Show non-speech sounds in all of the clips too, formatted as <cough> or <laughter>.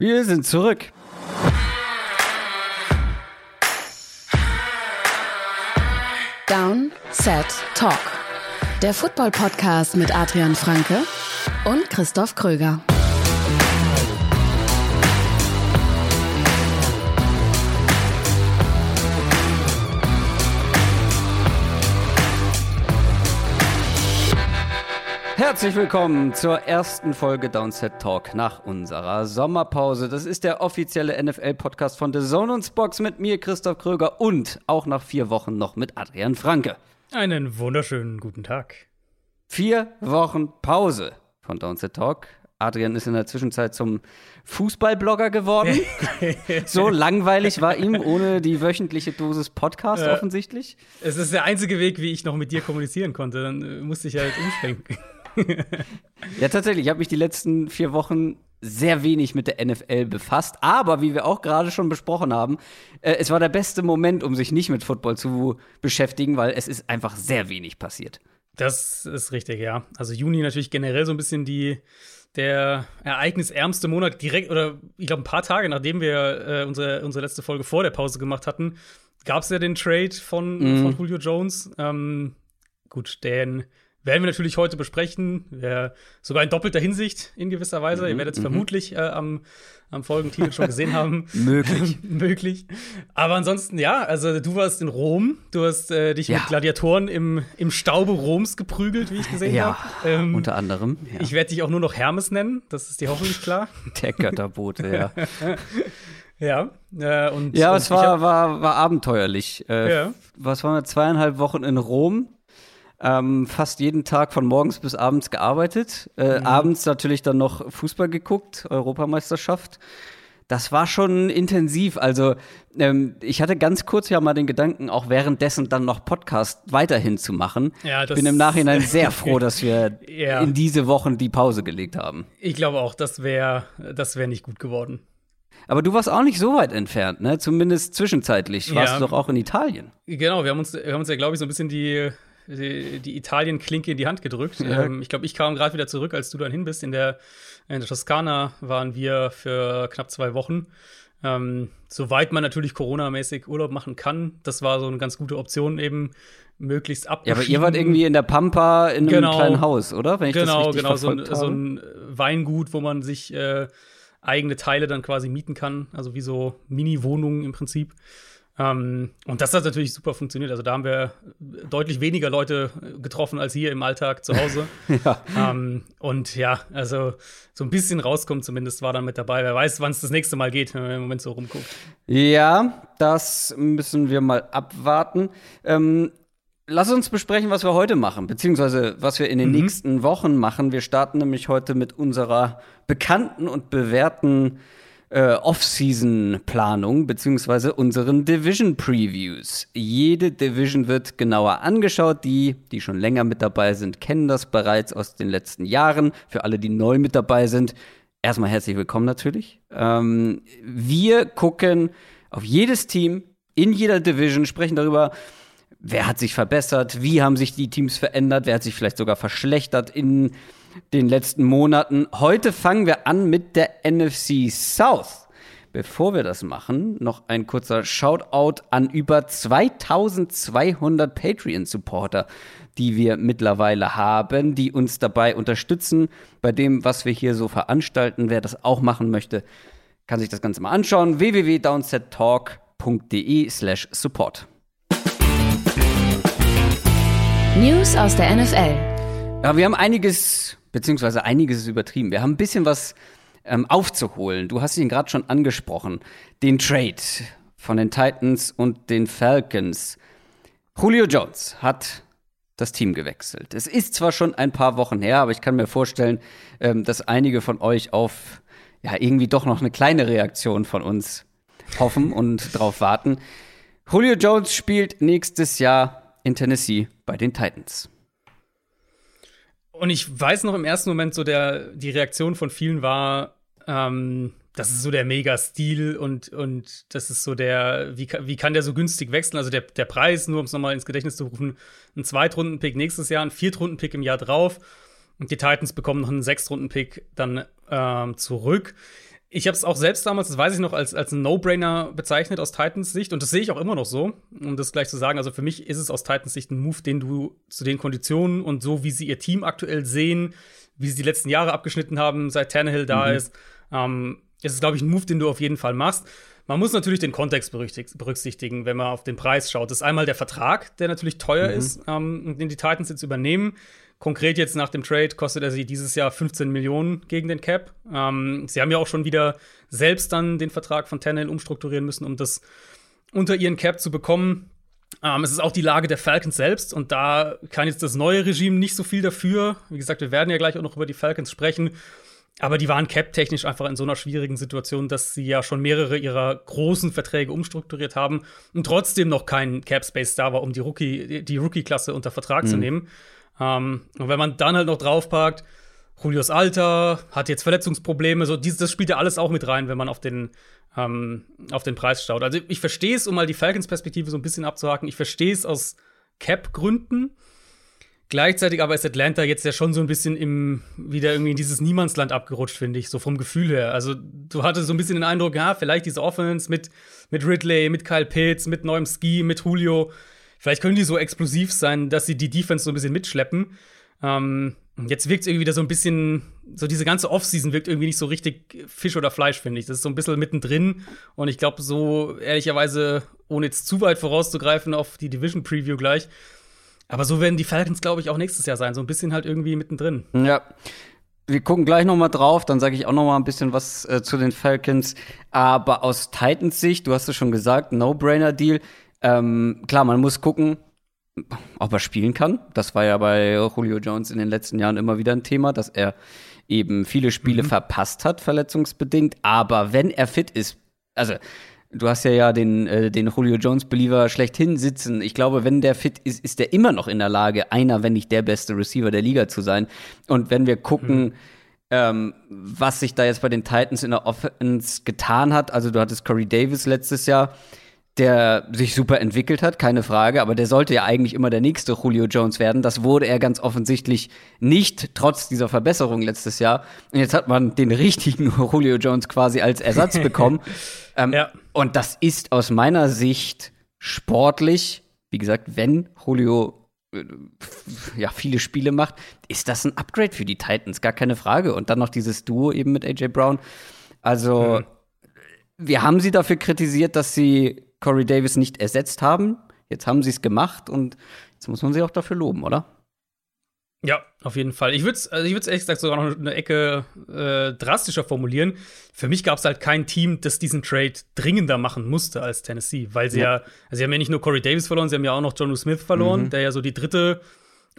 Wir sind zurück. Down, Set, Talk. Der Football-Podcast mit Adrian Franke und Christoph Kröger. Herzlich willkommen zur ersten Folge Downset Talk nach unserer Sommerpause. Das ist der offizielle NFL-Podcast von The Zone und Box mit mir, Christoph Kröger, und auch nach vier Wochen noch mit Adrian Franke. Einen wunderschönen guten Tag. Vier Wochen Pause von Downset Talk. Adrian ist in der Zwischenzeit zum Fußballblogger geworden. <laughs> so langweilig war ihm ohne die wöchentliche Dosis Podcast äh, offensichtlich. Es ist der einzige Weg, wie ich noch mit dir kommunizieren konnte. Dann äh, musste ich halt umschwenken ja, tatsächlich. Ich habe mich die letzten vier Wochen sehr wenig mit der NFL befasst. Aber wie wir auch gerade schon besprochen haben, äh, es war der beste Moment, um sich nicht mit Football zu beschäftigen, weil es ist einfach sehr wenig passiert. Das ist richtig, ja. Also Juni natürlich generell so ein bisschen die der ereignisärmste Monat direkt oder ich glaube ein paar Tage nachdem wir äh, unsere, unsere letzte Folge vor der Pause gemacht hatten, gab es ja den Trade von, mm. von Julio Jones. Ähm, gut, den werden wir natürlich heute besprechen. Ja, sogar in doppelter Hinsicht in gewisser Weise. Mhm, Ihr werdet es mhm. vermutlich äh, am, am Folgentitel schon gesehen haben. <laughs> Möglich. <laughs> Möglich. Aber ansonsten, ja, also du warst in Rom. Du hast äh, dich ja. mit Gladiatoren im, im Staube Roms geprügelt, wie ich gesehen ja, habe. Ähm, unter anderem. Ja. Ich werde dich auch nur noch Hermes nennen. Das ist dir hoffentlich klar. <laughs> Der Götterbote, ja. Ja, äh, und, ja, und es war, hab, war, war abenteuerlich. Äh, ja. Was waren wir? Zweieinhalb Wochen in Rom ähm, fast jeden Tag von morgens bis abends gearbeitet. Äh, mhm. Abends natürlich dann noch Fußball geguckt, Europameisterschaft. Das war schon intensiv. Also ähm, ich hatte ganz kurz ja mal den Gedanken, auch währenddessen dann noch Podcast weiterhin zu machen. Ja, das Bin im Nachhinein <laughs> sehr froh, dass wir ja. in diese Wochen die Pause gelegt haben. Ich glaube auch, das wäre das wär nicht gut geworden. Aber du warst auch nicht so weit entfernt, ne? Zumindest zwischenzeitlich warst ja. du doch auch in Italien. Genau, wir haben uns, wir haben uns ja, glaube ich, so ein bisschen die die, die Italien-Klinke in die Hand gedrückt. Ja. Ähm, ich glaube, ich kam gerade wieder zurück, als du dann hin bist. In der, in der Toskana waren wir für knapp zwei Wochen. Ähm, soweit man natürlich Corona-mäßig Urlaub machen kann, das war so eine ganz gute Option eben, möglichst ab. Ja, aber ihr wart irgendwie in der Pampa in einem genau, kleinen Haus, oder? Wenn ich genau, das genau, so ein, so ein, Weingut, wo man sich äh, eigene Teile dann quasi mieten kann, also wie so Mini-Wohnungen im Prinzip. Ähm, und das hat natürlich super funktioniert. Also da haben wir deutlich weniger Leute getroffen als hier im Alltag zu Hause. <laughs> ja. Ähm, und ja, also so ein bisschen rauskommen zumindest war dann mit dabei. Wer weiß, wann es das nächste Mal geht, wenn man im Moment so rumguckt. Ja, das müssen wir mal abwarten. Ähm, lass uns besprechen, was wir heute machen, beziehungsweise was wir in den mhm. nächsten Wochen machen. Wir starten nämlich heute mit unserer bekannten und bewährten äh, Off-Season-Planung beziehungsweise unseren Division-Previews. Jede Division wird genauer angeschaut. Die, die schon länger mit dabei sind, kennen das bereits aus den letzten Jahren. Für alle, die neu mit dabei sind, erstmal herzlich willkommen natürlich. Ähm, wir gucken auf jedes Team in jeder Division, sprechen darüber, wer hat sich verbessert, wie haben sich die Teams verändert, wer hat sich vielleicht sogar verschlechtert in den letzten Monaten. Heute fangen wir an mit der NFC South. Bevor wir das machen, noch ein kurzer Shoutout an über 2200 Patreon-Supporter, die wir mittlerweile haben, die uns dabei unterstützen bei dem, was wir hier so veranstalten. Wer das auch machen möchte, kann sich das Ganze mal anschauen. www.downsettalk.de slash support. News aus der NFL. Ja, wir haben einiges beziehungsweise einiges ist übertrieben. Wir haben ein bisschen was ähm, aufzuholen. Du hast ihn gerade schon angesprochen. Den Trade von den Titans und den Falcons. Julio Jones hat das Team gewechselt. Es ist zwar schon ein paar Wochen her, aber ich kann mir vorstellen, ähm, dass einige von euch auf ja irgendwie doch noch eine kleine Reaktion von uns hoffen und darauf warten. Julio Jones spielt nächstes Jahr in Tennessee bei den Titans. Und ich weiß noch im ersten Moment so, der, die Reaktion von vielen war, ähm, das ist so der Mega-Stil und, und das ist so der, wie, wie kann der so günstig wechseln? Also der, der Preis, nur um es nochmal ins Gedächtnis zu rufen, ein Zweitrunden-Pick nächstes Jahr, ein Viertrunden-Pick im Jahr drauf und die Titans bekommen noch einen Sechstrunden-Pick dann ähm, zurück. Ich habe es auch selbst damals, das weiß ich noch, als, als ein No-Brainer bezeichnet aus Titans Sicht. Und das sehe ich auch immer noch so, um das gleich zu sagen. Also für mich ist es aus Titans Sicht ein Move, den du zu den Konditionen und so, wie sie ihr Team aktuell sehen, wie sie die letzten Jahre abgeschnitten haben, seit Tannehill da mhm. ist, ähm, ist es, glaube ich, ein Move, den du auf jeden Fall machst. Man muss natürlich den Kontext berücksichtigen, wenn man auf den Preis schaut. Das ist einmal der Vertrag, der natürlich teuer mhm. ist, ähm, den die Titans jetzt übernehmen. Konkret jetzt nach dem Trade kostet er sie dieses Jahr 15 Millionen gegen den Cap. Ähm, sie haben ja auch schon wieder selbst dann den Vertrag von Tannehill umstrukturieren müssen, um das unter ihren Cap zu bekommen. Ähm, es ist auch die Lage der Falcons selbst und da kann jetzt das neue Regime nicht so viel dafür. Wie gesagt, wir werden ja gleich auch noch über die Falcons sprechen. Aber die waren cap-technisch einfach in so einer schwierigen Situation, dass sie ja schon mehrere ihrer großen Verträge umstrukturiert haben und trotzdem noch kein Cap-Space da war, um die Rookie, die Rookie-Klasse unter Vertrag mhm. zu nehmen. Ähm, und wenn man dann halt noch draufpackt, Julius Alter hat jetzt Verletzungsprobleme, so dieses, das spielt ja alles auch mit rein, wenn man auf den, ähm, auf den Preis schaut. Also ich verstehe es, um mal die Falcons-Perspektive so ein bisschen abzuhaken, ich verstehe es aus Cap-Gründen. Gleichzeitig aber ist Atlanta jetzt ja schon so ein bisschen im, wieder irgendwie in dieses Niemandsland abgerutscht, finde ich, so vom Gefühl her. Also, du hattest so ein bisschen den Eindruck, ja, vielleicht diese Offense mit, mit Ridley, mit Kyle Pitts, mit neuem Ski, mit Julio, vielleicht können die so explosiv sein, dass sie die Defense so ein bisschen mitschleppen. Ähm, jetzt wirkt es irgendwie wieder so ein bisschen, so diese ganze Offseason wirkt irgendwie nicht so richtig Fisch oder Fleisch, finde ich. Das ist so ein bisschen mittendrin. Und ich glaube, so ehrlicherweise, ohne jetzt zu weit vorauszugreifen auf die Division Preview gleich, aber so werden die Falcons, glaube ich, auch nächstes Jahr sein. So ein bisschen halt irgendwie mittendrin. Ja. Wir gucken gleich noch mal drauf, dann sage ich auch noch mal ein bisschen was äh, zu den Falcons. Aber aus Titans Sicht, du hast es schon gesagt, No-Brainer-Deal. Ähm, klar, man muss gucken, ob er spielen kann. Das war ja bei Julio Jones in den letzten Jahren immer wieder ein Thema, dass er eben viele Spiele mhm. verpasst hat, verletzungsbedingt. Aber wenn er fit ist, also Du hast ja ja den, äh, den Julio Jones-Believer schlechthin sitzen. Ich glaube, wenn der fit ist, ist der immer noch in der Lage, einer, wenn nicht der beste Receiver der Liga zu sein. Und wenn wir gucken, mhm. ähm, was sich da jetzt bei den Titans in der Offense getan hat, also du hattest Corey Davis letztes Jahr, der sich super entwickelt hat, keine Frage, aber der sollte ja eigentlich immer der nächste Julio Jones werden. Das wurde er ganz offensichtlich nicht, trotz dieser Verbesserung letztes Jahr. Und jetzt hat man den richtigen <laughs> Julio Jones quasi als Ersatz <laughs> bekommen. ähm, ja. Und das ist aus meiner Sicht sportlich, wie gesagt, wenn Julio äh, ja, viele Spiele macht, ist das ein Upgrade für die Titans, gar keine Frage. Und dann noch dieses Duo eben mit AJ Brown. Also, mhm. wir haben sie dafür kritisiert, dass sie Corey Davis nicht ersetzt haben. Jetzt haben sie es gemacht und jetzt muss man sie auch dafür loben, oder? Ja, auf jeden Fall. Ich würde es also ich ehrlich gesagt sogar noch eine Ecke äh, drastischer formulieren. Für mich gab es halt kein Team, das diesen Trade dringender machen musste als Tennessee, weil sie ja, ja also sie haben ja nicht nur Corey Davis verloren, sie haben ja auch noch John Smith verloren, mhm. der ja so die dritte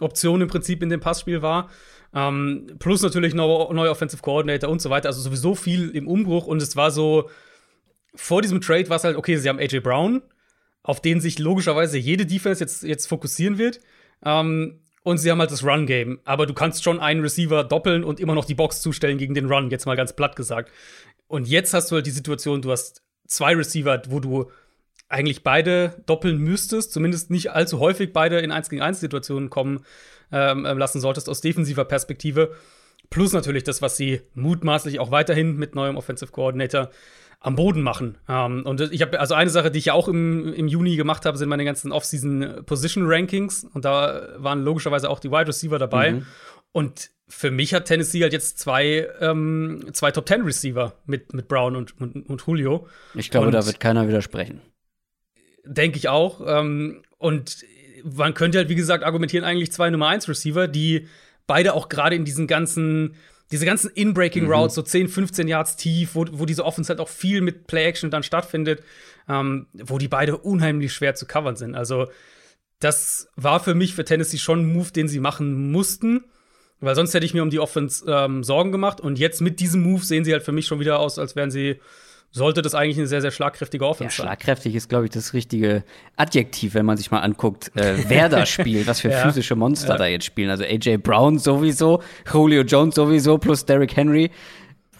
Option im Prinzip in dem Passspiel war. Ähm, plus natürlich neuer neue Offensive Coordinator und so weiter. Also sowieso viel im Umbruch und es war so, vor diesem Trade war es halt, okay, sie haben AJ Brown, auf den sich logischerweise jede Defense jetzt, jetzt fokussieren wird. Ähm, und sie haben halt das Run-Game. Aber du kannst schon einen Receiver doppeln und immer noch die Box zustellen gegen den Run, jetzt mal ganz platt gesagt. Und jetzt hast du halt die Situation, du hast zwei Receiver, wo du eigentlich beide doppeln müsstest, zumindest nicht allzu häufig beide in 1 gegen 1 Situationen kommen ähm, ähm, lassen solltest aus defensiver Perspektive. Plus natürlich das, was sie mutmaßlich auch weiterhin mit neuem Offensive Coordinator am Boden machen. Ähm, und ich habe also eine Sache, die ich ja auch im, im Juni gemacht habe, sind meine ganzen Off-Season Position Rankings und da waren logischerweise auch die Wide Receiver dabei. Mhm. Und für mich hat Tennessee halt jetzt zwei, ähm, zwei Top Ten Receiver mit, mit Brown und, und, und Julio. Ich glaube, und da wird keiner widersprechen. Denke ich auch. Ähm, und man könnte halt, wie gesagt, argumentieren, eigentlich zwei Nummer 1 Receiver, die beide auch gerade in diesen ganzen diese ganzen In-Breaking mhm. Routes, so 10, 15 Yards tief, wo, wo diese Offense halt auch viel mit Play-Action dann stattfindet, ähm, wo die beide unheimlich schwer zu covern sind. Also, das war für mich für Tennessee schon ein Move, den sie machen mussten, weil sonst hätte ich mir um die Offense ähm, Sorgen gemacht. Und jetzt mit diesem Move sehen sie halt für mich schon wieder aus, als wären sie sollte das eigentlich eine sehr, sehr schlagkräftige Offense sein. Ja, schlagkräftig ist, glaube ich, das richtige Adjektiv, wenn man sich mal anguckt, äh, wer da spielt, was für <laughs> ja. physische Monster ja. da jetzt spielen. Also AJ Brown sowieso, Julio Jones sowieso, plus Derrick Henry.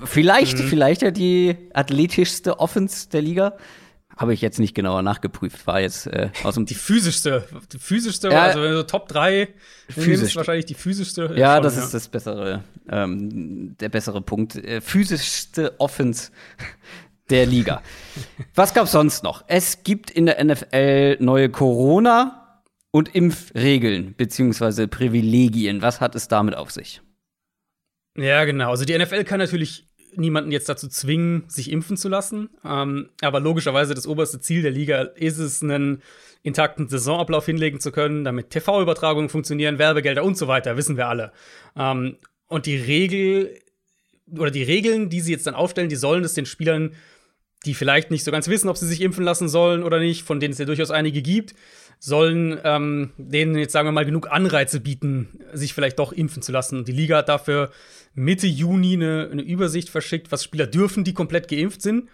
Vielleicht, mhm. vielleicht ja die athletischste Offense der Liga. Habe ich jetzt nicht genauer nachgeprüft, war jetzt äh, aus dem Die physischste, die physischste, Ja. also wenn du so Top 3 Physisch. wahrscheinlich die physischste. Ja, schon, das ist das bessere, ähm, der bessere Punkt. Äh, physischste Offense der Liga. Was gab's sonst noch? Es gibt in der NFL neue Corona- und Impfregeln beziehungsweise Privilegien. Was hat es damit auf sich? Ja, genau. Also die NFL kann natürlich niemanden jetzt dazu zwingen, sich impfen zu lassen. Ähm, aber logischerweise das oberste Ziel der Liga ist es, einen intakten Saisonablauf hinlegen zu können, damit TV-Übertragungen funktionieren, Werbegelder und so weiter, wissen wir alle. Ähm, und die Regel oder die Regeln, die sie jetzt dann aufstellen, die sollen es den Spielern, die vielleicht nicht so ganz wissen, ob sie sich impfen lassen sollen oder nicht, von denen es ja durchaus einige gibt, sollen ähm, denen jetzt sagen wir mal genug Anreize bieten, sich vielleicht doch impfen zu lassen. Und die Liga hat dafür Mitte Juni eine, eine Übersicht verschickt, was Spieler dürfen, die komplett geimpft sind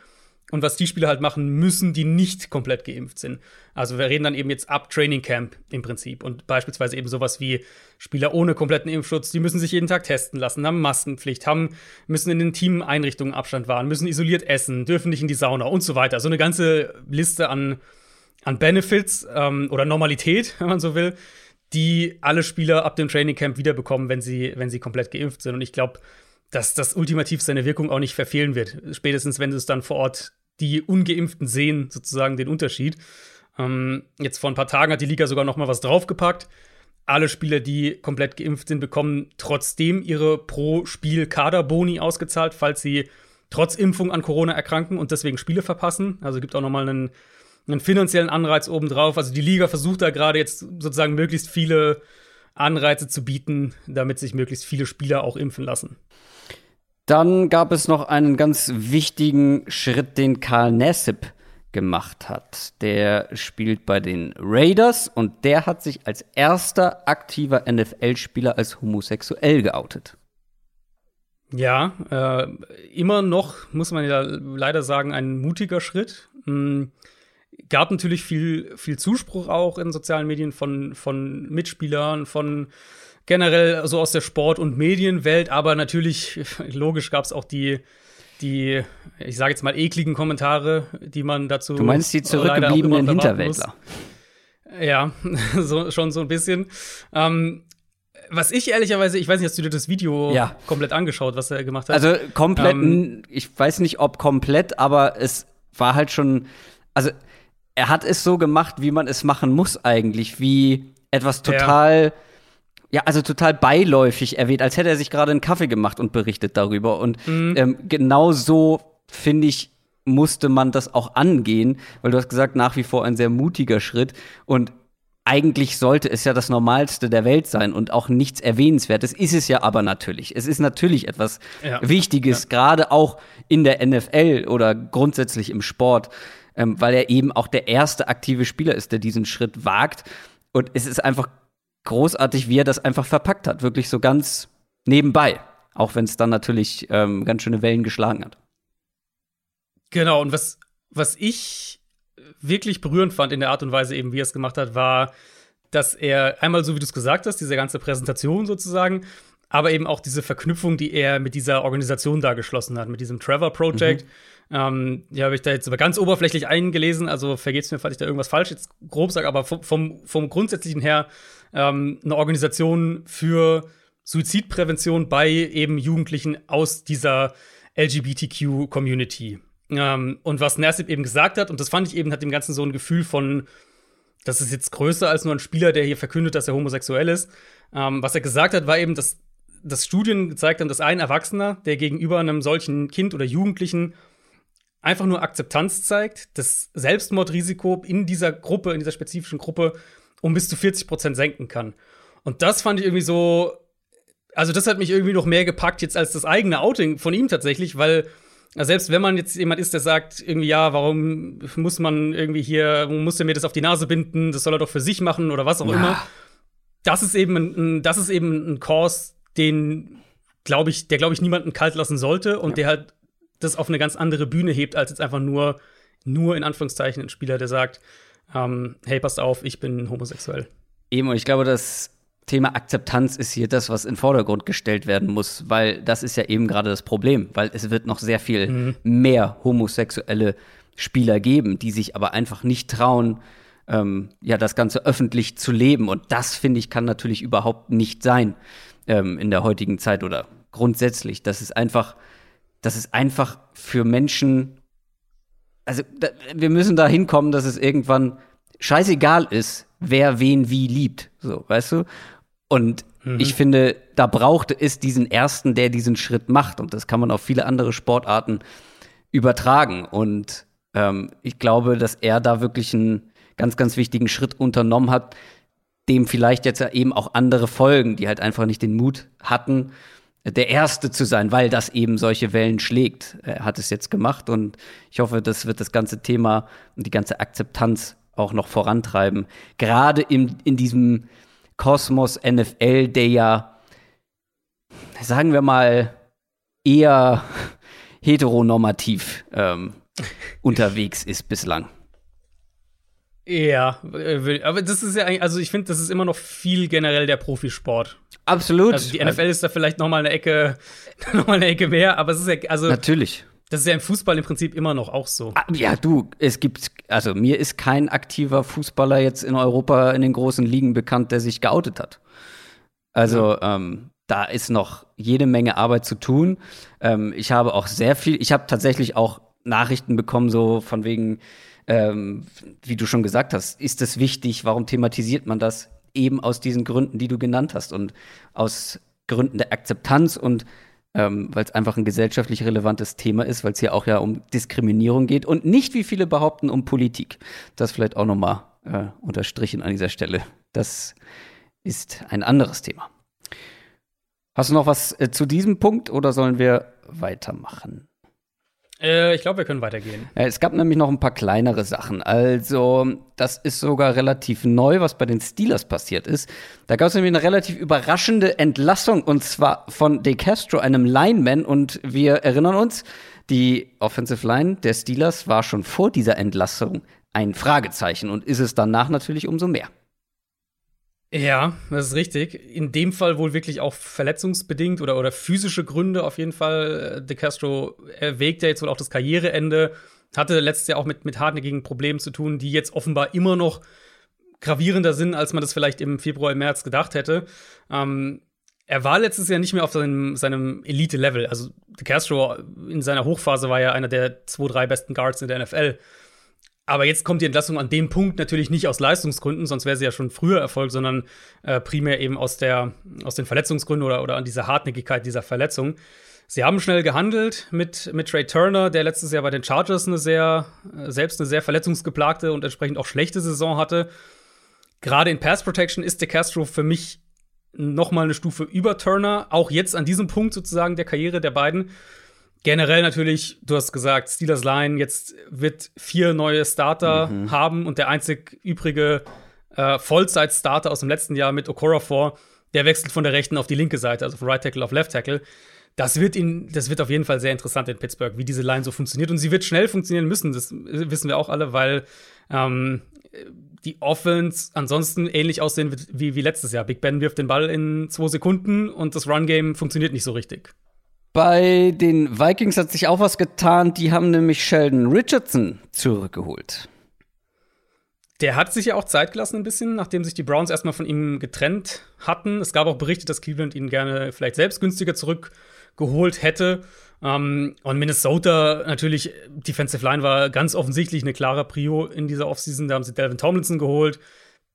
und was die Spieler halt machen müssen, die nicht komplett geimpft sind. Also wir reden dann eben jetzt ab Training Camp im Prinzip und beispielsweise eben sowas wie Spieler ohne kompletten Impfschutz, die müssen sich jeden Tag testen lassen, haben Maskenpflicht, haben müssen in den Teameinrichtungen Abstand wahren, müssen isoliert essen, dürfen nicht in die Sauna und so weiter. So eine ganze Liste an an Benefits ähm, oder Normalität, <laughs> wenn man so will, die alle Spieler ab dem Training Camp wiederbekommen, wenn sie, wenn sie komplett geimpft sind. Und ich glaube, dass das ultimativ seine Wirkung auch nicht verfehlen wird. Spätestens, wenn es dann vor Ort die Ungeimpften sehen, sozusagen den Unterschied. Ähm, jetzt vor ein paar Tagen hat die Liga sogar noch mal was draufgepackt. Alle Spieler, die komplett geimpft sind, bekommen trotzdem ihre pro Spiel Kaderboni ausgezahlt, falls sie trotz Impfung an Corona erkranken und deswegen Spiele verpassen. Also gibt auch noch mal einen, einen finanziellen Anreiz obendrauf. Also die Liga versucht da gerade jetzt sozusagen möglichst viele Anreize zu bieten, damit sich möglichst viele Spieler auch impfen lassen. Dann gab es noch einen ganz wichtigen Schritt, den Karl Nassib gemacht hat. Der spielt bei den Raiders und der hat sich als erster aktiver NFL-Spieler als homosexuell geoutet. Ja, äh, immer noch, muss man ja leider sagen, ein mutiger Schritt. Mhm. Gab natürlich viel, viel Zuspruch auch in sozialen Medien von, von Mitspielern, von generell so aus der Sport- und Medienwelt, aber natürlich, <laughs> logisch gab es auch die, die, ich sage jetzt mal, ekligen Kommentare, die man dazu. Du meinst die zurückgebliebenen muss. Hinterwäldler? Ja, <laughs> so, schon so ein bisschen. Ähm, was ich ehrlicherweise, ich weiß nicht, hast du dir das Video Ja. komplett angeschaut, was er gemacht hat? Also komplett, Ähm, ich weiß nicht, ob komplett, aber es war halt schon, also er hat es so gemacht, wie man es machen muss eigentlich, wie etwas total, ja, also total beiläufig erwähnt, als hätte er sich gerade einen Kaffee gemacht und berichtet darüber. Und Mhm. ähm, genau so, finde ich, musste man das auch angehen, weil du hast gesagt, nach wie vor ein sehr mutiger Schritt und eigentlich sollte es ja das Normalste der Welt sein und auch nichts Erwähnenswertes. Ist es ja aber natürlich. Es ist natürlich etwas Ja. Wichtiges, gerade auch in der NFL oder grundsätzlich im Sport, ähm, weil er eben auch der erste aktive Spieler ist, der diesen Schritt wagt. Und es ist einfach großartig, wie er das einfach verpackt hat. Wirklich so ganz nebenbei. Auch wenn es dann natürlich ähm, ganz schöne Wellen geschlagen hat. Genau, und was, was ich wirklich berührend fand in der Art und Weise, eben wie er es gemacht hat, war, dass er einmal, so wie du es gesagt hast, diese ganze Präsentation sozusagen, aber eben auch diese Verknüpfung, die er mit dieser Organisation da geschlossen hat, mit diesem Trevor Project. Ähm, die habe ich da jetzt aber ganz oberflächlich eingelesen, also vergeht's mir, falls ich da irgendwas falsch jetzt grob sage, aber vom, vom, vom Grundsätzlichen her ähm, eine Organisation für Suizidprävention bei eben Jugendlichen aus dieser LGBTQ-Community. Ähm, und was Nassib eben gesagt hat, und das fand ich eben, hat dem Ganzen so ein Gefühl von, das ist jetzt größer als nur ein Spieler, der hier verkündet, dass er homosexuell ist. Ähm, was er gesagt hat, war eben, dass, dass Studien gezeigt haben, dass ein Erwachsener, der gegenüber einem solchen Kind oder Jugendlichen einfach nur Akzeptanz zeigt, das Selbstmordrisiko in dieser Gruppe, in dieser spezifischen Gruppe um bis zu 40 Prozent senken kann. Und das fand ich irgendwie so, also das hat mich irgendwie noch mehr gepackt jetzt als das eigene Outing von ihm tatsächlich, weil selbst wenn man jetzt jemand ist, der sagt irgendwie, ja, warum muss man irgendwie hier, muss er mir das auf die Nase binden, das soll er doch für sich machen oder was auch Ja. immer. Das ist eben ein, das ist eben ein Kurs, den, glaube ich, der, glaube ich, niemanden kalt lassen sollte und der halt das auf eine ganz andere Bühne hebt, als jetzt einfach nur, nur in Anführungszeichen ein Spieler, der sagt, ähm, hey, passt auf, ich bin homosexuell. Eben, und ich glaube, das Thema Akzeptanz ist hier das, was in den Vordergrund gestellt werden muss, weil das ist ja eben gerade das Problem, weil es wird noch sehr viel mehr homosexuelle Spieler geben, die sich aber einfach nicht trauen, ähm, ja, das Ganze öffentlich zu leben. Und das, finde ich, kann natürlich überhaupt nicht sein ähm, in der heutigen Zeit oder grundsätzlich. Das ist einfach, das ist einfach für Menschen, also da, wir müssen da hinkommen, dass es irgendwann scheißegal ist, wer wen wie liebt. So, weißt du? Und mhm. ich finde, da brauchte es diesen ersten, der diesen Schritt macht. Und das kann man auf viele andere Sportarten übertragen. Und ähm, ich glaube, dass er da wirklich einen ganz, ganz wichtigen Schritt unternommen hat, dem vielleicht jetzt eben auch andere folgen, die halt einfach nicht den Mut hatten, der Erste zu sein, weil das eben solche Wellen schlägt. Er hat es jetzt gemacht und ich hoffe, das wird das ganze Thema und die ganze Akzeptanz auch noch vorantreiben. Gerade in, in diesem Kosmos NFL, der ja, sagen wir mal, eher <laughs> heteronormativ ähm, <laughs> unterwegs ist bislang. Ja, äh, aber das ist ja eigentlich, also ich finde, das ist immer noch viel generell der Profisport. Absolut. Also die NFL ist da vielleicht noch mal eine Ecke, <laughs> noch mal eine Ecke mehr, aber es ist ja, also natürlich. Das ist ja im Fußball im Prinzip immer noch auch so. Ah, ja, du, es gibt, also mir ist kein aktiver Fußballer jetzt in Europa in den großen Ligen bekannt, der sich geoutet hat. Also ja. ähm, da ist noch jede Menge Arbeit zu tun. Ähm, ich habe auch sehr viel, ich habe tatsächlich auch Nachrichten bekommen, so von wegen, ähm, wie du schon gesagt hast, ist das wichtig? Warum thematisiert man das? Eben aus diesen Gründen, die du genannt hast und aus Gründen der Akzeptanz und ähm, weil es einfach ein gesellschaftlich relevantes Thema ist, weil es hier auch ja um Diskriminierung geht und nicht, wie viele behaupten, um Politik. Das vielleicht auch nochmal äh, unterstrichen an dieser Stelle. Das ist ein anderes Thema. Hast du noch was äh, zu diesem Punkt oder sollen wir weitermachen? Äh, ich glaube, wir können weitergehen. Äh, es gab nämlich noch ein paar kleinere Sachen. Also, das ist sogar relativ neu, was bei den Steelers passiert ist. Da gab es nämlich eine relativ überraschende Entlassung und zwar von De Castro, einem Lineman. Und wir erinnern uns, die Offensive Line der Steelers war schon vor dieser Entlassung ein Fragezeichen und ist es danach natürlich umso mehr. Ja, das ist richtig. In dem Fall wohl wirklich auch verletzungsbedingt oder, oder physische Gründe auf jeden Fall. De Castro erwägt ja jetzt wohl auch das Karriereende. Hatte letztes Jahr auch mit, mit hartnäckigen Problemen zu tun, die jetzt offenbar immer noch gravierender sind, als man das vielleicht im Februar, im März gedacht hätte. Ähm, er war letztes Jahr nicht mehr auf seinem, seinem Elite-Level. Also De Castro in seiner Hochphase war ja einer der zwei, drei besten Guards in der NFL. Aber jetzt kommt die Entlassung an dem Punkt natürlich nicht aus Leistungsgründen, sonst wäre sie ja schon früher erfolgt, sondern äh, primär eben aus, der, aus den Verletzungsgründen oder, oder an dieser Hartnäckigkeit dieser Verletzung. Sie haben schnell gehandelt mit, mit Trey Turner, der letztes Jahr bei den Chargers eine sehr, äh, selbst eine sehr verletzungsgeplagte und entsprechend auch schlechte Saison hatte. Gerade in Pass Protection ist De Castro für mich noch mal eine Stufe über Turner, auch jetzt an diesem Punkt sozusagen der Karriere der beiden. Generell natürlich, du hast gesagt, Steelers Line jetzt wird vier neue Starter mhm. haben und der einzig übrige äh, Vollzeit-Starter aus dem letzten Jahr mit Okora vor, der wechselt von der rechten auf die linke Seite, also von Right Tackle auf Left Tackle. Das wird, ihn, das wird auf jeden Fall sehr interessant in Pittsburgh, wie diese Line so funktioniert. Und sie wird schnell funktionieren müssen, das wissen wir auch alle, weil ähm, die Offense ansonsten ähnlich aussehen wird wie, wie letztes Jahr. Big Ben wirft den Ball in zwei Sekunden und das Run-Game funktioniert nicht so richtig. Bei den Vikings hat sich auch was getan. Die haben nämlich Sheldon Richardson zurückgeholt. Der hat sich ja auch Zeit gelassen ein bisschen, nachdem sich die Browns erstmal von ihm getrennt hatten. Es gab auch Berichte, dass Cleveland ihn gerne vielleicht selbst günstiger zurückgeholt hätte. Um, ähm, und Minnesota natürlich, Defensive Line war ganz offensichtlich eine klare Prio in dieser Offseason. Da haben sie Delvin Tomlinson geholt.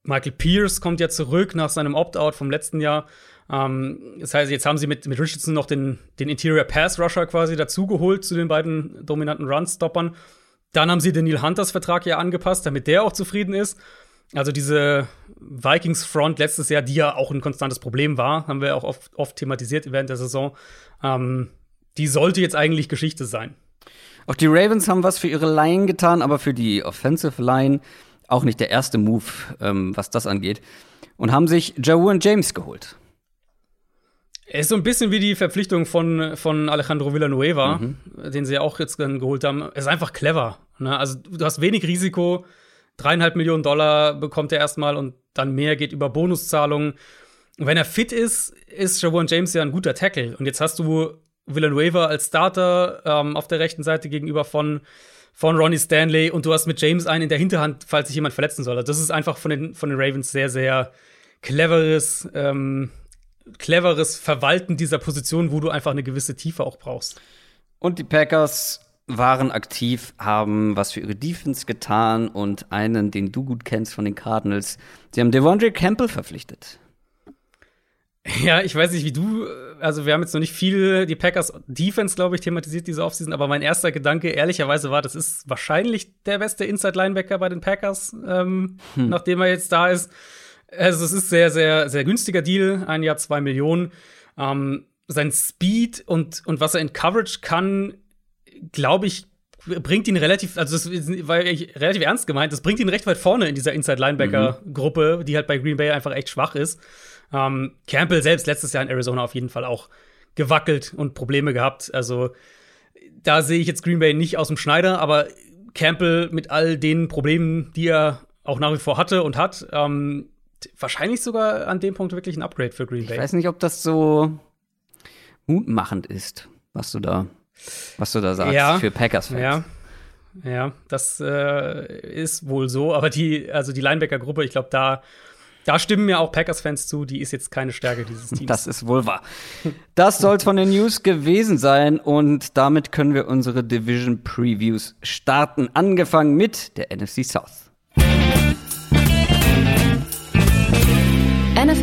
Michael Pierce kommt ja zurück nach seinem Opt-out vom letzten Jahr. Ähm, das heißt, jetzt haben sie mit, mit Richardson noch den, den Interior Pass Rusher quasi dazugeholt zu den beiden dominanten Run-Stoppern. Dann haben sie den Neil Hunters Vertrag ja angepasst, damit der auch zufrieden ist. Also diese Vikings Front letztes Jahr, die ja auch ein konstantes Problem war, haben wir auch oft, oft thematisiert während der Saison. Ähm, die sollte jetzt eigentlich Geschichte sein. Auch die Ravens haben was für ihre Line getan, aber für die Offensive Line auch nicht der erste Move, ähm, was das angeht. Und haben sich Jawan James geholt. Er ist so ein bisschen wie die Verpflichtung von, von Alejandro Villanueva, mhm. den sie ja auch jetzt dann geholt haben. Er ist einfach clever. Ne? Also du hast wenig Risiko. Dreieinhalb Millionen Dollar bekommt er erstmal und dann mehr geht über Bonuszahlungen. Und wenn er fit ist, ist Javon James ja ein guter Tackle. Und jetzt hast du Villanueva als Starter ähm, auf der rechten Seite gegenüber von, von Ronnie Stanley und du hast mit James einen in der Hinterhand, falls sich jemand verletzen soll. Also das ist einfach von den, von den Ravens sehr, sehr cleveres, ähm, cleveres Verwalten dieser Position, wo du einfach eine gewisse Tiefe auch brauchst. Und die Packers waren aktiv, haben was für ihre Defense getan und einen, den du gut kennst von den Cardinals, sie haben Devondre Campbell verpflichtet. Ja, ich weiß nicht, wie du, also wir haben jetzt noch nicht viel die Packers Defense, glaube ich, thematisiert diese Offseason, aber mein erster Gedanke ehrlicherweise war, das ist wahrscheinlich der beste Inside-Linebacker bei den Packers, ähm, hm. nachdem er jetzt da ist. Also es ist sehr, sehr, sehr günstiger Deal, ein Jahr zwei Millionen. Ähm, sein Speed und, und was er in Coverage kann, glaube ich, bringt ihn relativ, also das war relativ ernst gemeint, das bringt ihn recht weit vorne in dieser Inside-Linebacker-Gruppe, mhm. die halt bei Green Bay einfach echt schwach ist. Ähm, Campbell selbst letztes Jahr in Arizona auf jeden Fall auch gewackelt und Probleme gehabt. Also da sehe ich jetzt Green Bay nicht aus dem Schneider, aber Campbell mit all den Problemen, die er auch nach wie vor hatte und hat, ähm, wahrscheinlich sogar an dem Punkt wirklich ein Upgrade für Green Bay. Ich weiß nicht, ob das so mutmachend ist, was du da, was du da sagst ja, für Packers-Fans. Ja. Ja, das äh, ist wohl so, aber die, also die Linebacker-Gruppe, ich glaube, da da stimmen mir auch Packers-Fans zu, die ist jetzt keine Stärke dieses <laughs> Teams. Das ist wohl wahr. Das soll es von den News gewesen sein und damit können wir unsere Division Previews starten. Angefangen mit der NFC South.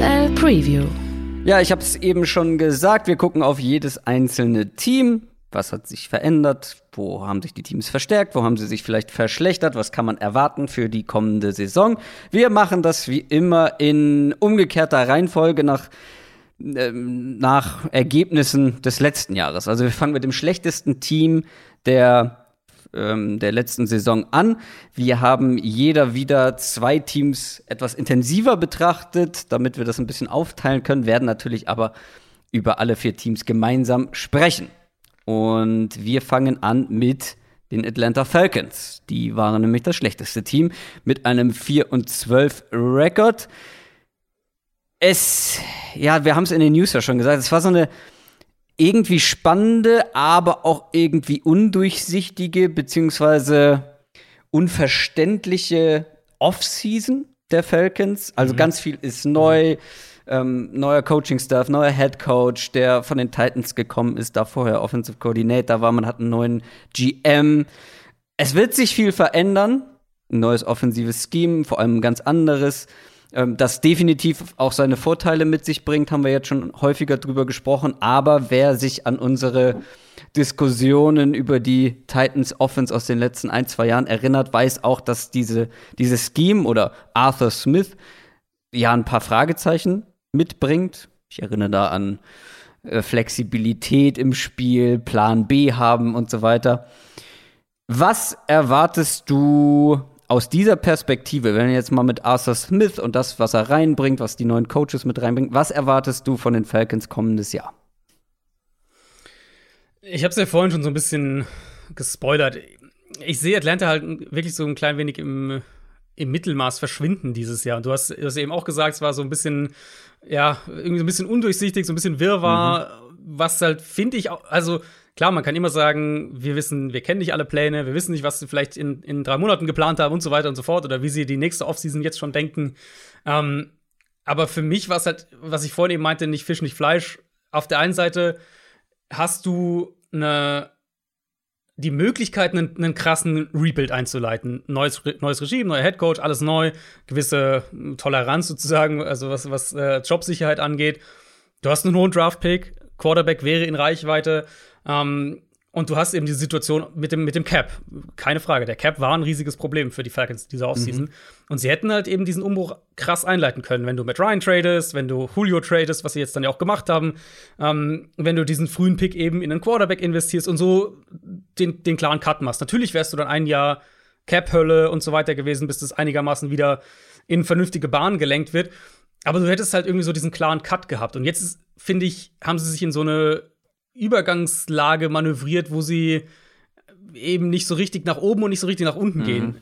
NFL Preview. Ja, ich habe es eben schon gesagt, wir gucken auf jedes einzelne Team. Was hat sich verändert? Wo haben sich die Teams verstärkt? Wo haben sie sich vielleicht verschlechtert? Was kann man erwarten für die kommende Saison? Wir machen das wie immer in umgekehrter Reihenfolge nach ähm, nach Ergebnissen des letzten Jahres. Also wir fangen mit dem schlechtesten Team der ähm, der letzten Saison an. Wir haben jeder wieder zwei Teams etwas intensiver betrachtet, damit wir das ein bisschen aufteilen können, werden natürlich aber über alle vier Teams gemeinsam sprechen. Und wir fangen an mit den Atlanta Falcons. Die waren nämlich das schlechteste Team mit einem 4 und 12 Rekord. Es, ja, wir haben es in den News ja schon gesagt, es war so eine irgendwie spannende, aber auch irgendwie undurchsichtige beziehungsweise unverständliche Offseason der Falcons. Also mhm. ganz viel ist neu. Ähm, neuer Coaching-Staff, neuer Head Coach, der von den Titans gekommen ist, da vorher Offensive Coordinator war, man hat einen neuen GM. Es wird sich viel verändern, ein neues offensives Scheme, vor allem ein ganz anderes ähm, das definitiv auch seine Vorteile mit sich bringt, haben wir jetzt schon häufiger drüber gesprochen. Aber wer sich an unsere Diskussionen über die Titans Offense aus den letzten ein, zwei Jahren erinnert, weiß auch, dass diese, dieses Scheme oder Arthur Smith ja ein paar Fragezeichen mitbringt. Ich erinnere da an äh, Flexibilität im Spiel, Plan B haben und so weiter. Was erwartest du aus dieser Perspektive, wenn wir jetzt mal mit Arthur Smith und das, was er reinbringt, was die neuen Coaches mit reinbringen, was erwartest du von den Falcons kommendes Jahr? Ich habe es ja vorhin schon so ein bisschen gespoilert. Ich sehe Atlanta halt wirklich so ein klein wenig im, im Mittelmaß verschwinden dieses Jahr. Und du hast, du hast eben auch gesagt, es war so ein bisschen ja, irgendwie so ein bisschen undurchsichtig, so ein bisschen Wirrwarr, mhm. was halt, finde ich, auch, also klar, man kann immer sagen, wir wissen, wir kennen nicht alle Pläne, wir wissen nicht, was sie vielleicht in, in drei Monaten geplant haben und so weiter und so fort oder wie sie die nächste Offseason jetzt schon denken. Ähm, aber für mich war es halt, was ich vorhin eben meinte, nicht Fisch, nicht Fleisch. Auf der einen Seite hast du eine die Möglichkeit, einen, einen, krassen Rebuild einzuleiten. Neues, neues Regime, neuer Headcoach, alles neu, gewisse Toleranz sozusagen, also was, was äh, Jobsicherheit angeht. Du hast einen hohen Draft-Pick, Quarterback wäre in Reichweite. Ähm, und du hast eben die Situation mit dem, mit dem Cap. Keine Frage. Der Cap war ein riesiges Problem für die Falcons dieser Offseason. Mhm. Und sie hätten halt eben diesen Umbruch krass einleiten können, wenn du mit Ryan tradest, wenn du Julio tradest, was sie jetzt dann ja auch gemacht haben, ähm, wenn du diesen frühen Pick eben in einen Quarterback investierst und so den, den klaren Cut machst. Natürlich wärst du dann ein Jahr Cap-Hölle und so weiter gewesen, bis das einigermaßen wieder in vernünftige Bahnen gelenkt wird. Aber du hättest halt irgendwie so diesen klaren Cut gehabt. Und jetzt, finde ich, haben sie sich in so eine Übergangslage manövriert, wo sie eben nicht so richtig nach oben und nicht so richtig nach unten mhm. gehen.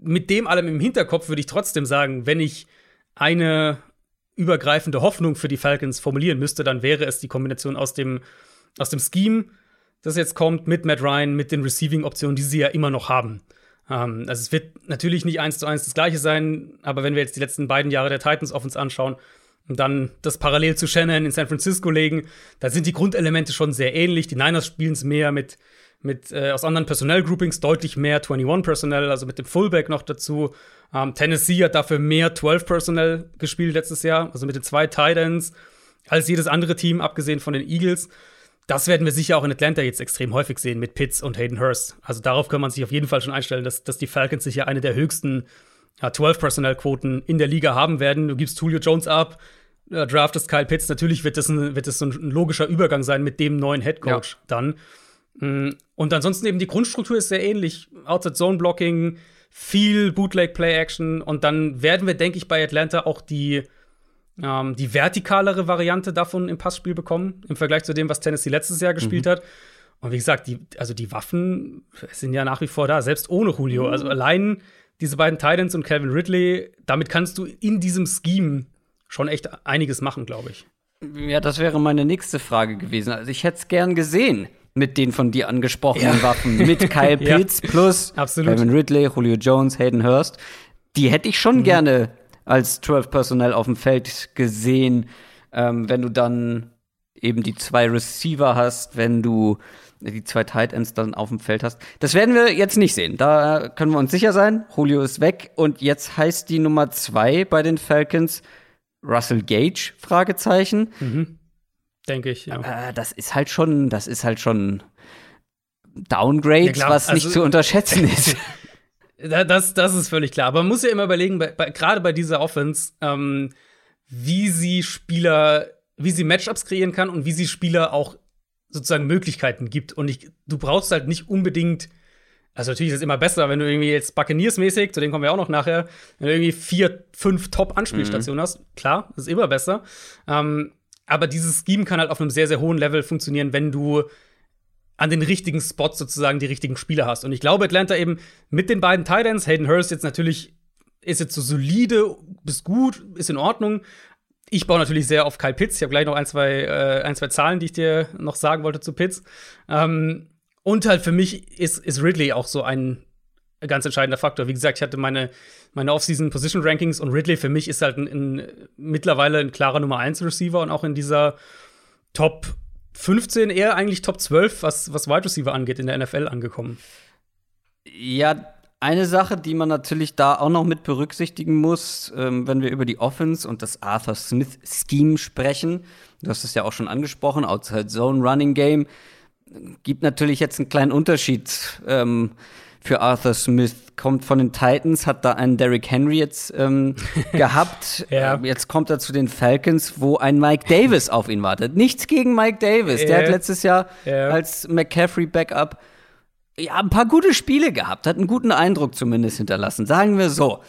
Mit dem allem im Hinterkopf würde ich trotzdem sagen, wenn ich eine übergreifende Hoffnung für die Falcons formulieren müsste, dann wäre es die Kombination aus dem aus dem Scheme, das jetzt kommt, mit Matt Ryan, mit den Receiving-Optionen, die sie ja immer noch haben. Ähm, also es wird natürlich nicht eins zu eins das gleiche sein, aber wenn wir jetzt die letzten beiden Jahre der Titans auf uns anschauen und dann das parallel zu Shannon in San Francisco legen, da sind die Grundelemente schon sehr ähnlich. Die Niners spielen es mehr mit, mit äh, aus anderen Personell-Groupings, deutlich mehr 21-Personell, also mit dem Fullback noch dazu. Ähm, Tennessee hat dafür mehr 12-Personell gespielt letztes Jahr, also mit den zwei Titans, als jedes andere Team, abgesehen von den Eagles. Das werden wir sicher auch in Atlanta jetzt extrem häufig sehen mit Pitts und Hayden Hurst. Also darauf kann man sich auf jeden Fall schon einstellen, dass, dass die Falcons sicher eine der höchsten ja, 12-Personnel-Quoten in der Liga haben werden. Du gibst Julio Jones ab, äh, draftest Kyle Pitts. Natürlich wird das, ein, wird das so ein logischer Übergang sein mit dem neuen Head Coach ja. dann. Mm, und ansonsten eben die Grundstruktur ist sehr ähnlich. Outside Zone Blocking, viel Bootleg Play Action und dann werden wir, denke ich, bei Atlanta auch die ähm, die vertikalere Variante davon im Passspiel bekommen, im Vergleich zu dem, was Tennessee letztes Jahr gespielt mhm. hat. Und wie gesagt, die, also die Waffen sind ja nach wie vor da, selbst ohne Julio. Mhm. Also allein diese beiden Titans und Calvin Ridley, damit kannst du in diesem Scheme schon echt einiges machen, glaube ich. Ja, das wäre meine nächste Frage gewesen. Also ich hätte es gern gesehen mit den von dir angesprochenen ja. Waffen, mit <laughs> Kyle Pitts ja. plus Absolut. Calvin Ridley, Julio Jones, Hayden Hurst. Die hätte ich schon mhm. gerne als 12 Personell auf dem Feld gesehen, ähm, wenn du dann eben die zwei Receiver hast, wenn du die zwei Tight Ends dann auf dem Feld hast. Das werden wir jetzt nicht sehen. Da können wir uns sicher sein. Julio ist weg und jetzt heißt die Nummer zwei bei den Falcons Russell Gage? Fragezeichen. Mhm. Denke ich, ja. Äh, das ist halt schon, das ist halt schon Downgrade, ja, was also, nicht zu unterschätzen ist. <laughs> Das, das ist völlig klar. Aber man muss ja immer überlegen, bei, bei, gerade bei dieser Offense, ähm, wie sie Spieler, wie sie Matchups kreieren kann und wie sie Spieler auch sozusagen Möglichkeiten gibt. Und ich, du brauchst halt nicht unbedingt, also natürlich ist es immer besser, wenn du irgendwie jetzt Buccaneers-mäßig, zu dem kommen wir auch noch nachher, wenn du irgendwie vier, fünf Top-Anspielstationen mhm. hast. Klar, das ist immer besser. Ähm, aber dieses Scheme kann halt auf einem sehr, sehr hohen Level funktionieren, wenn du an den richtigen Spots sozusagen die richtigen Spieler hast. Und ich glaube, Atlanta eben mit den beiden Titans, Hayden Hurst jetzt natürlich ist jetzt so solide, bis gut, ist in Ordnung. Ich baue natürlich sehr auf Kyle Pitts. Ich habe gleich noch ein zwei, äh, ein, zwei Zahlen, die ich dir noch sagen wollte zu Pitts. Ähm, und halt für mich ist, ist Ridley auch so ein ganz entscheidender Faktor. Wie gesagt, ich hatte meine, meine Off-Season Position Rankings und Ridley für mich ist halt ein, ein, mittlerweile ein klarer Nummer 1 Receiver und auch in dieser Top 15 eher eigentlich Top 12, was, was Wide Receiver angeht, in der NFL angekommen. Ja, eine Sache, die man natürlich da auch noch mit berücksichtigen muss, ähm, wenn wir über die Offense und das Arthur Smith Scheme sprechen, du hast es ja auch schon angesprochen, Outside Zone Running Game, gibt natürlich jetzt einen kleinen Unterschied. Ähm, für Arthur Smith. Kommt von den Titans, hat da einen Derrick Henry jetzt ähm, <laughs> gehabt. ja. Ähm, jetzt kommt er zu den Falcons, wo ein Mike Davis auf ihn wartet. Nichts gegen Mike Davis. Der hat letztes Jahr ja. als McCaffrey-Backup ja, ein paar gute Spiele gehabt, hat einen guten Eindruck zumindest hinterlassen. Sagen wir so.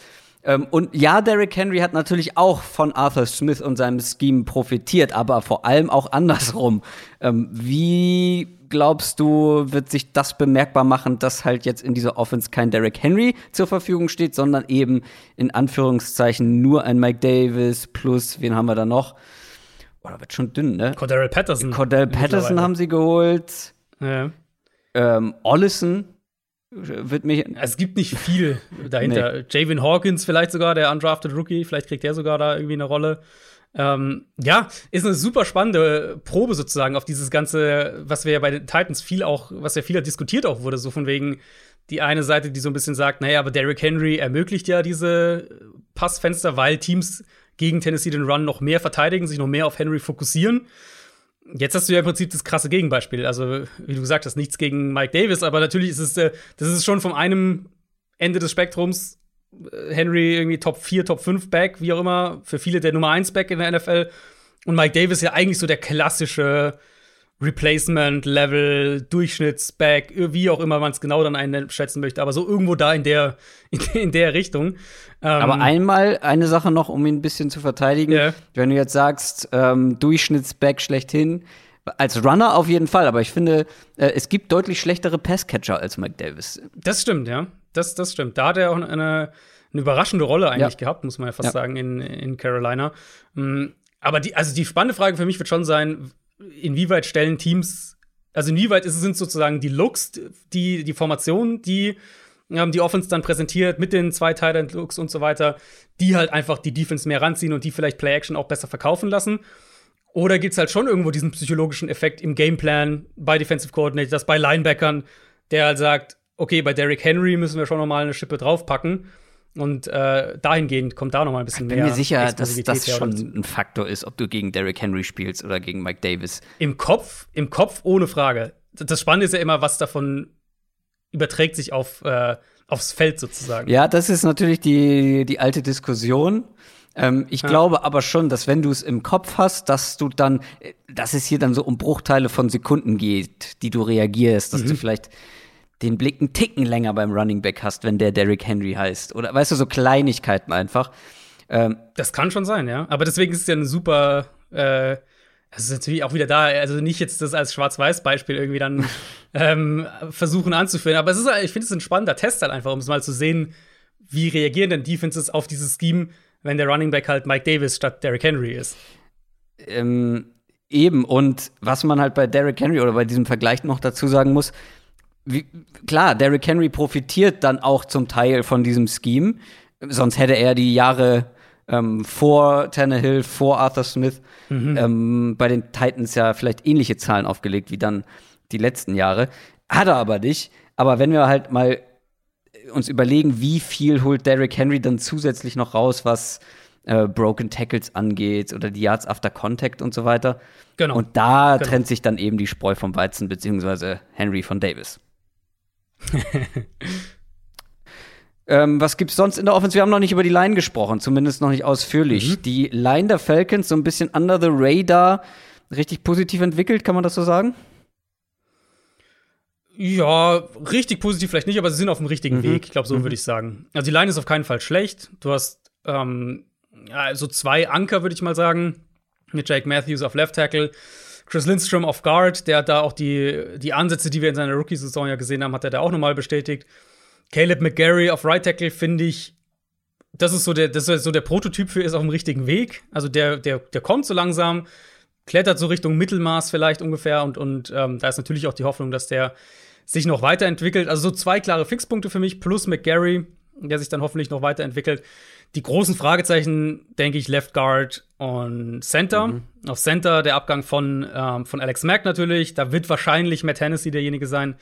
Ähm, und ja, Derrick Henry hat natürlich auch von Arthur Smith und seinem Scheme profitiert, aber vor allem auch andersrum. Ähm, wie glaubst du, wird sich das bemerkbar machen, dass halt jetzt in dieser Offense kein Derrick Henry zur Verfügung steht, sondern eben in Anführungszeichen nur ein Mike Davis plus, wen haben wir da noch? Oder wird schon dünn, ne? Cordell Patterson. Cordell Patterson haben sie geholt. Ja. Ähm, Ollison wird mich. Es gibt nicht viel dahinter. nee. Javin Hawkins vielleicht sogar, der undrafted Rookie, vielleicht kriegt der sogar da irgendwie eine Rolle. Ähm, ja, ist eine super spannende Probe sozusagen auf dieses ganze, was wir ja bei den Titans viel auch, was ja viel diskutiert auch wurde, so von wegen die eine Seite, die so ein bisschen sagt, naja, aber Derrick Henry ermöglicht ja diese Passfenster, weil Teams gegen Tennessee den Run noch mehr verteidigen, sich noch mehr auf Henry fokussieren. Jetzt hast du ja im Prinzip das krasse Gegenbeispiel. Also, wie du gesagt hast, nichts gegen Mike Davis, aber natürlich ist es, äh, das ist schon vom einem Ende des Spektrums äh, Henry irgendwie Top 4, Top 5 Back, wie auch immer, für viele der Nummer 1 Back in der NFL. Und Mike Davis ja eigentlich so der klassische Replacement-Level, Durchschnittsback, wie auch immer man es genau dann einschätzen möchte, aber so irgendwo da in der, <laughs> in der Richtung. Ähm, aber einmal eine Sache noch, um ihn ein bisschen zu verteidigen. Yeah. Wenn du jetzt sagst, ähm, Durchschnittsback schlechthin, als Runner auf jeden Fall, aber ich finde, äh, es gibt deutlich schlechtere Passcatcher als Mike Davis. Das stimmt, ja das, das stimmt. Da hat er auch eine, eine überraschende Rolle eigentlich ja. gehabt, muss man ja fast ja. sagen, in, in Carolina. Mm, aber die, also die spannende Frage für mich wird schon sein, inwieweit stellen Teams, also inwieweit sind sozusagen die Looks, die, die Formationen, die ähm, die Offense dann präsentiert mit den zwei Tight Looks und so weiter, die halt einfach die Defense mehr ranziehen und die vielleicht Play Action auch besser verkaufen lassen. Oder gibt es halt schon irgendwo diesen psychologischen Effekt im Gameplan bei Defensive Coordinators, bei Linebackern, der halt sagt, okay, bei Derrick Henry müssen wir schon noch mal eine Schippe draufpacken. Und äh, dahingehend kommt da noch mal ein bisschen mehr. Ich bin mir sicher, dass das schon ein Faktor ist, ob du gegen Derrick Henry spielst oder gegen Mike Davis. Im Kopf, im Kopf ohne Frage. Das Spannende ist ja immer, was davon überträgt sich auf, äh, aufs Feld sozusagen. Ja, das ist natürlich die, die alte Diskussion. Ähm, ich ja. glaube aber schon, dass wenn du es im Kopf hast, dass du dann, dass es hier dann so um Bruchteile von Sekunden geht, die du reagierst, dass mhm. du vielleicht den Blick einen Ticken länger beim Running Back hast, wenn der Derrick Henry heißt. Oder weißt du, so Kleinigkeiten einfach. Ähm, das kann schon sein, ja. Aber deswegen ist es ja eine super, äh, es ist natürlich auch wieder da, also nicht jetzt das als Schwarz-Weiß-Beispiel irgendwie dann <laughs> ähm, versuchen anzuführen, aber es ist, ich finde es ein spannender Test halt einfach, um es mal zu sehen, wie reagieren denn Defenses auf dieses Scheme, wenn der Running Back halt Mike Davis statt Derrick Henry ist. Ähm, eben, und was man halt bei Derrick Henry oder bei diesem Vergleich noch dazu sagen muss, wie, klar, Derrick Henry profitiert dann auch zum Teil von diesem Scheme, sonst hätte er die Jahre ähm, vor Tannehill, vor Arthur Smith mhm. ähm, bei den Titans ja vielleicht ähnliche Zahlen aufgelegt wie dann die letzten Jahre. Hat er aber nicht. Aber wenn wir halt mal uns überlegen, wie viel holt Derrick Henry dann zusätzlich noch raus, was äh, Broken Tackles angeht oder die Yards after Contact und so weiter. Genau. Und da genau. trennt sich dann eben die Spreu vom Weizen, beziehungsweise Henry von Davis. <laughs> ähm, was gibt's sonst in der Offense? Wir haben noch nicht über die Line gesprochen, zumindest noch nicht ausführlich. Mhm. Die Line der Falcons so ein bisschen under the radar, richtig positiv entwickelt, kann man das so sagen? Ja, richtig positiv vielleicht nicht, aber sie sind auf dem richtigen mhm. Weg. Ich glaube, so mhm. würde ich sagen. Also die Line ist auf keinen Fall schlecht. Du hast ähm, ja, so zwei Anker, würde ich mal sagen, mit Jake Matthews auf Left Tackle. Chris Lindstrom auf Guard, der hat da auch die, die Ansätze, die wir in seiner Rookie-Saison ja gesehen haben, hat er da auch nochmal bestätigt. Caleb McGarry auf Right Tackle finde ich, das ist so der, das ist so der Prototyp für ist auf dem richtigen Weg. Also der, der, der kommt so langsam, klettert so Richtung Mittelmaß vielleicht ungefähr und, und ähm, da ist natürlich auch die Hoffnung, dass der sich noch weiterentwickelt. Also so zwei klare Fixpunkte für mich, plus McGarry, der sich dann hoffentlich noch weiterentwickelt. Die großen Fragezeichen, denke ich, Left Guard und Center. Mhm. Auf Center der Abgang von, ähm, von Alex Mack natürlich. Da wird wahrscheinlich Matt Hennessy derjenige sein,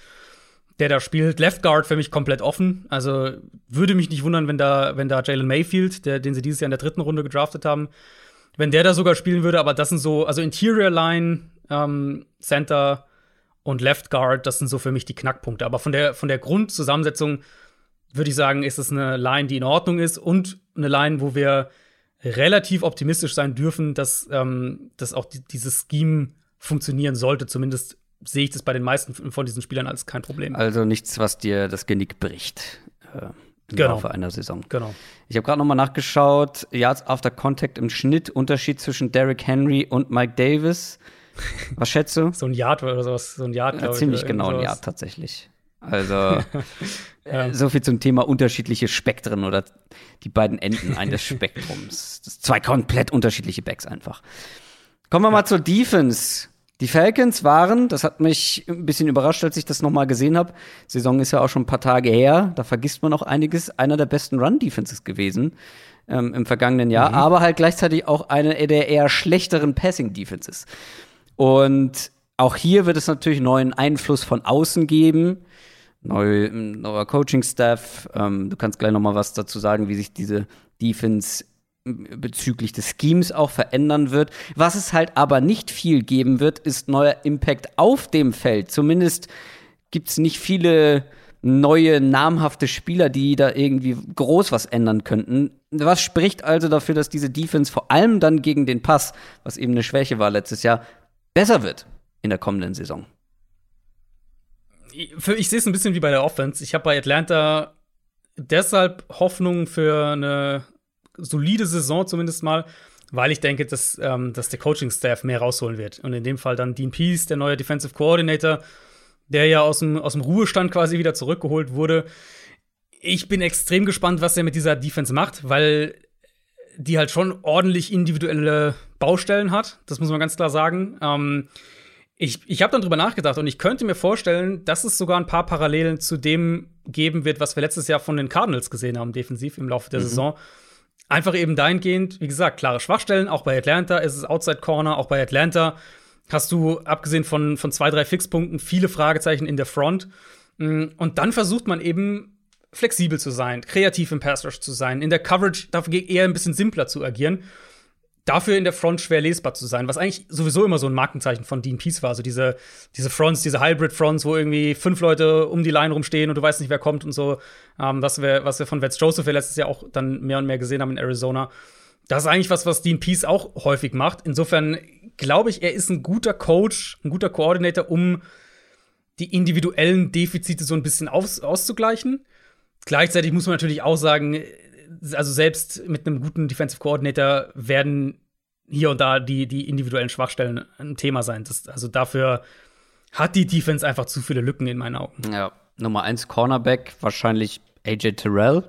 der da spielt. Left Guard für mich komplett offen. Also würde mich nicht wundern, wenn da, wenn da Jalen Mayfield, der, den sie dieses Jahr in der dritten Runde gedraftet haben, wenn der da sogar spielen würde. Aber das sind so, also Interior Line, ähm, Center, und Left Guard, das sind so für mich die Knackpunkte. Aber von der, von der Grundzusammensetzung würde ich sagen, ist es eine Line, die in Ordnung ist und eine Line, wo wir relativ optimistisch sein dürfen, dass, ähm, dass auch die, dieses Scheme funktionieren sollte. Zumindest sehe ich das bei den meisten von diesen Spielern als kein Problem. Also nichts, was dir das Genick bricht. Äh, im genau. Laufe einer Saison. Genau. Ich habe gerade noch mal nachgeschaut. Yards after Contact im Schnitt Unterschied zwischen Derrick Henry und Mike Davis. Was schätzt du? <laughs> so ein Yard oder sowas. So ein Yard, ja, Ziemlich genau ein Yard tatsächlich. Also <laughs> ja. so viel zum Thema unterschiedliche Spektren oder die beiden Enden eines <laughs> Spektrums. Das zwei komplett unterschiedliche Backs einfach. Kommen wir ja. mal zur Defense. Die Falcons waren, das hat mich ein bisschen überrascht, als ich das nochmal gesehen habe. Saison ist ja auch schon ein paar Tage her, da vergisst man auch einiges. Einer der besten Run-Defenses gewesen ähm, im vergangenen Jahr, mhm. aber halt gleichzeitig auch eine der eher schlechteren Passing-Defenses. Und auch hier wird es natürlich neuen Einfluss von außen geben. Neu, neuer Coaching-Staff. Ähm, du kannst gleich noch mal was dazu sagen, wie sich diese Defense bezüglich des Schemes auch verändern wird. Was es halt aber nicht viel geben wird, ist neuer Impact auf dem Feld. Zumindest gibt es nicht viele neue namhafte Spieler, die da irgendwie groß was ändern könnten. Was spricht also dafür, dass diese Defense vor allem dann gegen den Pass, was eben eine Schwäche war letztes Jahr, besser wird in der kommenden Saison. Ich, sehe es ein bisschen wie bei der Offense. Ich habe bei Atlanta deshalb Hoffnung für eine solide Saison zumindest mal, weil ich denke, dass, ähm, dass der Coaching-Staff mehr rausholen wird. Und in dem Fall dann Dean Pease, der neue Defensive Coordinator, der ja aus dem, aus dem Ruhestand quasi wieder zurückgeholt wurde. Ich bin extrem gespannt, was er mit dieser Defense macht, weil die halt schon ordentlich individuelle Baustellen hat. Das muss man ganz klar sagen. Ähm, Ich, ich habe dann drüber nachgedacht und ich könnte mir vorstellen, dass es sogar ein paar Parallelen zu dem geben wird, was wir letztes Jahr von den Cardinals gesehen haben, defensiv im Laufe der mhm. Saison. Einfach eben dahingehend, wie gesagt, klare Schwachstellen. Auch bei Atlanta ist es Outside Corner, auch bei Atlanta hast du, abgesehen von, von zwei, drei Fixpunkten, viele Fragezeichen in der Front. Mm, und dann versucht man eben flexibel zu sein, kreativ im Pass Rush zu sein, in der Coverage dafür eher ein bisschen simpler zu agieren dafür in der Front schwer lesbar zu sein, was eigentlich sowieso immer so ein Markenzeichen von Dean Peace war. Also diese, diese Fronts, diese Hybrid-Fronts, wo irgendwie fünf Leute um die Line rumstehen und du weißt nicht, wer kommt und so, ähm, was, wir, was wir von Vets Joseph ja letztes Jahr auch dann mehr und mehr gesehen haben in Arizona. Das ist eigentlich was, was Dean Peace auch häufig macht. Insofern glaube ich, er ist ein guter Coach, ein guter Koordinator, um die individuellen Defizite so ein bisschen aus, auszugleichen. Gleichzeitig muss man natürlich auch sagen, also selbst mit einem guten Defensive Coordinator werden hier und da die, die individuellen Schwachstellen ein Thema sein. Das, also dafür hat die Defense einfach zu viele Lücken in meinen Augen. Ja, Nummer eins Cornerback, wahrscheinlich AJ Terrell.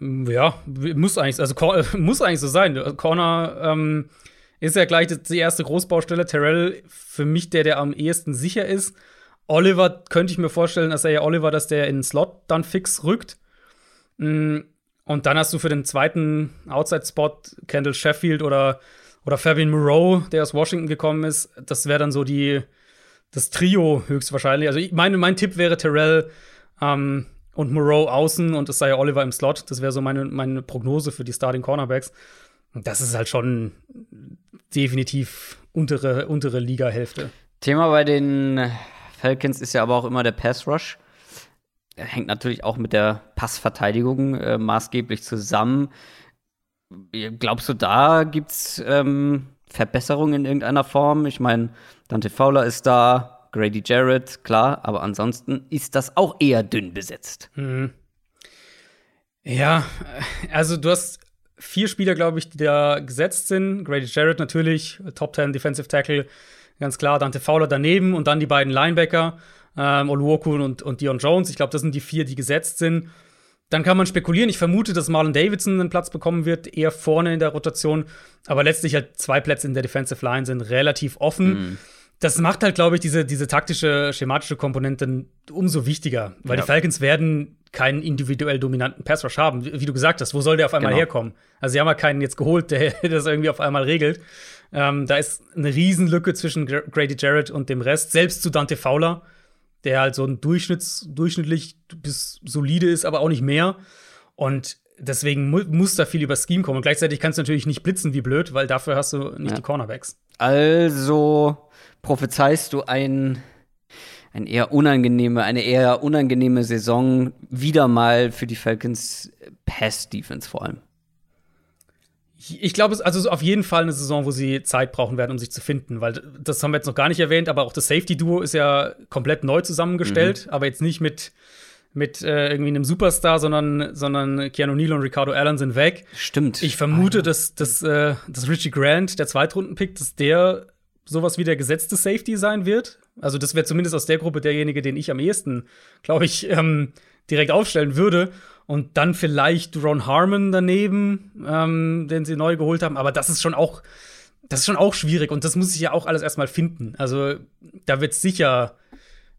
Ja, muss eigentlich, also <laughs> muss eigentlich so sein. Corner ähm, ist ja gleich die erste Großbaustelle. Terrell für mich der, der am ehesten sicher ist. Oliver könnte ich mir vorstellen, dass er ja Oliver, dass der in den Slot dann fix rückt. Mm, und dann hast du für den zweiten Outside-Spot Kendall Sheffield oder, oder Fabian Moreau, der aus Washington gekommen ist. Das wäre dann so die, das Trio höchstwahrscheinlich. Also ich meine, mein Tipp wäre Terrell ähm, und Moreau außen und es sei Oliver im Slot. Das wäre so meine, meine Prognose für die Starting Cornerbacks. Und das ist halt schon definitiv untere, untere Liga-Hälfte. Thema bei den Falcons ist ja aber auch immer der Pass Rush hängt natürlich auch mit der Passverteidigung äh, maßgeblich zusammen. Glaubst du, da gibt's ähm, Verbesserungen in irgendeiner Form? Ich meine, Dante Fowler ist da, Grady Jarrett, klar, aber ansonsten ist das auch eher dünn besetzt. Mhm. Ja, also du hast vier Spieler, glaube ich, die da gesetzt sind. Grady Jarrett natürlich, Top 10 Defensive Tackle, ganz klar. Dante Fowler daneben und dann die beiden Linebacker ähm, Oluoku und, und Dion Jones. Ich glaube, das sind die vier, die gesetzt sind. Dann kann man spekulieren. Ich vermute, dass Marlon Davidson einen Platz bekommen wird, eher vorne in der Rotation. Aber letztlich halt zwei Plätze in der Defensive Line sind relativ offen. Mhm. Das macht halt, glaube ich, diese, diese taktische, schematische Komponente umso wichtiger. Weil ja. die Falcons werden keinen individuell dominanten Pass Rush haben. Wie, wie du gesagt hast, wo soll der auf einmal genau. herkommen? Also, sie haben ja keinen jetzt geholt, der <laughs> das irgendwie auf einmal regelt. Ähm, da ist eine Riesenlücke zwischen Grady Jarrett und dem Rest, selbst zu Dante Fowler der halt so ein Durchschnitts, durchschnittlich bis solide ist, aber auch nicht mehr. Und deswegen mu muss da viel über Scheme kommen. Und gleichzeitig kannst du natürlich nicht blitzen wie blöd, weil dafür hast du nicht ja. die Cornerbacks. Also prophezeist du ein, ein eher unangenehme, eine eher unangenehme Saison wieder mal für die Falcons Pass-Defense vor allem. Ich glaube, es also auf jeden Fall eine Saison, wo sie Zeit brauchen werden, um sich zu finden, weil das haben wir jetzt noch gar nicht erwähnt, aber auch das Safety-Duo ist ja komplett neu zusammengestellt, mhm. aber jetzt nicht mit, mit äh, irgendwie einem Superstar, sondern, sondern Keanu Neal und Ricardo Allen sind weg. Stimmt. Ich vermute, ah, ja. dass, dass, äh, dass Richie Grant, der Zweitrunden-Pick, dass der sowas wie der gesetzte Safety sein wird. Also, das wäre zumindest aus der Gruppe derjenige, den ich am ehesten, glaube ich, ähm, direkt aufstellen würde und dann vielleicht Ron Harmon daneben, ähm, den sie neu geholt haben. Aber das ist schon auch, das ist schon auch schwierig und das muss ich ja auch alles erstmal finden. Also da wird es sicher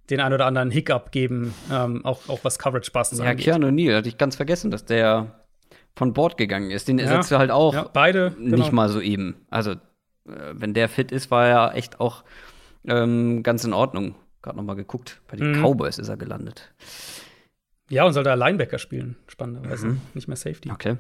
den ein oder anderen Hiccup geben, ähm, auch, auch was Coverage passt. Ja, angeht. Keanu Neal, hatte ich ganz vergessen, dass der von Bord gegangen ist. Den ersetzt ja, du halt auch ja, beide, nicht genau. mal so eben. Also, äh, wenn der fit ist, war er echt auch ähm, ganz in Ordnung. Gerade noch mal geguckt. Bei den mhm. Cowboys ist er gelandet. Ja, und soll da Linebacker spielen, spannenderweise. Mhm. Nicht mehr Safety. Okay.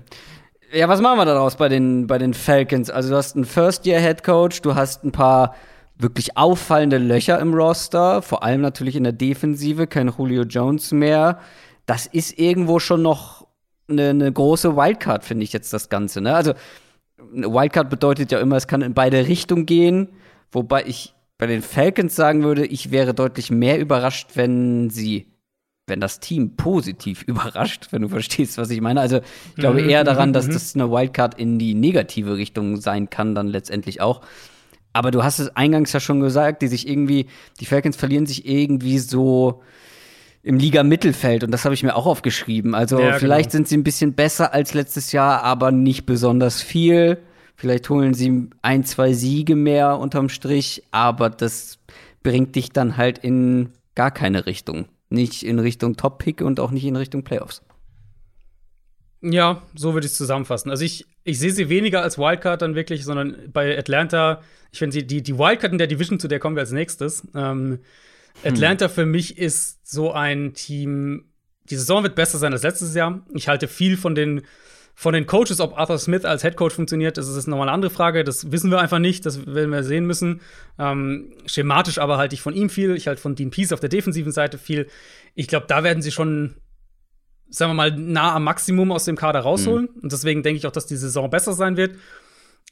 Ja, was machen wir daraus bei den, bei den Falcons? Also, du hast einen First-Year-Head-Coach, du hast ein paar wirklich auffallende Löcher im Roster, vor allem natürlich in der Defensive, kein Julio Jones mehr. Das ist irgendwo schon noch eine, eine große Wildcard, finde ich jetzt das Ganze. Ne? Also, eine Wildcard bedeutet ja immer, es kann in beide Richtungen gehen, wobei ich bei den Falcons sagen würde, ich wäre deutlich mehr überrascht, wenn sie wenn das Team positiv <laughs> überrascht, wenn du verstehst, was ich meine. Also ich glaube mhm, eher daran, mhm, dass mhm. das eine Wildcard in die negative Richtung sein kann, dann letztendlich auch. Aber du hast es eingangs ja schon gesagt, die sich irgendwie, die Falcons verlieren sich irgendwie so im Liga-Mittelfeld und das habe ich mir auch aufgeschrieben. Also ja, vielleicht genau. sind sie ein bisschen besser als letztes Jahr, aber nicht besonders viel. Vielleicht holen sie ein, zwei Siege mehr unterm Strich, aber das bringt dich dann halt in gar keine Richtung. Nicht in Richtung Top-Pick und auch nicht in Richtung Playoffs. Ja, so würde ich es zusammenfassen. Also ich, ich sehe sie weniger als Wildcard dann wirklich, sondern bei Atlanta, ich finde sie, die, die Wildcard in der Division, zu der kommen wir als nächstes. Ähm, Atlanta hm. für mich ist so ein Team, die Saison wird besser sein als letztes Jahr. Ich halte viel von den, von den Coaches, ob Arthur Smith als Head Coach funktioniert, das ist nochmal eine andere Frage. Das wissen wir einfach nicht, das werden wir sehen müssen. Ähm, schematisch aber halte ich von ihm viel. Ich halte von Dean Peace auf der defensiven Seite viel. Ich glaube, da werden sie schon sagen wir mal, nah am Maximum aus dem Kader rausholen. Mhm. Und deswegen denke ich auch, dass die Saison besser sein wird.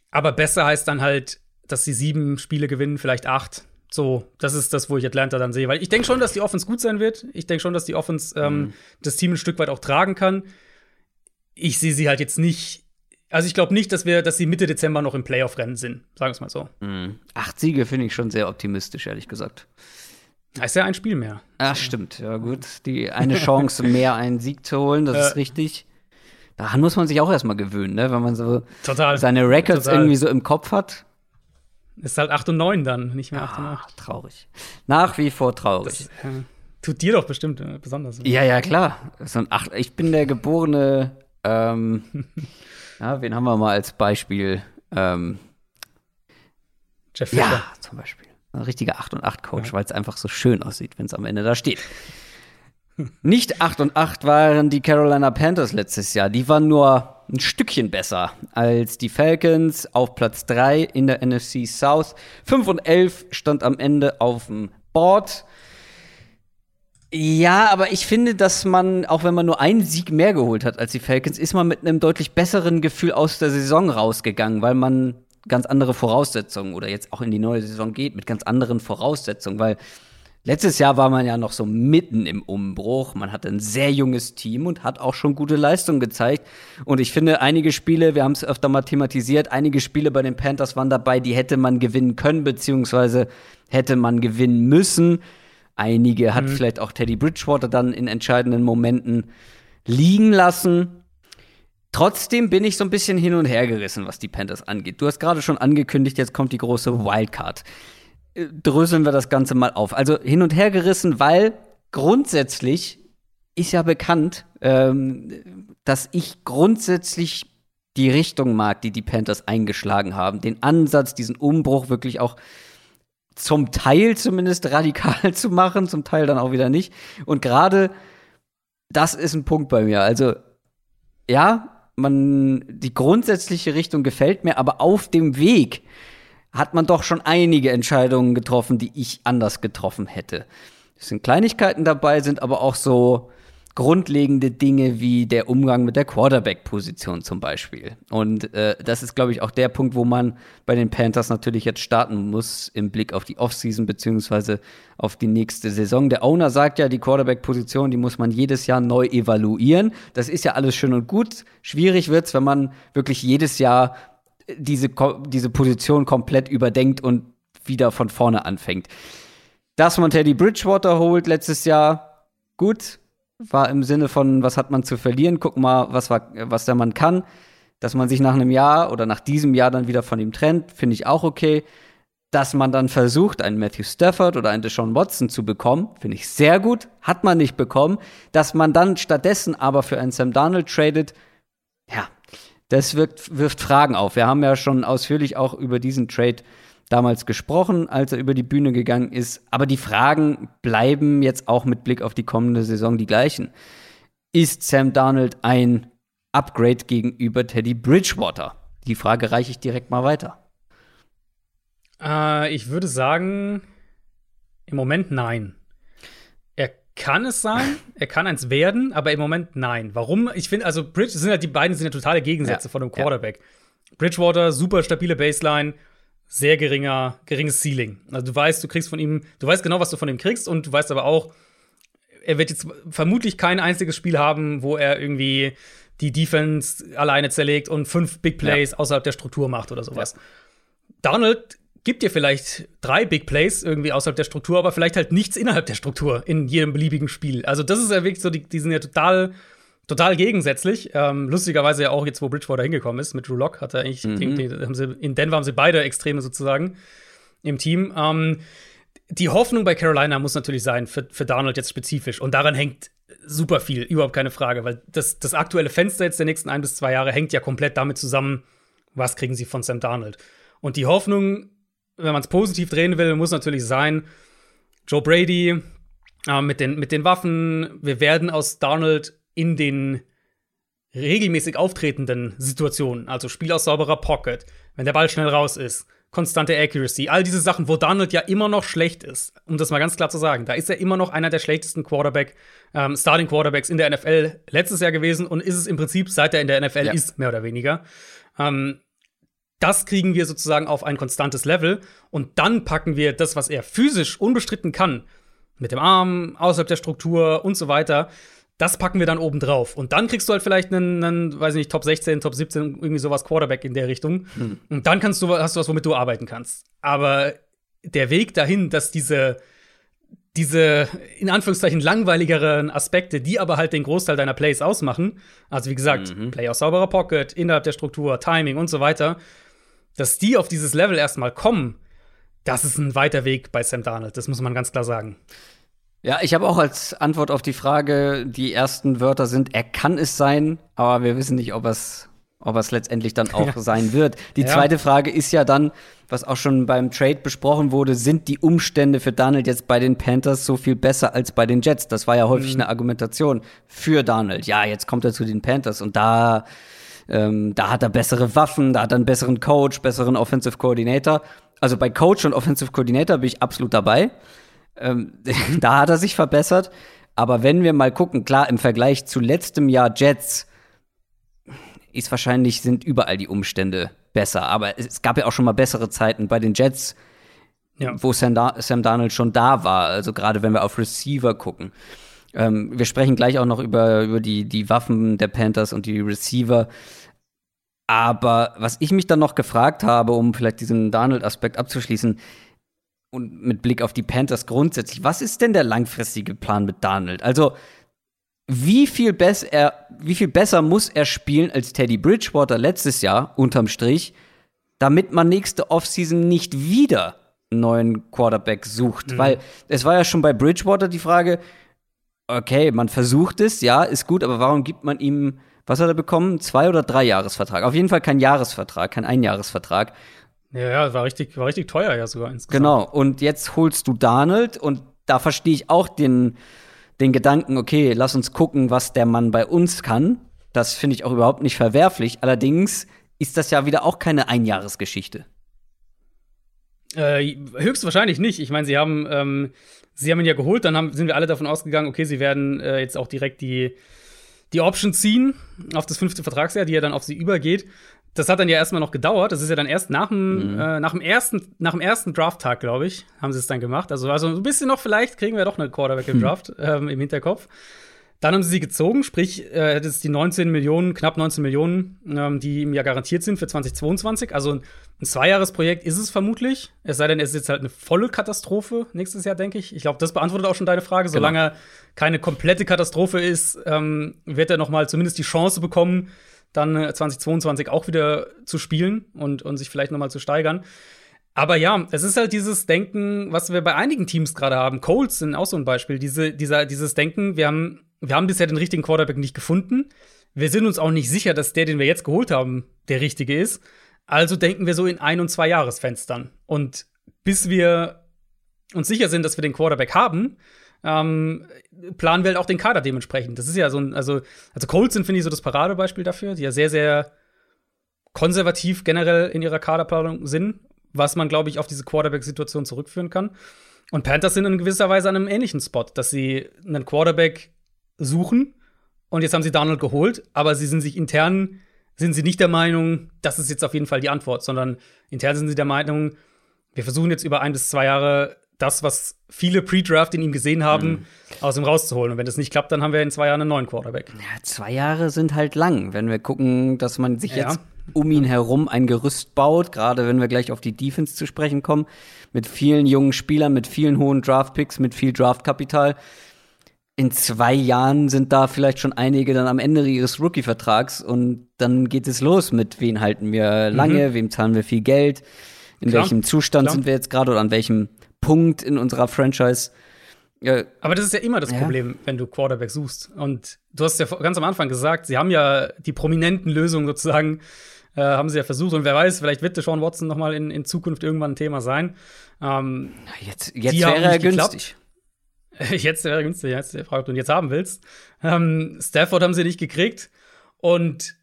Aber besser heißt dann halt, dass sie sieben Spiele gewinnen, vielleicht acht. So, das ist das, wo ich Atlanta dann sehe. Weil ich denke schon, dass die Offense gut sein wird. Ich denke schon, dass die Offense ähm, mhm. das Team ein Stück weit auch tragen kann. Ich sehe sie halt jetzt nicht. Also ich glaube nicht, dass wir, dass sie Mitte Dezember noch im Playoff-Rennen sind, sagen wir es mal so. Mhm. Acht Siege finde ich schon sehr optimistisch, ehrlich gesagt. Da ist ja ein Spiel mehr. Ach, stimmt. Ja, gut. Die eine Chance <laughs> mehr, einen Sieg zu holen, das ist richtig. Daran muss man sich auch erstmal gewöhnen, ne? wenn man so total, seine Records total. irgendwie so im Kopf hat. Ist halt 8 und 9 dann, nicht mehr 8 und 8. Traurig. Nach wie vor traurig. Das, äh, tut dir doch bestimmt äh, besonders. Ja, ja, klar. So acht, ich bin der geborene, ähm, <laughs> ja, wen haben wir mal als Beispiel? Ähm, Jeff Fischer. Ja, zum Beispiel. Ein richtiger 8 und 8 Coach, ja. weil es einfach so schön aussieht, wenn es am Ende da steht. Nicht 8 und 8 waren die Carolina Panthers letztes Jahr. Die waren nur ein Stückchen besser als die Falcons auf Platz 3 in der NFC South. 5 und 11 stand am Ende auf dem Board. Ja, aber ich finde, dass man, auch wenn man nur einen Sieg mehr geholt hat als die Falcons, ist man mit einem deutlich besseren Gefühl aus der Saison rausgegangen, weil man ganz andere Voraussetzungen oder jetzt auch in die neue Saison geht mit ganz anderen Voraussetzungen, weil letztes Jahr war man ja noch so mitten im Umbruch. Man hatte ein sehr junges Team und hat auch schon gute Leistungen gezeigt. Und ich finde, einige Spiele, wir haben es öfter mal thematisiert, einige Spiele bei den Panthers waren dabei, die hätte man gewinnen können, beziehungsweise hätte man gewinnen müssen. Einige hat mhm. vielleicht auch Teddy Bridgewater dann in entscheidenden Momenten liegen lassen. Trotzdem bin ich so ein bisschen hin und her gerissen, was die Panthers angeht. Du hast gerade schon angekündigt, jetzt kommt die große Wildcard. Äh, dröseln wir das Ganze mal auf. Also hin und her gerissen, weil grundsätzlich ist ja bekannt, ähm, dass ich grundsätzlich die Richtung mag, die die Panthers eingeschlagen haben. Den Ansatz, diesen Umbruch wirklich auch zum Teil zumindest radikal <laughs> zu machen, zum Teil dann auch wieder nicht. Und gerade das ist ein Punkt bei mir. Also ja, man, die grundsätzliche Richtung gefällt mir, aber auf dem Weg hat man doch schon einige Entscheidungen getroffen, die ich anders getroffen hätte. Es sind Kleinigkeiten dabei, sind aber auch so grundlegende Dinge wie der Umgang mit der Quarterback-Position zum Beispiel. Und äh, das ist, glaube ich, auch der Punkt, wo man bei den Panthers natürlich jetzt starten muss im Blick auf die Offseason beziehungsweise auf die nächste Saison. Der Owner sagt ja, die Quarterback-Position, die muss man jedes Jahr neu evaluieren. Das ist ja alles schön und gut. Schwierig wird's, wenn man wirklich jedes Jahr diese, diese Position komplett überdenkt und wieder von vorne anfängt. Dass man Teddy Bridgewater holt letztes Jahr, gut, war im Sinne von, was hat man zu verlieren? Guck mal, was, war, was der Mann kann. Dass man sich nach einem Jahr oder nach diesem Jahr dann wieder von ihm trennt, finde ich auch okay. Dass man dann versucht, einen Matthew Stafford oder einen Deshaun Watson zu bekommen, finde ich sehr gut. Hat man nicht bekommen. Dass man dann stattdessen aber für einen Sam Darnold tradet, ja, das wirkt, wirft Fragen auf. Wir haben ja schon ausführlich auch über diesen Trade damals gesprochen, als er über die Bühne gegangen ist. Aber die Fragen bleiben jetzt auch mit Blick auf die kommende Saison die gleichen. Ist Sam Darnold ein Upgrade gegenüber Teddy Bridgewater? Die Frage reiche ich direkt mal weiter. Äh, ich würde sagen, im Moment nein. Er kann es sein, <laughs> er kann eins werden, aber im Moment nein. Warum? Ich finde, also Bridge sind ja die beiden sind ja totale Gegensätze ja, von einem Quarterback. Ja. Bridgewater, super stabile Baseline, sehr geringer, geringes Ceiling. Also du weißt, du kriegst von ihm, du weißt genau, was du von ihm kriegst und du weißt aber auch, er wird jetzt vermutlich kein einziges Spiel haben, wo er irgendwie die Defense alleine zerlegt und fünf Big Plays ja. außerhalb der Struktur macht oder sowas. Ja. Donald gibt dir vielleicht drei Big Plays irgendwie außerhalb der Struktur, aber vielleicht halt nichts innerhalb der Struktur in jedem beliebigen Spiel. Also das ist ja wirklich so, die, die sind ja total total gegensätzlich. Ähm, lustigerweise ja auch jetzt, wo Bridgewater hingekommen ist, mit Drew Lock hat er eigentlich, mhm. die, die, haben sie, in Denver haben sie beide Extreme sozusagen im Team. Ähm, die Hoffnung bei Carolina muss natürlich sein, für, für Donald jetzt spezifisch. Und daran hängt super viel, überhaupt keine Frage, weil das, das aktuelle Fenster jetzt der nächsten ein bis zwei Jahre hängt ja komplett damit zusammen, was kriegen sie von Sam Darnold. Und die Hoffnung, wenn man es positiv drehen will, muss natürlich sein, Joe Brady äh, mit, den, mit den Waffen, wir werden aus Darnold in den regelmäßig auftretenden Situationen, also Spiel aus sauberer Pocket, wenn der Ball schnell raus ist, konstante Accuracy, all diese Sachen, wo Donald ja immer noch schlecht ist, um das mal ganz klar zu sagen. Da ist er immer noch einer der schlechtesten Quarterback, ähm, Starting Quarterbacks in der NFL letztes Jahr gewesen und ist es im Prinzip, seit er in der NFL ja. ist, mehr oder weniger. Ähm, das kriegen wir sozusagen auf ein konstantes Level und dann packen wir das, was er physisch unbestritten kann, mit dem Arm, außerhalb der Struktur und so weiter, das packen wir dann oben drauf. Und dann kriegst du halt vielleicht einen, einen, weiß ich nicht, Top 16, Top 17, irgendwie sowas Quarterback in der Richtung. Hm. Und dann kannst du, hast du was, womit du arbeiten kannst. Aber der Weg dahin, dass diese, diese in Anführungszeichen langweiligeren Aspekte, die aber halt den Großteil deiner Plays ausmachen, also wie gesagt, mhm. Play aus sauberer Pocket, innerhalb der Struktur, Timing und so weiter, dass die auf dieses Level erstmal kommen, das ist ein weiter Weg bei Sam Darnold, das muss man ganz klar sagen. Ja, ich habe auch als Antwort auf die Frage, die ersten Wörter sind, er kann es sein, aber wir wissen nicht, ob es ob es letztendlich dann auch <laughs> ja. sein wird. Die ja. zweite Frage ist ja dann, was auch schon beim Trade besprochen wurde, sind die Umstände für Donald jetzt bei den Panthers so viel besser als bei den Jets? Das war ja häufig mhm. eine Argumentation für Donald. Ja, jetzt kommt er zu den Panthers und da, ähm, da hat er bessere Waffen, da hat er einen besseren Coach, besseren Offensive Coordinator. Also bei Coach und Offensive Coordinator bin ich absolut dabei. Ähm, <laughs> da hat er sich verbessert. Aber wenn wir mal gucken, klar, im Vergleich zu letztem Jahr Jets ist wahrscheinlich, sind überall die Umstände besser. Aber es gab ja auch schon mal bessere Zeiten bei den Jets, ja. wo Sam, da Sam Darnold schon da war. Also gerade wenn wir auf Receiver gucken. Ähm, wir sprechen gleich auch noch über, über die, die Waffen der Panthers und die Receiver. Aber was ich mich dann noch gefragt habe, um vielleicht diesen Darnold-Aspekt abzuschließen, und mit Blick auf die Panthers grundsätzlich, was ist denn der langfristige Plan mit Donald? Also, wie viel, er, wie viel besser muss er spielen als Teddy Bridgewater letztes Jahr, unterm Strich, damit man nächste Offseason nicht wieder einen neuen Quarterback sucht? Mhm. Weil es war ja schon bei Bridgewater die Frage, okay, man versucht es, ja, ist gut, aber warum gibt man ihm, was hat er bekommen? Zwei oder drei Jahresvertrag? Auf jeden Fall kein Jahresvertrag, kein Einjahresvertrag. Ja, ja, war richtig, war richtig teuer ja sogar insgesamt. Genau, und jetzt holst du Donald und da verstehe ich auch den, den Gedanken, okay, lass uns gucken, was der Mann bei uns kann. Das finde ich auch überhaupt nicht verwerflich. Allerdings ist das ja wieder auch keine Einjahresgeschichte. Äh, höchstwahrscheinlich nicht. Ich meine, sie haben, ähm, sie haben ihn ja geholt, dann haben, sind wir alle davon ausgegangen, okay, sie werden äh, jetzt auch direkt die, die Option ziehen auf das fünfte Vertragsjahr, die ja dann auf sie übergeht das hat dann ja erstmal noch gedauert. Das ist ja dann erst nach dem, mhm. äh, nach dem ersten, nach dem ersten Draft-Tag, glaube ich, haben sie es dann gemacht. Also, also ein bisschen noch, vielleicht kriegen wir doch eine Quarterback im Draft ähm, im Hinterkopf. Dann haben sie sie gezogen, sprich, äh, das ist die 19 Millionen, knapp 19 Millionen, ähm, die ihm ja garantiert sind für 2022. Also ein Zweijahresprojekt ist es vermutlich. Es sei denn, es ist jetzt halt eine volle Katastrophe nächstes Jahr, denke ich. Ich glaube, das beantwortet auch schon deine Frage. Genau. Solange keine komplette Katastrophe ist, ähm, wird er noch mal zumindest die Chance bekommen, dann 2022 äh, auch wieder zu spielen und, und sich vielleicht nochmal zu steigern. Aber ja, es ist halt dieses Denken, was wir bei einigen Teams gerade haben. Colts sind auch so ein Beispiel. Diese, dieser, dieses Denken, wir haben, wir haben bisher den richtigen Quarterback nicht gefunden. Wir sind uns auch nicht sicher, dass der, den wir jetzt geholt haben, der richtige ist. Also denken wir so in ein- und zwei Jahresfenstern. Und bis wir uns sicher sind, dass wir den Quarterback haben, ähm, planen wir halt auch den Kader dementsprechend. Das ist ja so ein, also, also Colts sind, finde ich, so das Paradebeispiel dafür, die ja sehr, sehr konservativ generell in ihrer Kaderplanung sind, was man, glaube ich, auf diese Quarterback-Situation zurückführen kann. Und Panthers sind in gewisser Weise an einem ähnlichen Spot, dass sie einen Quarterback suchen und jetzt haben sie Donald geholt, aber sie sind sich intern, sind sie nicht der Meinung, das ist jetzt auf jeden Fall die Antwort, sondern intern sind sie der Meinung, wir versuchen jetzt über ein bis zwei Jahre das, was viele Pre-Draft in ihm gesehen haben, mhm. aus ihm rauszuholen. Und wenn das nicht klappt, dann haben wir in zwei Jahren einen neuen Quarterback. Ja, zwei Jahre sind halt lang. Wenn wir gucken, dass man sich ja. jetzt um ihn herum ein Gerüst baut, gerade wenn wir gleich auf die Defense zu sprechen kommen, mit vielen jungen Spielern, mit vielen hohen Draft-Picks, mit viel Draftkapital. in zwei Jahren sind da vielleicht schon einige dann am Ende ihres Rookie-Vertrags und dann geht es los mit, wen halten wir lange, mhm. wem zahlen wir viel Geld, in Klar. welchem Zustand Klar. sind wir jetzt gerade oder an welchem Punkt in unserer Franchise. Ja. Aber das ist ja immer das ja. Problem, wenn du Quarterback suchst. Und du hast ja ganz am Anfang gesagt, sie haben ja die prominenten Lösungen sozusagen, äh, haben sie ja versucht. Und wer weiß, vielleicht wird Sean Watson noch mal in, in Zukunft irgendwann ein Thema sein. Ähm, jetzt <laughs> jetzt wäre er günstig. Jetzt wäre er günstig, jetzt die Frage, ob du ihn jetzt haben willst. Ähm, Stafford haben sie nicht gekriegt. Und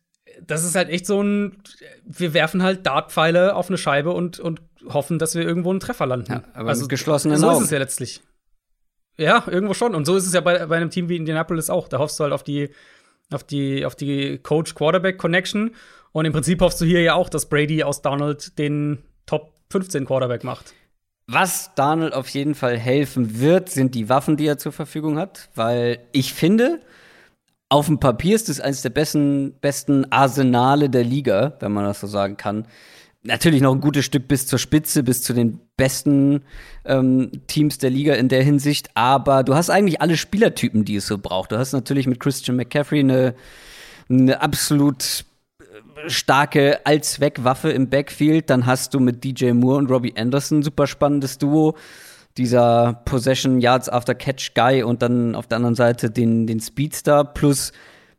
das ist halt echt so ein, wir werfen halt Dartpfeile auf eine Scheibe und, und hoffen, dass wir irgendwo einen Treffer landen. Ja, aber also geschlossenen so Augen. ist es ja letztlich. Ja, irgendwo schon. Und so ist es ja bei, bei einem Team wie Indianapolis auch. Da hoffst du halt auf die, auf die, auf die Coach-Quarterback-Connection. Und im Prinzip hoffst du hier ja auch, dass Brady aus Donald den Top 15 Quarterback macht. Was Donald auf jeden Fall helfen wird, sind die Waffen, die er zur Verfügung hat, weil ich finde, auf dem Papier ist es eines der besten, besten Arsenale der Liga, wenn man das so sagen kann natürlich noch ein gutes Stück bis zur Spitze, bis zu den besten ähm, Teams der Liga in der Hinsicht. Aber du hast eigentlich alle Spielertypen, die es so braucht. Du hast natürlich mit Christian McCaffrey eine, eine absolut äh, starke Allzweckwaffe im Backfield. Dann hast du mit DJ Moore und Robbie Anderson ein super spannendes Duo. Dieser Possession Yards After Catch Guy und dann auf der anderen Seite den, den Speedstar plus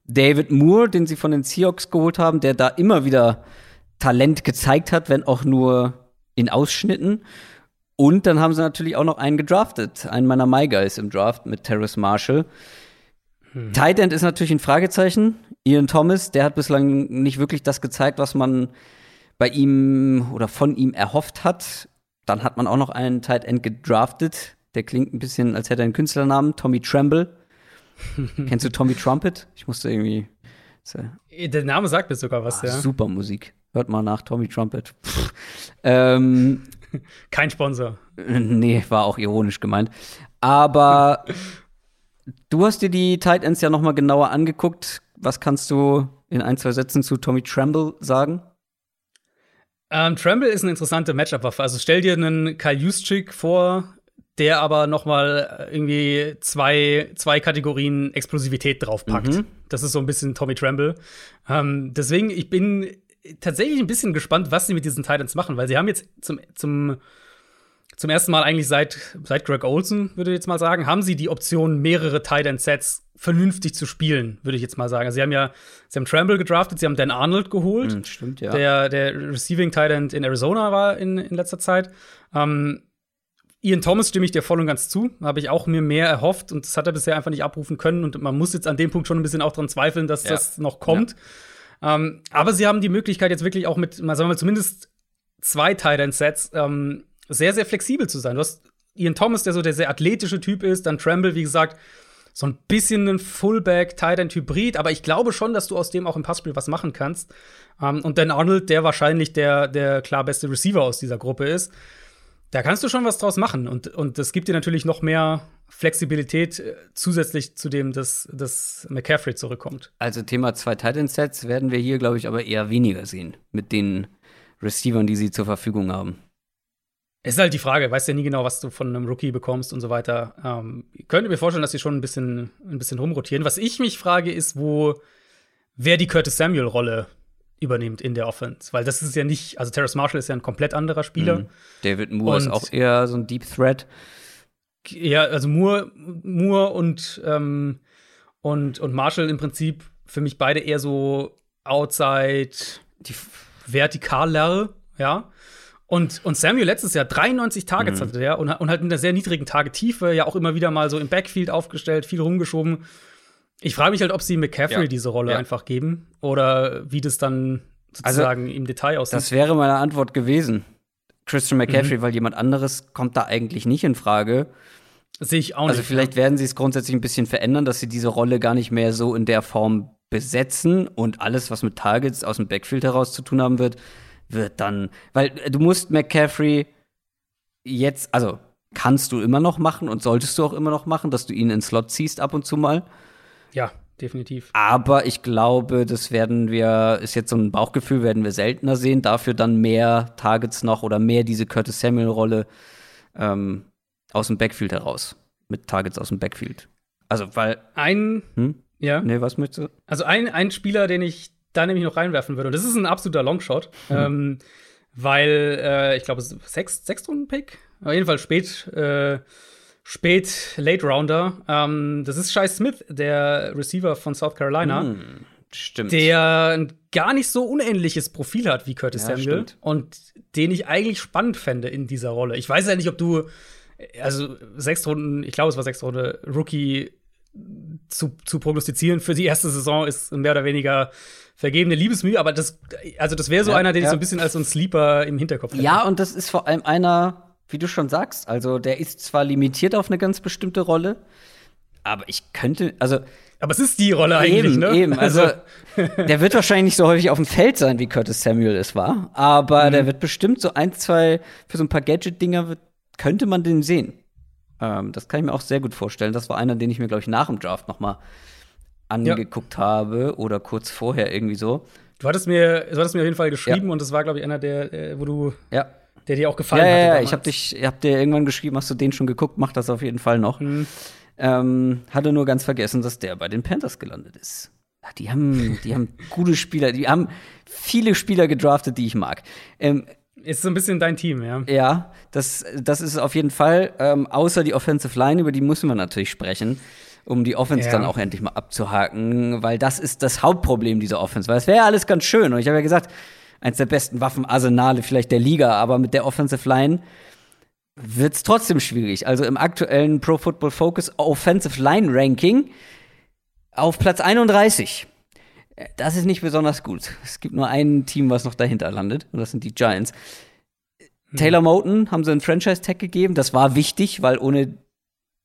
David Moore, den sie von den Seahawks geholt haben, der da immer wieder Talent gezeigt hat, wenn auch nur in Ausschnitten. Und dann haben sie natürlich auch noch einen gedraftet, einen meiner My Guys im Draft mit Terrace Marshall. Hm. Tight End ist natürlich ein Fragezeichen. Ian Thomas, der hat bislang nicht wirklich das gezeigt, was man bei ihm oder von ihm erhofft hat. Dann hat man auch noch einen Tight End gedraftet. Der klingt ein bisschen, als hätte er einen Künstlernamen. Tommy Tremble. <laughs> Kennst du Tommy Trumpet? Ich musste irgendwie. Der Name sagt mir sogar was, ah, ja. Super Musik. Hört mal nach, Tommy Trumpet. ähm, <laughs> Kein Sponsor. Nee, war auch ironisch gemeint. Aber <laughs> du hast dir die Tight Ends ja noch mal genauer angeguckt. Was kannst du in ein, zwei Sätzen zu Tommy Tremble sagen? Ähm, Tremble ist eine interessante Matchup-Waffe. Also stell dir einen Kyle Juszczyk vor, der aber noch mal irgendwie zwei, zwei Kategorien Explosivität draufpackt. Mhm. Das ist so ein bisschen Tommy Tremble. Ähm, deswegen, ich bin tatsächlich ein bisschen gespannt, was sie mit diesen Titans machen, weil sie haben jetzt zum, zum, zum ersten Mal eigentlich seit, seit Greg Olson, würde ich jetzt mal sagen, haben sie die Option, mehrere Titan-Sets vernünftig zu spielen, würde ich jetzt mal sagen. Also sie haben ja, sie haben Tremble gedraftet, sie haben Dan Arnold geholt. Mhm, stimmt, ja. Der, der Receiving Titan in Arizona war in, in letzter Zeit. Ähm, Ian Thomas stimme ich dir voll und ganz zu. Habe ich auch mir mehr erhofft und das hat er bisher einfach nicht abrufen können. Und man muss jetzt an dem Punkt schon ein bisschen auch dran zweifeln, dass ja. das noch kommt. Ja. Ähm, aber sie haben die Möglichkeit, jetzt wirklich auch mit, mal sagen wir zumindest zwei Tight-End-Sets ähm, sehr, sehr flexibel zu sein. Du hast Ian Thomas, der so der sehr athletische Typ ist, dann Tremble, wie gesagt, so ein bisschen ein Fullback-Tight-End-Hybrid, aber ich glaube schon, dass du aus dem auch im Passspiel was machen kannst. Um, ähm, und Dan Arnold, der wahrscheinlich der, der klar beste Receiver aus dieser Gruppe ist, da kannst du schon was draus machen. Und, und das gibt dir natürlich noch mehr Flexibilität äh, zusätzlich zu dem, dass, dass McCaffrey zurückkommt. Also Thema zwei Titan-Sets werden wir hier, glaube ich, aber eher weniger sehen mit den Receivern, die sie zur Verfügung haben. Es ist halt die Frage, weißt ja nie genau, was du von einem Rookie bekommst und so weiter. Ähm, ich könnte mir vorstellen, dass sie schon ein bisschen, ein bisschen rumrotieren. Was ich mich frage, ist, wo wer die Curtis Samuel-Rolle übernimmt in der Offense. Weil das ist ja nicht, also Terrace Marshall ist ja ein komplett anderer Spieler. Mhm. David Moore und, ist auch eher so ein Deep Threat. Ja, also Moore, Moore und, ähm, und, und Marshall im Prinzip für mich beide eher so outside, die vertikaler, ja. Und, und Samuel letztes Jahr 93 Targets mhm. hatte der und, und halt mit einer sehr niedrigen Tagetiefe, ja auch immer wieder mal so im Backfield aufgestellt, viel rumgeschoben. Ich frage mich halt, ob sie McCaffrey ja. diese Rolle ja. einfach geben oder wie das dann sozusagen also, im Detail aussieht. Das wäre meine Antwort gewesen. Christian McCaffrey, mhm. weil jemand anderes kommt da eigentlich nicht in Frage. Sehe ich auch also nicht. Also vielleicht werden sie es grundsätzlich ein bisschen verändern, dass sie diese Rolle gar nicht mehr so in der Form besetzen und alles, was mit Targets aus dem Backfield heraus zu tun haben wird, wird dann, weil du musst McCaffrey jetzt, also kannst du immer noch machen und solltest du auch immer noch machen, dass du ihn in Slot ziehst ab und zu mal. Ja, definitiv. Aber ich glaube, das werden wir, ist jetzt so ein Bauchgefühl, werden wir seltener sehen. Dafür dann mehr Targets noch oder mehr diese Curtis Samuel-Rolle ähm, aus dem Backfield heraus. Mit Targets aus dem Backfield. Also, weil. Ein. Hm? Ja. Nee, was möchtest du? Also, ein, ein Spieler, den ich da nämlich noch reinwerfen würde, und das ist ein absoluter Longshot, mhm. ähm, weil äh, ich glaube, es ist sechs, sechs Runden Pick. Auf jeden Fall spät, äh, spät Late Rounder. Ähm, das ist Shai Smith, der Receiver von South Carolina. Hm, stimmt. Der ein gar nicht so unähnliches Profil hat wie Curtis Ja, Samuel stimmt. und den ich eigentlich spannend fände in dieser Rolle. Ich weiß ja nicht, ob du also sechs Runden, ich glaube, es war sechs Runden Rookie zu, zu prognostizieren für die erste Saison ist mehr oder weniger vergebene Liebesmühe, aber das, also das wäre so Ja, einer, den ich ja. so ein bisschen als so ein Sleeper im Hinterkopf hätte. Ja, und das ist vor allem einer, wie du schon sagst, also der ist zwar limitiert auf eine ganz bestimmte Rolle, aber ich könnte, also Aber es ist die Rolle eigentlich, eben, ne? eben, also <laughs> der wird wahrscheinlich nicht so häufig auf dem Feld sein, wie Curtis Samuel es war, aber der wird bestimmt so ein, zwei, für so ein paar Gadget-Dinger könnte man den sehen. Ähm, das kann ich mir auch sehr gut vorstellen. Das war einer, den ich mir, glaube ich, nach dem Draft noch mal angeguckt habe oder kurz vorher irgendwie so. du hattest mir, du hattest mir auf jeden Fall geschrieben und das war, glaube ich, einer der, äh, wo du, Ja, der dir auch gefallen ja, ja, hatte. ja. damals. ich habe dich, ich hab dir irgendwann geschrieben, hast du den schon geguckt? Mach das auf jeden Fall noch. Mhm. Ähm, hatte nur ganz vergessen, dass der bei den Panthers gelandet ist. Ja, die haben, die haben <laughs> gute Spieler, die haben viele Spieler gedraftet, die ich mag. Ähm, Ist so ein bisschen dein Team, ja. ja, das, das ist auf jeden Fall, ähm, außer die Offensive Line, über die müssen wir natürlich sprechen, um die Offense Ja. dann auch endlich mal abzuhaken, weil das ist das Hauptproblem dieser Offense. Weil es wäre ja alles ganz schön und ich habe ja gesagt, eins der besten Waffenarsenale vielleicht der Liga, aber mit der Offensive Line wird es trotzdem schwierig. Also im aktuellen Pro Football Focus Offensive Line Ranking auf Platz 31. Das ist nicht besonders gut. Es gibt nur ein Team, was noch dahinter landet, und das sind die Giants. Taylor Moten haben sie einen Franchise-Tag gegeben. Das war wichtig, weil ohne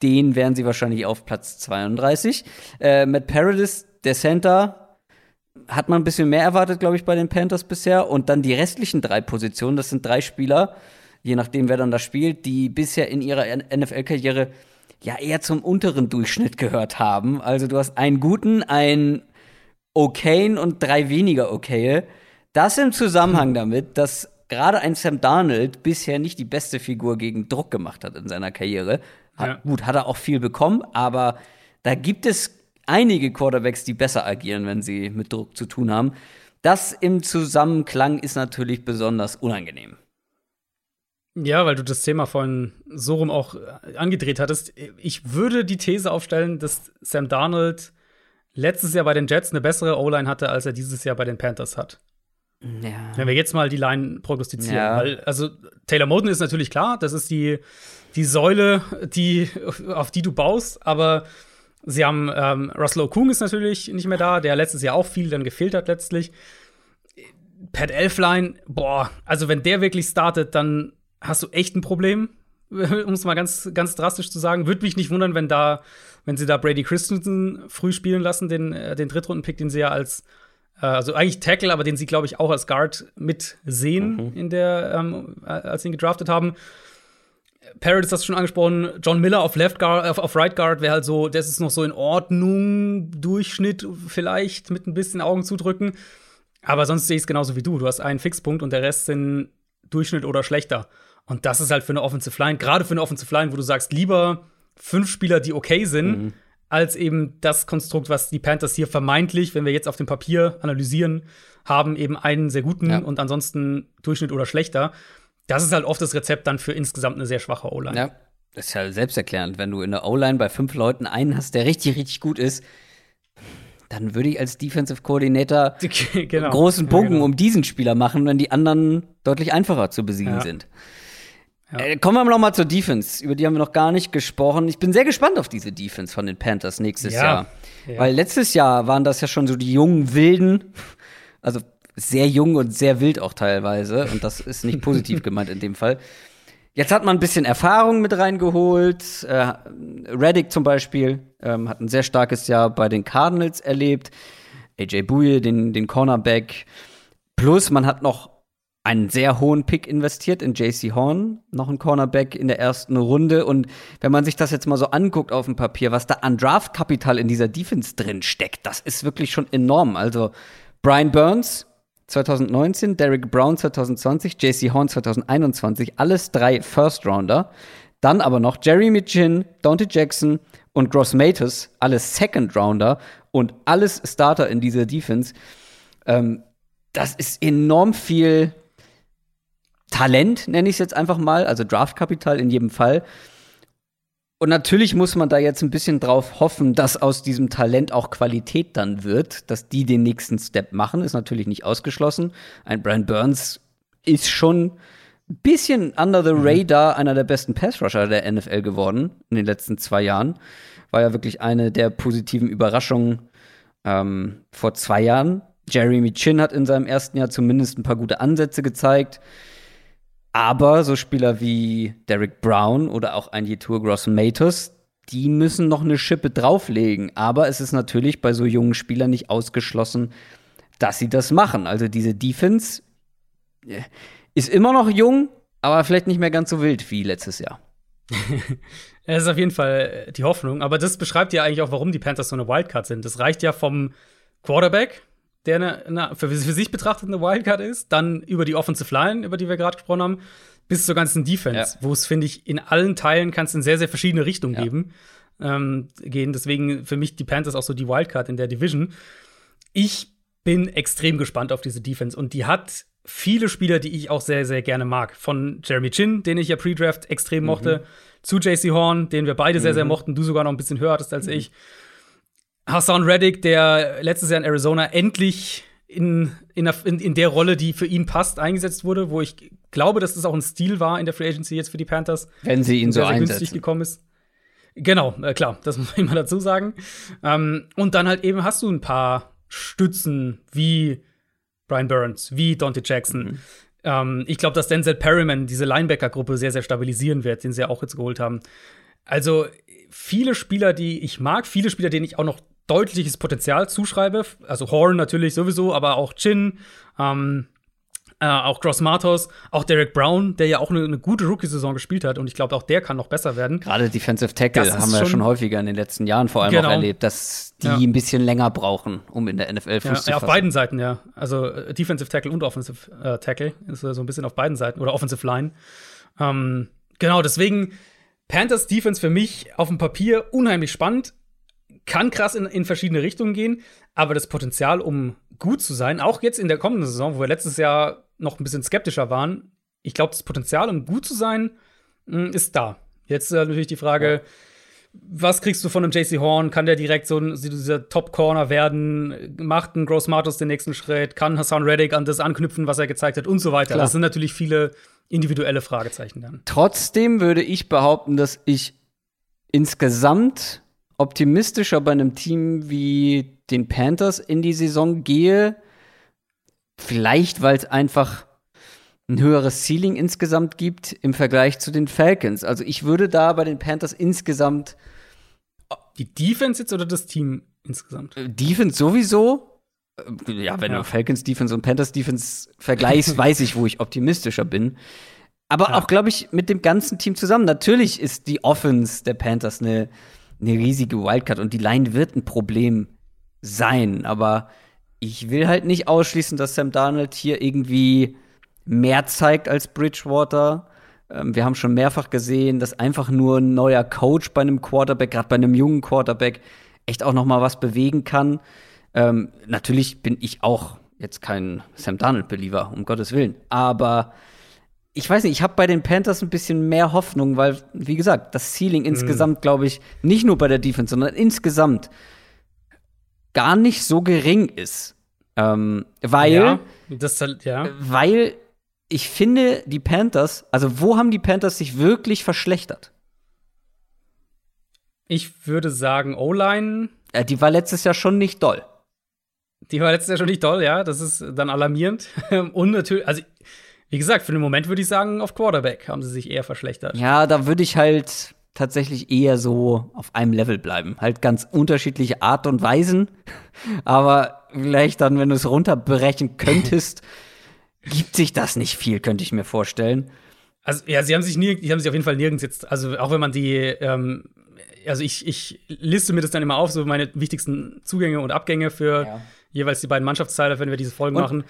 den wären sie wahrscheinlich auf Platz 32. Äh, Matt Paradis, der Center, hat man ein bisschen mehr erwartet, glaube ich, bei den Panthers bisher. Und dann die restlichen drei Positionen, das sind drei Spieler, je nachdem, wer dann da spielt, die bisher in ihrer NFL-Karriere ja eher zum unteren Durchschnitt gehört haben. Also du hast einen guten, einen okayen und drei weniger okaye. Das im Zusammenhang damit, dass gerade ein Sam Darnold bisher nicht die beste Figur gegen Druck gemacht hat in seiner Karriere. Hat, Ja. Gut, hat er auch viel bekommen, aber da gibt es einige Quarterbacks, die besser agieren, wenn sie mit Druck zu tun haben. Das im Zusammenklang ist natürlich besonders unangenehm. Ja, weil du das Thema vorhin so rum auch äh, angedreht hattest. Ich würde die These aufstellen, dass Sam Darnold letztes Jahr bei den Jets eine bessere O-Line hatte, als er dieses Jahr bei den Panthers hat. Ja. Wenn wir jetzt mal die Line prognostizieren. Ja. Weil, also, Taylor Moten ist natürlich klar, das ist die, die Säule, die, auf die du baust, aber sie haben ähm, Russell Okung ist natürlich nicht mehr da, der letztes Jahr auch viel dann gefehlt hat letztlich. Pat Elfline, boah, also wenn der wirklich startet, dann hast du echt ein Problem, <laughs> um es mal ganz, ganz drastisch zu sagen. Würde mich nicht wundern, wenn da, wenn sie da Brady Christensen früh spielen lassen, den, äh, den Drittrunden-Pick, den sie ja als, äh, also eigentlich Tackle, aber den sie, glaube ich, auch als Guard mit sehen, in der, ähm, äh, als sie ihn gedraftet haben. Parrott ist das schon angesprochen. John Miller auf Left Guard, auf, auf Right Guard wäre halt so, das ist noch so in Ordnung, Durchschnitt vielleicht mit ein bisschen Augen zudrücken. Aber sonst sehe ich es genauso wie du. Du hast einen Fixpunkt und der Rest sind Durchschnitt oder schlechter. Und das ist halt für eine Offensive Line, gerade für eine Offensive Line, wo du sagst, lieber fünf Spieler, die okay sind, als eben das Konstrukt, was die Panthers hier vermeintlich, wenn wir jetzt auf dem Papier analysieren, haben, eben einen sehr guten Ja. und ansonsten Durchschnitt oder schlechter. Das ist halt oft das Rezept dann für insgesamt eine sehr schwache O-Line. Ja, das ist ja selbsterklärend. Wenn du in der O-Line bei fünf Leuten einen hast, der richtig, richtig gut ist, dann würde ich als Defensive Coordinator <laughs> genau. großen Bogen Ja, genau. um diesen Spieler machen, wenn die anderen deutlich einfacher zu besiegen Ja. sind. Ja. Äh, kommen wir noch mal zur Defense. Über die haben wir noch gar nicht gesprochen. Ich bin sehr gespannt auf diese Defense von den Panthers nächstes Ja. Jahr. Ja. Weil letztes Jahr waren das ja schon so die jungen Wilden. Also sehr jung und sehr wild auch teilweise. Und das ist nicht <laughs> positiv gemeint in dem Fall. Jetzt hat man ein bisschen Erfahrung mit reingeholt. Äh, Reddick zum Beispiel ähm, hat ein sehr starkes Jahr bei den Cardinals erlebt. AJ Bouye, den, den Cornerback. Plus, man hat noch einen sehr hohen Pick investiert in JC Horn, noch ein Cornerback in der ersten Runde. Und wenn man sich das jetzt mal so anguckt auf dem Papier, was da an Draftkapital in dieser Defense drin steckt, das ist wirklich schon enorm. Also Brian Burns 2019, Derek Brown 2020, JC Horn 2021, alles drei First Rounder. Dann aber noch Jerry Mitchin, Dante Jackson, und Gross Matus, alles Second Rounder und alles Starter in dieser Defense. Ähm, das ist enorm viel Talent, nenne ich es jetzt einfach mal, also Draftkapital in jedem Fall. Und natürlich muss man da jetzt ein bisschen drauf hoffen, dass aus diesem Talent auch Qualität dann wird, dass die den nächsten Step machen, ist natürlich nicht ausgeschlossen. Ein Brian Burns ist schon ein bisschen under the mhm. radar einer der besten Pass-Rusher der NFL geworden in den letzten zwei Jahren. War ja wirklich eine der positiven Überraschungen ähm, vor zwei Jahren. Jeremy Chin hat in seinem ersten Jahr zumindest ein paar gute Ansätze gezeigt. Aber so Spieler wie Derek Brown oder auch ein Yetur Gross Matos, die müssen noch eine Schippe drauflegen. Aber es ist natürlich bei so jungen Spielern nicht ausgeschlossen, dass sie das machen. Also diese Defense äh, ist immer noch jung, aber vielleicht nicht mehr ganz so wild wie letztes Jahr. <laughs> Es ist auf jeden Fall die Hoffnung, aber das beschreibt ja eigentlich auch, warum die Panthers so eine Wildcard sind. Das reicht ja vom Quarterback, der eine, eine, für, für, sich betrachtet eine Wildcard ist, dann über die Offensive Line, über die wir gerade gesprochen haben, bis zur ganzen Defense, ja. wo es, finde ich, in allen Teilen kann es in sehr, sehr verschiedene Richtungen ja. geben, ähm, gehen. Deswegen für mich die Panthers auch so die Wildcard in der Division. Ich bin extrem gespannt auf diese Defense und die hat viele Spieler, die ich auch sehr, sehr gerne mag. Von Jeremy Chin, den ich ja pre-Draft extrem mhm. mochte, zu JC Horn, den wir beide mhm. sehr, sehr mhm. mochten, du sogar noch ein bisschen höher hattest als mhm. ich. Hassan Reddick, der letztes Jahr in Arizona endlich in, in, in, der Rolle, die für ihn passt, eingesetzt wurde, wo ich glaube, dass das auch ein Stil war in der Free Agency jetzt für die Panthers. Wenn sie ihn so einsetzen. günstig gekommen ist. Genau, äh, klar, das <laughs> muss man immer dazu sagen. Ähm, und dann halt eben hast du ein paar Stützen wie Brian Burns, wie Dante Jackson. Mhm. Ähm, ich glaube, dass Denzel Perryman diese Linebacker-Gruppe sehr, sehr stabilisieren wird, den sie ja auch jetzt geholt haben. Also viele Spieler, die ich mag, viele Spieler, denen ich auch noch deutliches Potenzial zuschreibe. Also Horn natürlich sowieso, aber auch Chin, ähm, äh, auch Gross Matos, auch Derek Brown, der ja auch eine, eine gute Rookie-Saison gespielt hat und ich glaube, auch der kann noch besser werden. Gerade Defensive Tackle haben wir ja schon häufiger in den letzten Jahren vor allem genau. auch erlebt, dass die ja. ein bisschen länger brauchen, um in der NFL Fuß ja, zu ja, auf beiden Seiten, ja. Also äh, Defensive Tackle und Offensive äh, Tackle ist so ein bisschen auf beiden Seiten oder Offensive Line. Ähm, genau, deswegen Panthers Defense für mich auf dem Papier unheimlich spannend kann krass in, in verschiedene Richtungen gehen, aber das Potenzial, um gut zu sein, auch jetzt in der kommenden Saison, wo wir letztes Jahr noch ein bisschen skeptischer waren, ich glaube, das Potenzial, um gut zu sein, hm, ist da. Jetzt äh, natürlich die Frage, ja. was kriegst du von einem JC Horn? Kann der direkt so ein, dieser Top-Corner werden? Macht ein Gross Matos den nächsten Schritt? Kann Hassan Reddick an das anknüpfen, was er gezeigt hat? Und so weiter. Klar. Das sind natürlich viele individuelle Fragezeichen dann. Trotzdem würde ich behaupten, dass ich insgesamt optimistischer bei einem Team wie den Panthers in die Saison gehe. Vielleicht, weil es einfach ein höheres Ceiling insgesamt gibt im Vergleich zu den Falcons. Also ich würde da bei den Panthers insgesamt die Defense jetzt oder das Team insgesamt? Äh, Defense sowieso. Äh, ja, wenn ja. du Falcons Defense und Panthers Defense vergleichst, <laughs> weiß ich, wo ich optimistischer bin. Aber ja. auch, glaube ich, mit dem ganzen Team zusammen. Natürlich ist die Offense der Panthers eine eine riesige Wildcard und die Line wird ein Problem sein. Aber ich will halt nicht ausschließen, dass Sam Darnold hier irgendwie mehr zeigt als Bridgewater. Ähm, wir haben schon mehrfach gesehen, dass einfach nur ein neuer Coach bei einem Quarterback, gerade bei einem jungen Quarterback, echt auch noch mal was bewegen kann. Ähm, natürlich bin ich auch jetzt kein Sam Darnold-Believer, um Gottes Willen. Aber ich weiß nicht, ich habe bei den Panthers ein bisschen mehr Hoffnung, weil, wie gesagt, das Ceiling insgesamt, mhm. glaube ich, nicht nur bei der Defense, sondern insgesamt gar nicht so gering ist. Ähm, weil, ja, das, ja. weil ich finde, die Panthers, also wo haben die Panthers sich wirklich verschlechtert? Ich würde sagen, O-Line. Äh, die war letztes Jahr schon nicht doll. Die war letztes Jahr schon nicht doll, ja. Das ist dann alarmierend. <laughs> Und natürlich, also wie gesagt, für den Moment würde ich sagen, auf Quarterback haben sie sich eher verschlechtert. Ja, da würde ich halt tatsächlich eher so auf einem Level bleiben. Halt ganz unterschiedliche Art und Weisen. <laughs> Aber vielleicht dann, wenn du es runterbrechen könntest, <laughs> gibt sich das nicht viel, könnte ich mir vorstellen. Also, ja, sie haben sich nie, die haben sich auf jeden Fall nirgends jetzt, also auch wenn man die, ähm, also ich, ich liste mir das dann immer auf, so meine wichtigsten Zugänge und Abgänge für ja. jeweils die beiden Mannschaftsteile, wenn wir diese Folgen und machen.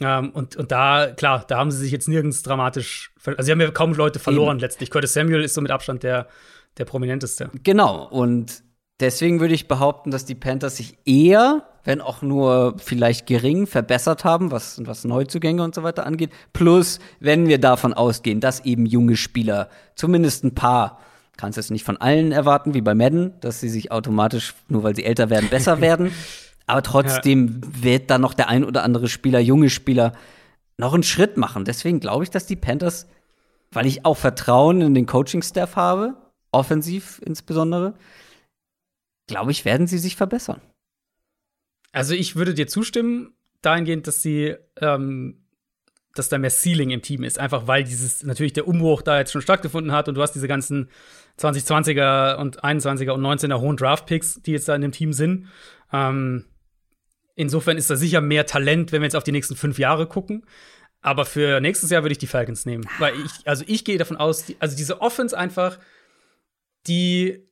Ähm, und, und da, klar, da haben sie sich jetzt nirgends dramatisch, also sie haben ja kaum Leute verloren Eben. letztlich. Curtis Samuel ist so mit Abstand der, der prominenteste. Genau, und Deswegen würde ich behaupten, dass die Panthers sich eher, wenn auch nur vielleicht gering, verbessert haben, was, was Neuzugänge und so weiter angeht. Plus, wenn wir davon ausgehen, dass eben junge Spieler, zumindest ein paar, kannst es nicht von allen erwarten, wie bei Madden, dass sie sich automatisch, nur weil sie älter werden, besser <laughs> werden. Aber trotzdem ja. wird da noch der ein oder andere Spieler, junge Spieler, noch einen Schritt machen. Deswegen glaube ich, dass die Panthers, weil ich auch Vertrauen in den Coaching-Staff habe, offensiv insbesondere, glaube ich, werden sie sich verbessern. Also ich würde dir zustimmen, dahingehend, dass sie, ähm, dass da mehr Ceiling im Team ist. Einfach weil dieses, natürlich der Umbruch da jetzt schon stattgefunden hat und du hast diese ganzen 2020er und 21er und 19er hohen Draft-Picks, die jetzt da in dem Team sind. Ähm, insofern ist da sicher mehr Talent, wenn wir jetzt auf die nächsten fünf Jahre gucken. Aber für nächstes Jahr würde ich die Falcons nehmen. Weil ich, also ich gehe davon aus, die, also diese Offense einfach, die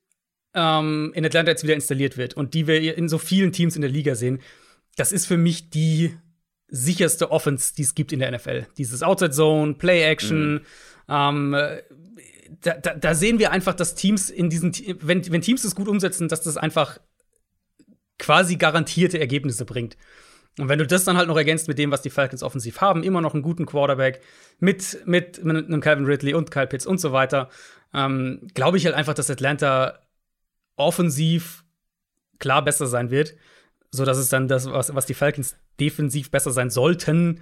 ähm, in Atlanta jetzt wieder installiert wird und die wir in so vielen Teams in der Liga sehen, das ist für mich die sicherste Offense, die es gibt in der NFL. Dieses Outside Zone, Play Action. Mhm. Ähm, da, da, da, sehen wir einfach, dass Teams in diesen, wenn, wenn Teams das gut umsetzen, dass das einfach quasi garantierte Ergebnisse bringt. Und wenn du das dann halt noch ergänzt mit dem, was die Falcons offensiv haben, immer noch einen guten Quarterback mit, mit, mit einem Calvin Ridley und Kyle Pitts und so weiter, ähm, glaube ich halt einfach, dass Atlanta offensiv klar besser sein wird, so dass es dann das, was, was die Falcons defensiv besser sein sollten,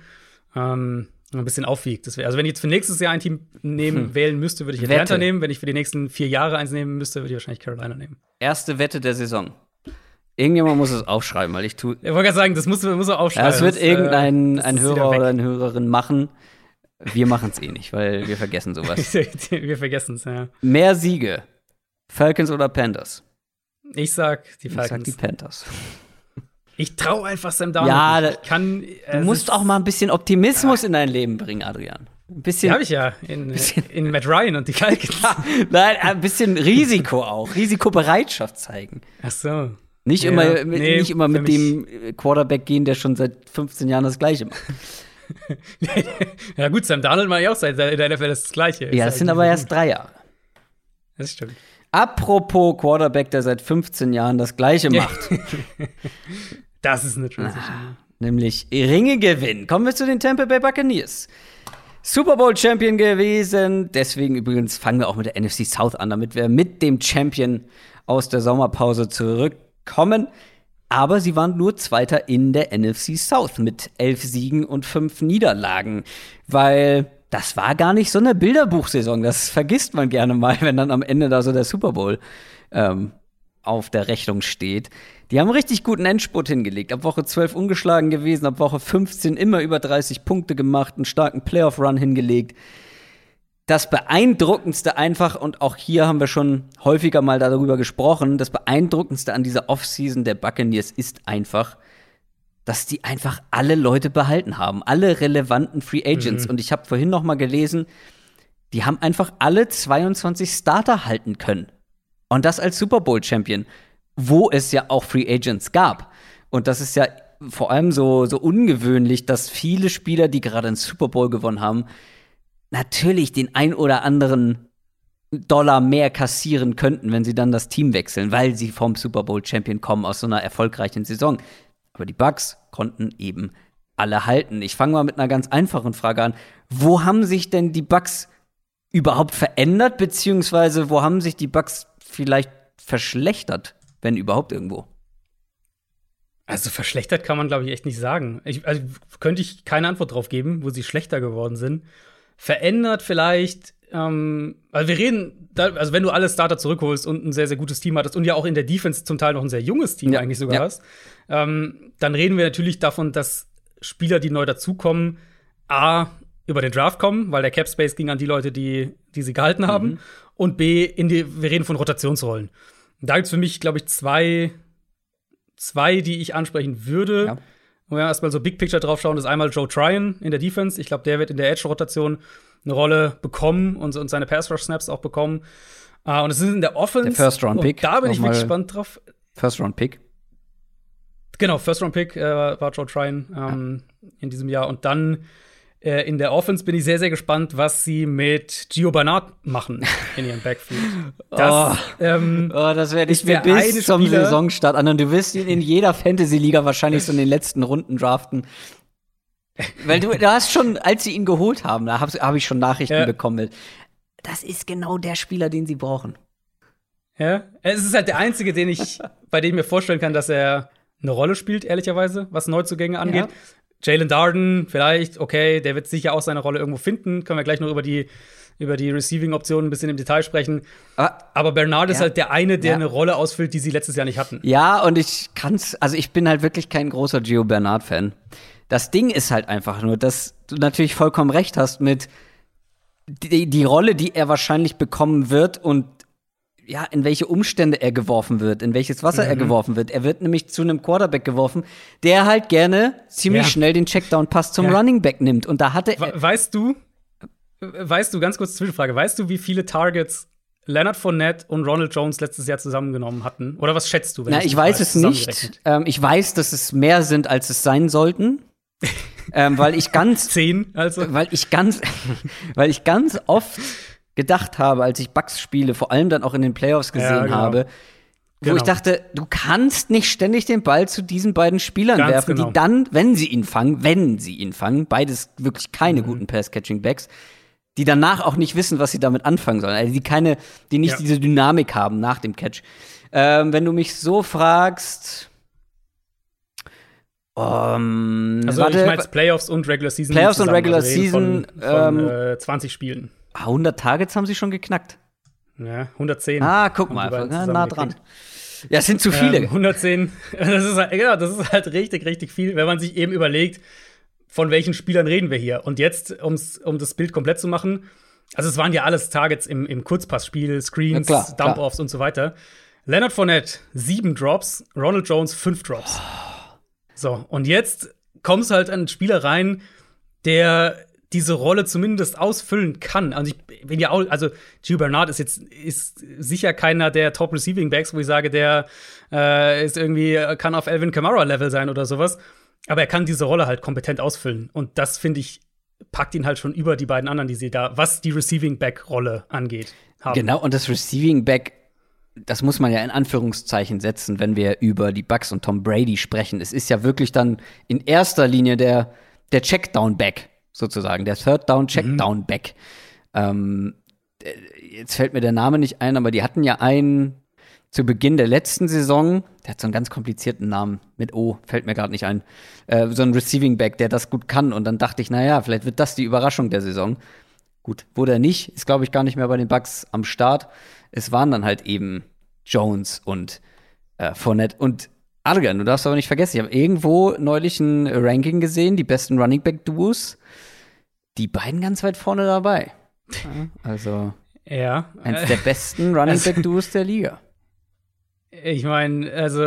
ähm, ein bisschen aufwiegt. Wär, also wenn ich jetzt für nächstes Jahr ein Team nehmen, hm. wählen müsste, würde ich Atlanta Wette. nehmen. Wenn ich für die nächsten vier Jahre eins nehmen müsste, würde ich wahrscheinlich Carolina nehmen. Erste Wette der Saison. Irgendjemand muss es aufschreiben, weil ich tue. Ich wollte gerade sagen, das muss, muss er aufschreiben. Ja, das wird das, irgendein äh, ein Hörer oder eine Hörerin machen. Wir machen es eh nicht, weil wir vergessen sowas. <laughs> wir vergessen es, ja. Mehr Siege Falcons oder Panthers? Ich sag die Falcons. Ich sag die Panthers. Ich traue einfach Sam Darnold. Ja, ich kann, äh, du musst auch mal ein bisschen Optimismus ja. in dein Leben bringen, Adrian. Ein bisschen. habe ich ja in, <laughs> in Matt Ryan und die <laughs> Falcons. Nein, ein bisschen Risiko auch, Risikobereitschaft zeigen. Ach so. Nicht ja, immer, mit, nee, nicht immer mit dem Quarterback gehen, der schon seit 15 Jahren das Gleiche macht. <laughs> ja gut, Sam Darnold macht ja auch seit der NFL das Gleiche. Ja, das sind aber erst drei Jahre. Das stimmt. Apropos Quarterback, der seit 15 Jahren das Gleiche macht. <laughs> das ist eine Transition. Ah, nämlich Ringe gewinnen. Kommen wir zu den Tampa Bay Buccaneers. Super Bowl Champion gewesen. Deswegen übrigens fangen wir auch mit der NFC South an, damit wir mit dem Champion aus der Sommerpause zurückkommen. Aber sie waren nur Zweiter in der NFC South mit elf Siegen und fünf Niederlagen, weil das war gar nicht so eine Bilderbuchsaison. Das vergisst man gerne mal, <laughs> wenn dann am Ende da so der Super Bowl ähm, auf der Rechnung steht. Die haben richtig guten Endspurt hingelegt. Ab Woche 12 ungeschlagen gewesen, ab Woche 15 immer über 30 Punkte gemacht, einen starken Playoff-Run hingelegt. Das Beeindruckendste einfach, und auch hier haben wir schon häufiger mal darüber gesprochen, das Beeindruckendste an dieser Offseason der Buccaneers ist einfach, dass die einfach alle Leute behalten haben, alle relevanten Free Agents. Mhm. Und ich habe vorhin noch mal gelesen, die haben einfach alle 22 Starter halten können. Und das als Super Bowl Champion, wo es ja auch Free Agents gab. Und das ist ja vor allem so, so ungewöhnlich, dass viele Spieler, die gerade einen Super Bowl gewonnen haben, natürlich den ein oder anderen Dollar mehr kassieren könnten, wenn sie dann das Team wechseln, weil sie vom Super Bowl Champion kommen aus so einer erfolgreichen Saison. Aber die Bugs konnten eben alle halten. Ich fange mal mit einer ganz einfachen Frage an. Wo haben sich denn die Bugs überhaupt verändert, beziehungsweise wo haben sich die Bugs vielleicht verschlechtert, wenn überhaupt irgendwo? Also verschlechtert kann man, glaube ich, echt nicht sagen. Ich, also könnte ich keine Antwort drauf geben, wo sie schlechter geworden sind. Verändert vielleicht, ähm, also wir reden, da, also wenn du alle Starter zurückholst und ein sehr, sehr gutes Team hattest und ja auch in der Defense zum Teil noch ein sehr junges Team ja, eigentlich sogar ja. hast, ähm, dann reden wir natürlich davon, dass Spieler, die neu dazukommen, A, über den Draft kommen, weil der Cap Space ging an die Leute, die, die sie gehalten haben. Mhm. Und B, in die, wir reden von Rotationsrollen. Da gibt es für mich, glaube ich, zwei, zwei, die ich ansprechen würde. Ja. Und wenn wir erstmal so Big Picture drauf schauen, ist einmal Joe Tryon in der Defense. Ich glaube, der wird in der Edge-Rotation eine Rolle bekommen und, und seine Pass-Rush-Snaps auch bekommen. Uh, und es ist in der Offense. Der First-Round-Pick. Da bin ich wirklich gespannt drauf. First-Round-Pick. Genau, First-Round-Pick äh, war Joe Tryon ähm, ja. in diesem Jahr. Und dann Äh, in der Offense bin ich sehr, sehr gespannt, was sie mit Gio Bernard machen in ihrem Backfield. <laughs> Das, oh, ähm, oh, das werde ich mir bis zum Spieler Saisonstart an. Und du wirst ihn in jeder Fantasy-Liga wahrscheinlich so in den letzten Runden draften. Weil du, du hast schon, als sie ihn geholt haben, da habe hab ich schon Nachrichten ja. bekommen. Das ist genau der Spieler, den sie brauchen. Ja, es ist halt der einzige, den ich, bei dem ich mir vorstellen kann, dass er eine Rolle spielt, ehrlicherweise, was Neuzugänge angeht. Ja. Jalen Darden, vielleicht, okay, der wird sicher auch seine Rolle irgendwo finden. Können wir gleich noch über die, über die Receiving-Optionen ein bisschen im Detail sprechen. Aber, Aber Bernard ja. ist halt der eine, der ja. eine Rolle ausfüllt, die sie letztes Jahr nicht hatten. Ja, und ich kann's, also ich bin halt wirklich kein großer Gio Bernard-Fan. Das Ding ist halt einfach nur, dass du natürlich vollkommen recht hast mit die, die Rolle, die er wahrscheinlich bekommen wird und ja, in welche Umstände er geworfen wird, in welches Wasser mhm. er geworfen wird. Er wird nämlich zu einem Quarterback geworfen, der halt gerne ziemlich ja. schnell den Checkdown-Pass zum ja. Running Back nimmt. Und da hatte er. Weißt du, weißt du, ganz kurz Zwischenfrage, weißt du, wie viele Targets Leonard Fournette und Ronald Jones letztes Jahr zusammengenommen hatten? Oder was schätzt du? Wenn Na, ich weiß es nicht. Ähm, ich weiß, dass es mehr sind, als es sein sollten. <laughs> ähm, weil ich ganz zehn, also weil ich ganz, <laughs> weil ich ganz oft gedacht habe, als ich Bugs Spiele, vor allem dann auch in den Playoffs gesehen ja, genau. habe, wo genau. ich dachte, du kannst nicht ständig den Ball zu diesen beiden Spielern Ganz werfen, genau. die dann, wenn sie ihn fangen, wenn sie ihn fangen, beides wirklich keine mhm. guten Pass-Catching-Backs, die danach auch nicht wissen, was sie damit anfangen sollen. Also die keine, die nicht ja. diese Dynamik haben nach dem Catch. Ähm, wenn du mich so fragst, um, ähm, also warte, ich meine Playoffs und Regular Season. Playoffs und Regular also Season von, von ähm, äh, 20 Spielen. 100 Targets haben sie schon geknackt. Ja, 110. Ah, guck mal, nah dran. Ja, es sind zu viele. Ähm, 110. <laughs> Das ist, halt, genau, das ist halt richtig, richtig viel, wenn man sich eben überlegt, von welchen Spielern reden wir hier. Und jetzt, um's, um das Bild komplett zu machen, also es waren ja alles Targets im, im Kurzpassspiel, Screens, ja, Dump-Offs und so weiter. Leonard Fournette, sieben Drops, Ronald Jones, fünf Drops. So, und jetzt kommst halt an einen Spieler rein, der diese Rolle zumindest ausfüllen kann. Also ich bin ja auch, also Gio Bernard ist jetzt ist sicher keiner der Top Receiving Backs, wo ich sage, der äh, ist irgendwie kann auf Elvin Kamara Level sein oder sowas. Aber er kann diese Rolle halt kompetent ausfüllen und das finde ich packt ihn halt schon über die beiden anderen, die sie da, was die Receiving Back Rolle angeht. Haben. Genau und das Receiving Back das muss man ja in Anführungszeichen setzen, wenn wir über die Bucks und Tom Brady sprechen. Es ist ja wirklich dann in erster Linie der, der Checkdown-Back, sozusagen, der Third Down Checkdown mhm. Back. Ähm, jetzt fällt mir der Name nicht ein, aber die hatten ja einen zu Beginn der letzten Saison, der hat so einen ganz komplizierten Namen mit O, fällt mir gerade nicht ein, äh, so ein Receiving Back, der das gut kann. Und dann dachte ich, naja, vielleicht wird das die Überraschung der Saison. Gut, wurde er nicht, ist glaube ich gar nicht mehr bei den Bucks am Start. Es waren dann halt eben Jones und äh, Fournette und Adrian, du darfst aber nicht vergessen, ich habe irgendwo neulich ein Ranking gesehen, die besten Running Back Duos die beiden ganz weit vorne dabei. Also ja. eins der besten <laughs> Running Back Duos der Liga. Ich meine, also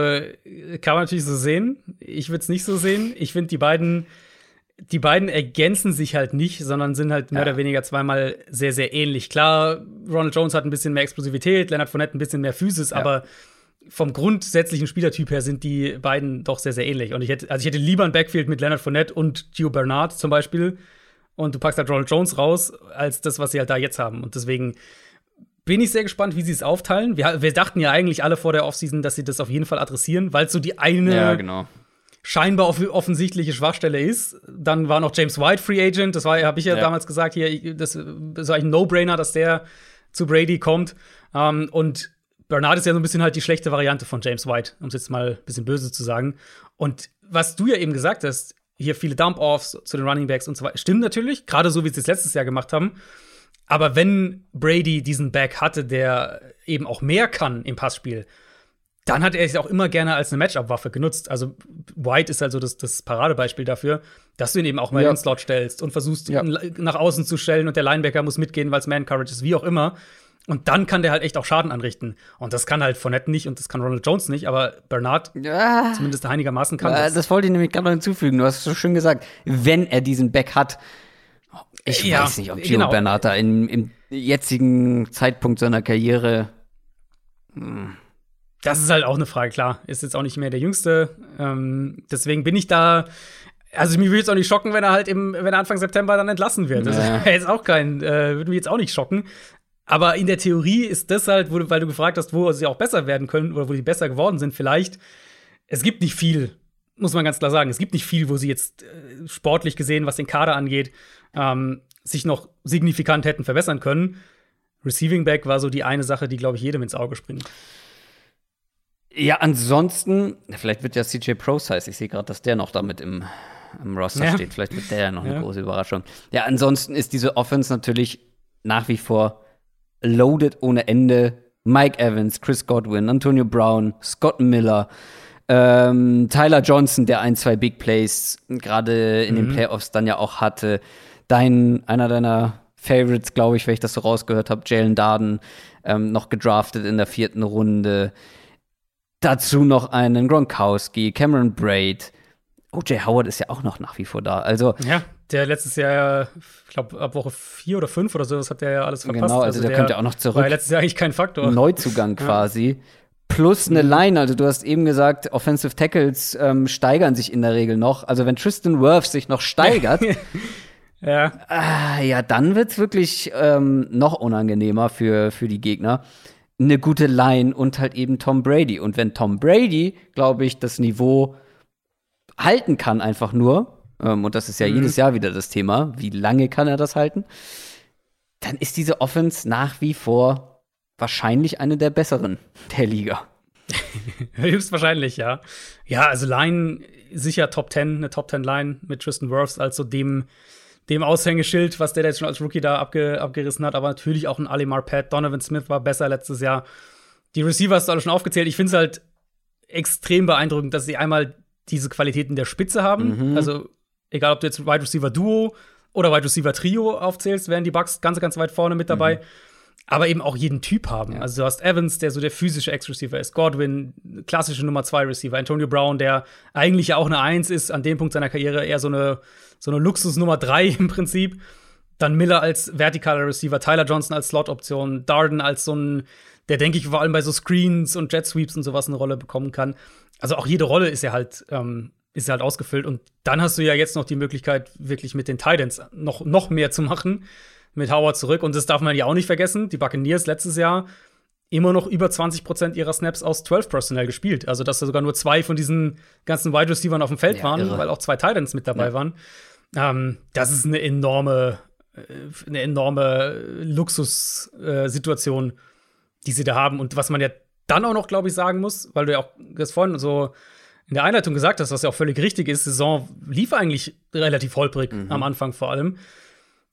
kann man natürlich so sehen. Ich würde es nicht so sehen. Ich finde, die beiden, die beiden ergänzen sich halt nicht, sondern sind halt mehr ja. oder weniger zweimal sehr, sehr ähnlich. Klar, Ronald Jones hat ein bisschen mehr Explosivität, Leonard Fournette ein bisschen mehr Physis, ja. aber vom grundsätzlichen Spielertyp her sind die beiden doch sehr, sehr ähnlich. Und ich hätte, also ich hätte lieber ein Backfield mit Leonard Fournette und Gio Bernard zum Beispiel, und du packst halt Ronald Jones raus, als das, was sie halt da jetzt haben. Und deswegen bin ich sehr gespannt, wie sie es aufteilen. Wir, wir dachten ja eigentlich alle vor der Offseason, dass sie das auf jeden Fall adressieren, weil es so die eine ja, genau. scheinbar offensichtliche Schwachstelle ist. Dann war noch James White Free Agent. Das war, habe ich ja, ja, damals gesagt, hier, das, das ist eigentlich ein No-Brainer, dass der zu Brady kommt. Ähm, und Bernard ist ja so ein bisschen halt die schlechte Variante von James White, um es jetzt mal ein bisschen böse zu sagen. Und was du ja eben gesagt hast, hier viele Dump-Offs zu den Running Backs und so weiter. Stimmt natürlich, gerade so wie sie es letztes Jahr gemacht haben. Aber wenn Brady diesen Back hatte, der eben auch mehr kann im Passspiel, dann hat er es auch immer gerne als eine Matchup-Waffe genutzt. Also White ist also das, das Paradebeispiel dafür, dass du ihn eben auch mal ja. in den Slot stellst und versuchst, ja. ihn nach außen zu stellen und der Linebacker muss mitgehen, weil es Man-Courage ist, wie auch immer. Und dann kann der halt echt auch Schaden anrichten. Und das kann halt Fournette nicht und das kann Ronald Jones nicht, aber Bernard ja. zumindest einigermaßen kann das. Das wollte ich nämlich gerade noch hinzufügen. Du hast es so schön gesagt, wenn er diesen Back hat. Ich ja, weiß nicht, ob Gio genau. Bernard da in, im jetzigen Zeitpunkt seiner Karriere. Hm. Das ist halt auch eine Frage, klar. Ist jetzt auch nicht mehr der Jüngste. Ähm, deswegen bin ich da Also mich würde jetzt auch nicht schocken, wenn er halt im, wenn er Anfang September dann entlassen wird. Das Ja. <laughs> ist jetzt auch kein, äh, würde mich jetzt auch nicht schocken. Aber in der Theorie ist das halt, wo weil du gefragt hast, wo sie auch besser werden können oder wo sie besser geworden sind, vielleicht. Es gibt nicht viel, muss man ganz klar sagen. Es gibt nicht viel, wo sie jetzt äh, sportlich gesehen, was den Kader angeht, ähm, sich noch signifikant hätten verbessern können. Receiving Back war so die eine Sache, die, glaube ich, jedem ins Auge springt. Ja, ansonsten, vielleicht wird ja CJ Procise, ich sehe gerade, dass der noch damit im, im Roster Ja. steht. Vielleicht wird der ja noch eine Ja. große Überraschung. Ja, ansonsten ist diese Offense natürlich nach wie vor loaded ohne Ende. Mike Evans, Chris Godwin, Antonio Brown, Scott Miller, ähm, Tyler Johnson, der ein, zwei Big Plays gerade in den Playoffs dann ja auch hatte. Dein, einer deiner Favorites, glaube ich, wenn ich das so rausgehört habe, Jalen Darden, ähm, noch gedraftet in der vierten Runde. Dazu noch einen Gronkowski, Cameron Braid. O.J. Howard ist ja auch noch nach wie vor da. Also, Ja, der letztes Jahr, ja, ich glaube, ab Woche vier oder fünf oder so, das hat der ja alles verpasst. Genau, also der könnte auch noch zurück. War ja letztes Jahr eigentlich kein Faktor. Neuzugang quasi. Plus eine Line, also du hast eben gesagt, Offensive Tackles ähm, steigern sich in der Regel noch. Also wenn Tristan Wirfs sich noch steigert, <laughs> Ja, ah, ja, dann wird's wirklich ähm, noch unangenehmer für, für die Gegner. Eine gute Line und halt eben Tom Brady. Und wenn Tom Brady, glaube ich, das Niveau halten kann, einfach nur, ähm, und das ist ja jedes Jahr wieder das Thema, wie lange kann er das halten, dann ist diese Offense nach wie vor wahrscheinlich eine der besseren der Liga. <laughs> höchstwahrscheinlich, ja. Ja, also Line sicher Top 10, eine Top 10 Line mit Tristan Wirfs als so dem, dem Aushängeschild, was der da jetzt schon als Rookie da abge, abgerissen hat, aber natürlich auch ein Ali Marpet. Donovan Smith war besser letztes Jahr. Die Receiver hast du alle schon aufgezählt. Ich finde es halt extrem beeindruckend, dass sie einmal diese Qualitäten der Spitze haben. Also, egal ob du jetzt Wide Receiver Duo oder Wide Receiver Trio aufzählst, wären die Bucks ganz, ganz weit vorne mit dabei. Aber eben auch jeden Typ haben. Also, du hast Evans, der so der physische Ex-Receiver ist, Godwin, klassische Nummer 2 Receiver, Antonio Brown, der eigentlich ja auch eine Eins ist, an dem Punkt seiner Karriere eher so eine, so eine Luxus Nummer 3 <laughs> im Prinzip. Dann Miller als vertikaler Receiver, Tyler Johnson als Slot-Option, Darden als so ein, der denke ich vor allem bei so Screens und Jet Sweeps und sowas eine Rolle bekommen kann. Also auch jede Rolle ist ja halt, ähm, ist halt ausgefüllt. Und dann hast du ja jetzt noch die Möglichkeit, wirklich mit den Titans noch, noch mehr zu machen. <laughs> Mit Howard zurück. Und das darf man ja auch nicht vergessen. Die Buccaneers letztes Jahr immer noch über 20 Prozent ihrer Snaps aus 12 Personell gespielt. Also, dass da sogar nur zwei von diesen ganzen Wide Receivers auf dem Feld Ja, waren, irre. weil auch zwei Titans mit dabei Ja. waren. Ähm, das ist eine enorme, äh, eine enorme Luxussituation, die sie da haben. Und was man ja dann auch noch, glaube ich, sagen muss, weil du ja auch das vorhin so in der Einleitung gesagt hast, was ja auch völlig richtig ist, Saison lief eigentlich relativ holprig am Anfang vor allem.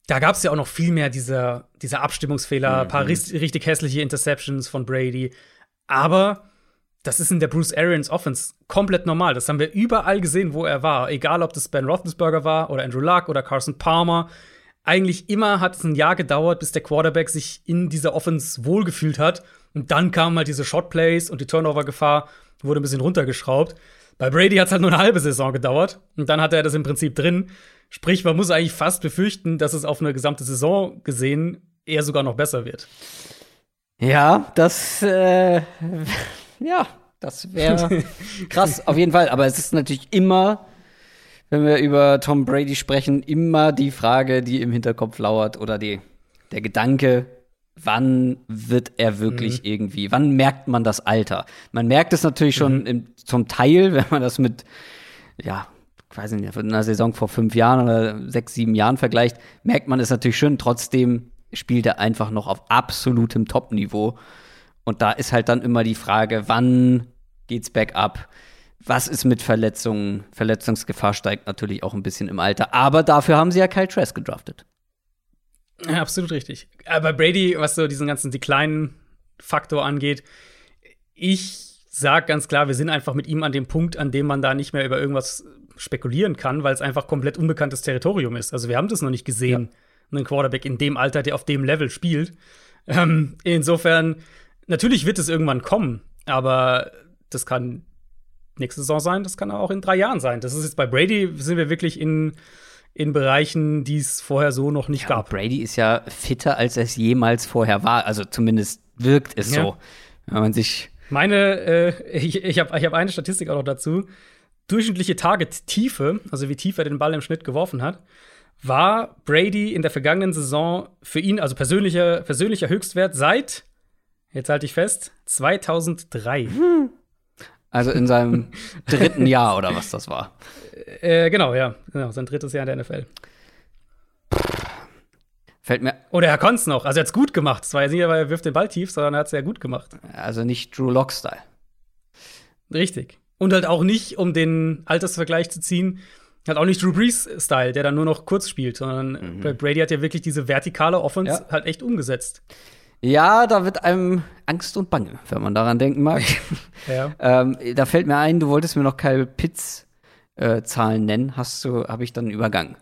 Da gab es ja auch noch viel mehr dieser, dieser Abstimmungsfehler, ein paar richtig hässliche Interceptions von Brady. Aber das ist in der Bruce Arians Offense komplett normal. Das haben wir überall gesehen, wo er war. Egal, ob das Ben Roethlisberger war oder Andrew Luck oder Carson Palmer. Eigentlich immer hat es ein Jahr gedauert, bis der Quarterback sich in dieser Offense wohlgefühlt hat. Und dann kamen halt diese Shotplays und die Turnover-Gefahr wurde ein bisschen runtergeschraubt. Bei Brady hat es halt nur eine halbe Saison gedauert. Und dann hatte er das im Prinzip drin. Sprich, man muss eigentlich fast befürchten, dass es auf eine gesamte Saison gesehen eher sogar noch besser wird. Ja, das, äh, <laughs> ja, das wäre <laughs> krass, auf jeden Fall. Aber es ist natürlich immer, wenn wir über Tom Brady sprechen, immer die Frage, die im Hinterkopf lauert oder die, der Gedanke, wann wird er wirklich irgendwie, wann merkt man das Alter? Man merkt es natürlich schon im, zum Teil, <laughs> wenn man das mit, ja, ich weiß nicht, einer Saison vor fünf Jahren oder sechs, sieben Jahren vergleicht, merkt man es natürlich schon. Trotzdem spielt er einfach noch auf absolutem Top-Niveau. Und da ist halt dann immer die Frage, wann geht's bergab? Was ist mit Verletzungen? Verletzungsgefahr steigt natürlich auch ein bisschen im Alter. Aber dafür haben sie ja Kyle Trask gedraftet. Ja, absolut richtig. Aber Brady, was so diesen ganzen Decline-Faktor angeht, ich sag ganz klar, wir sind einfach mit ihm an dem Punkt, an dem man da nicht mehr über irgendwas spekulieren kann, weil es einfach komplett unbekanntes Territorium ist. Also wir haben das noch nicht gesehen, einen Quarterback in dem Alter, der auf dem Level spielt. Ähm, insofern, natürlich wird es irgendwann kommen, aber das kann nächste Saison sein, das kann auch in drei Jahren sein. Das ist jetzt bei Brady, sind wir wirklich in, in Bereichen, die es vorher so noch nicht Ja, gab. Brady ist ja fitter, als es jemals vorher war. Also zumindest wirkt es Ja. so. Wenn man sich Meine, äh, ich, ich habe ich hab eine Statistik auch noch dazu. durchschnittliche Target-Tiefe, also wie tief er den Ball im Schnitt geworfen hat, war Brady in der vergangenen Saison für ihn, also persönlicher, persönlicher Höchstwert seit, jetzt halte ich fest, 2003. Also in seinem <laughs> dritten Jahr oder was das war. Äh, genau, ja. Genau, sein drittes Jahr in der NFL. Fällt mir. Oder er konnte es noch. Also er hat es gut gemacht. Es war jetzt nicht, weil er wirft den Ball tief, sondern er hat es sehr gut gemacht. Also nicht Drew Lock-Style. Richtig. Und halt auch nicht, um den Altersvergleich zu ziehen, halt auch nicht Drew Brees-Style, der dann nur noch kurz spielt, sondern mhm. Brady hat ja wirklich diese vertikale Offense ja. halt echt umgesetzt. Ja, da wird einem Angst und Bange, wenn man daran denken mag. <laughs> ja. ähm, da fällt mir ein, du wolltest mir noch Kyle Pitts äh, Zahlen nennen, hast du, habe ich dann übergangen.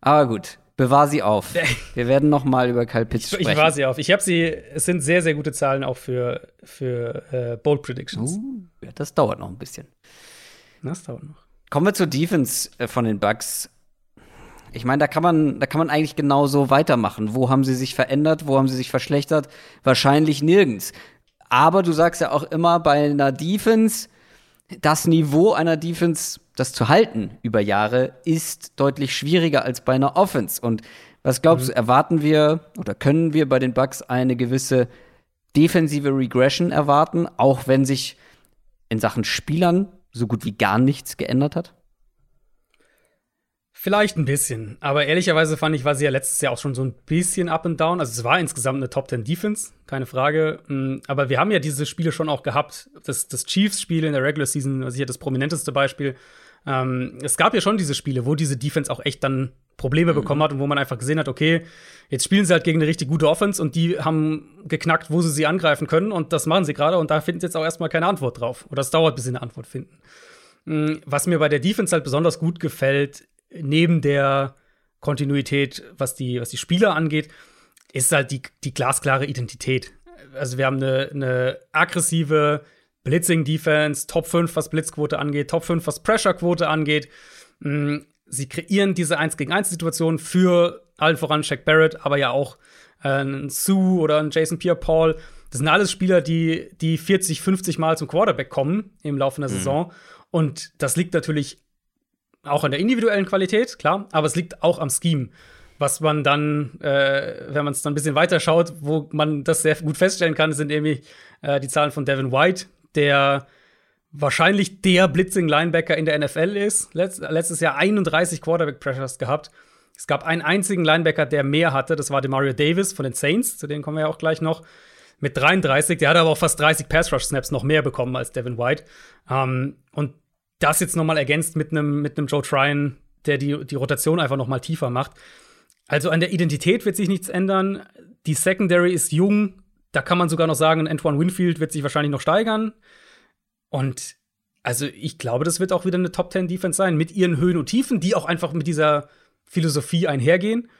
Aber gut, bewahr sie auf. <laughs> Wir werden noch mal über Kyle Pitts sprechen. Ich bewahr sie auf. Ich habe sie, es sind sehr, sehr gute Zahlen auch für, für äh, Bold Predictions. Uh, ja, das dauert noch ein bisschen. Das dauert noch. Kommen wir zur Defense äh, von den Bucks. Ich meine, da kann man, da kann man eigentlich genauso weitermachen. Wo haben sie sich verändert? Wo haben sie sich verschlechtert? Wahrscheinlich nirgends. Aber du sagst ja auch immer bei einer Defense, das Niveau einer Defense, das zu halten über Jahre, ist deutlich schwieriger als bei einer Offense. Und was glaubst mhm. du, erwarten wir oder können wir bei den Bucks eine gewisse defensive Regression erwarten, auch wenn sich in Sachen Spielern so gut wie gar nichts geändert hat? Vielleicht ein bisschen, aber ehrlicherweise fand ich, war sie ja letztes Jahr auch schon so ein bisschen up and down. Also es war insgesamt eine Top 10 Defense, keine Frage. Mm, aber wir haben ja diese Spiele schon auch gehabt. Das, das Chiefs-Spiel in der Regular Season war sicher das prominenteste Beispiel. Ähm, es gab ja schon diese Spiele, wo diese Defense auch echt dann Probleme mhm. bekommen hat und wo man einfach gesehen hat, okay, jetzt spielen sie halt gegen eine richtig gute Offense und die haben geknackt, wo sie sie angreifen können und das machen sie gerade und da finden sie jetzt auch erstmal keine Antwort drauf. Oder es dauert, bis sie eine Antwort finden. Mm, was mir bei der Defense halt besonders gut gefällt, neben der Kontinuität, was die, was die Spieler angeht, ist halt die, die glasklare Identität. Also wir haben eine, eine aggressive Blitzing-Defense, Top 5, was Blitzquote angeht, Top 5, was Pressure-Quote angeht. Mm, sie kreieren diese 1 gegen 1 Situation für allen voran Shaq Barrett, aber ja auch äh, einen Sue oder einen Jason Pierre-Paul. Das sind alles Spieler, die, die 40, 50 Mal zum Quarterback kommen im Laufe der mhm. Saison. Und das liegt natürlich auch an der individuellen Qualität, klar, aber es liegt auch am Scheme. Was man dann, äh, wenn man es dann ein bisschen weiter schaut, wo man das sehr gut feststellen kann, sind irgendwie äh, die Zahlen von Devin White, der wahrscheinlich der Blitzing-Linebacker in der NFL ist. Letzt, letztes Jahr 31 Quarterback-Pressures gehabt. Es gab einen einzigen Linebacker, der mehr hatte. Das war Demario Davis von den Saints. Zu denen kommen wir ja auch gleich noch. Mit 33. Der hat aber auch fast 30 Pass-Rush-Snaps noch mehr bekommen als Devin White. Ähm, und das jetzt noch mal ergänzt mit einem mit Joe Tryon, der die, die Rotation einfach noch mal tiefer macht. Also an der Identität wird sich nichts ändern. Die Secondary ist jung. Da kann man sogar noch sagen, Antoine Winfield wird sich wahrscheinlich noch steigern. Und also ich glaube, das wird auch wieder eine Top 10 Defense sein mit ihren Höhen und Tiefen, die auch einfach mit dieser Philosophie einhergehen.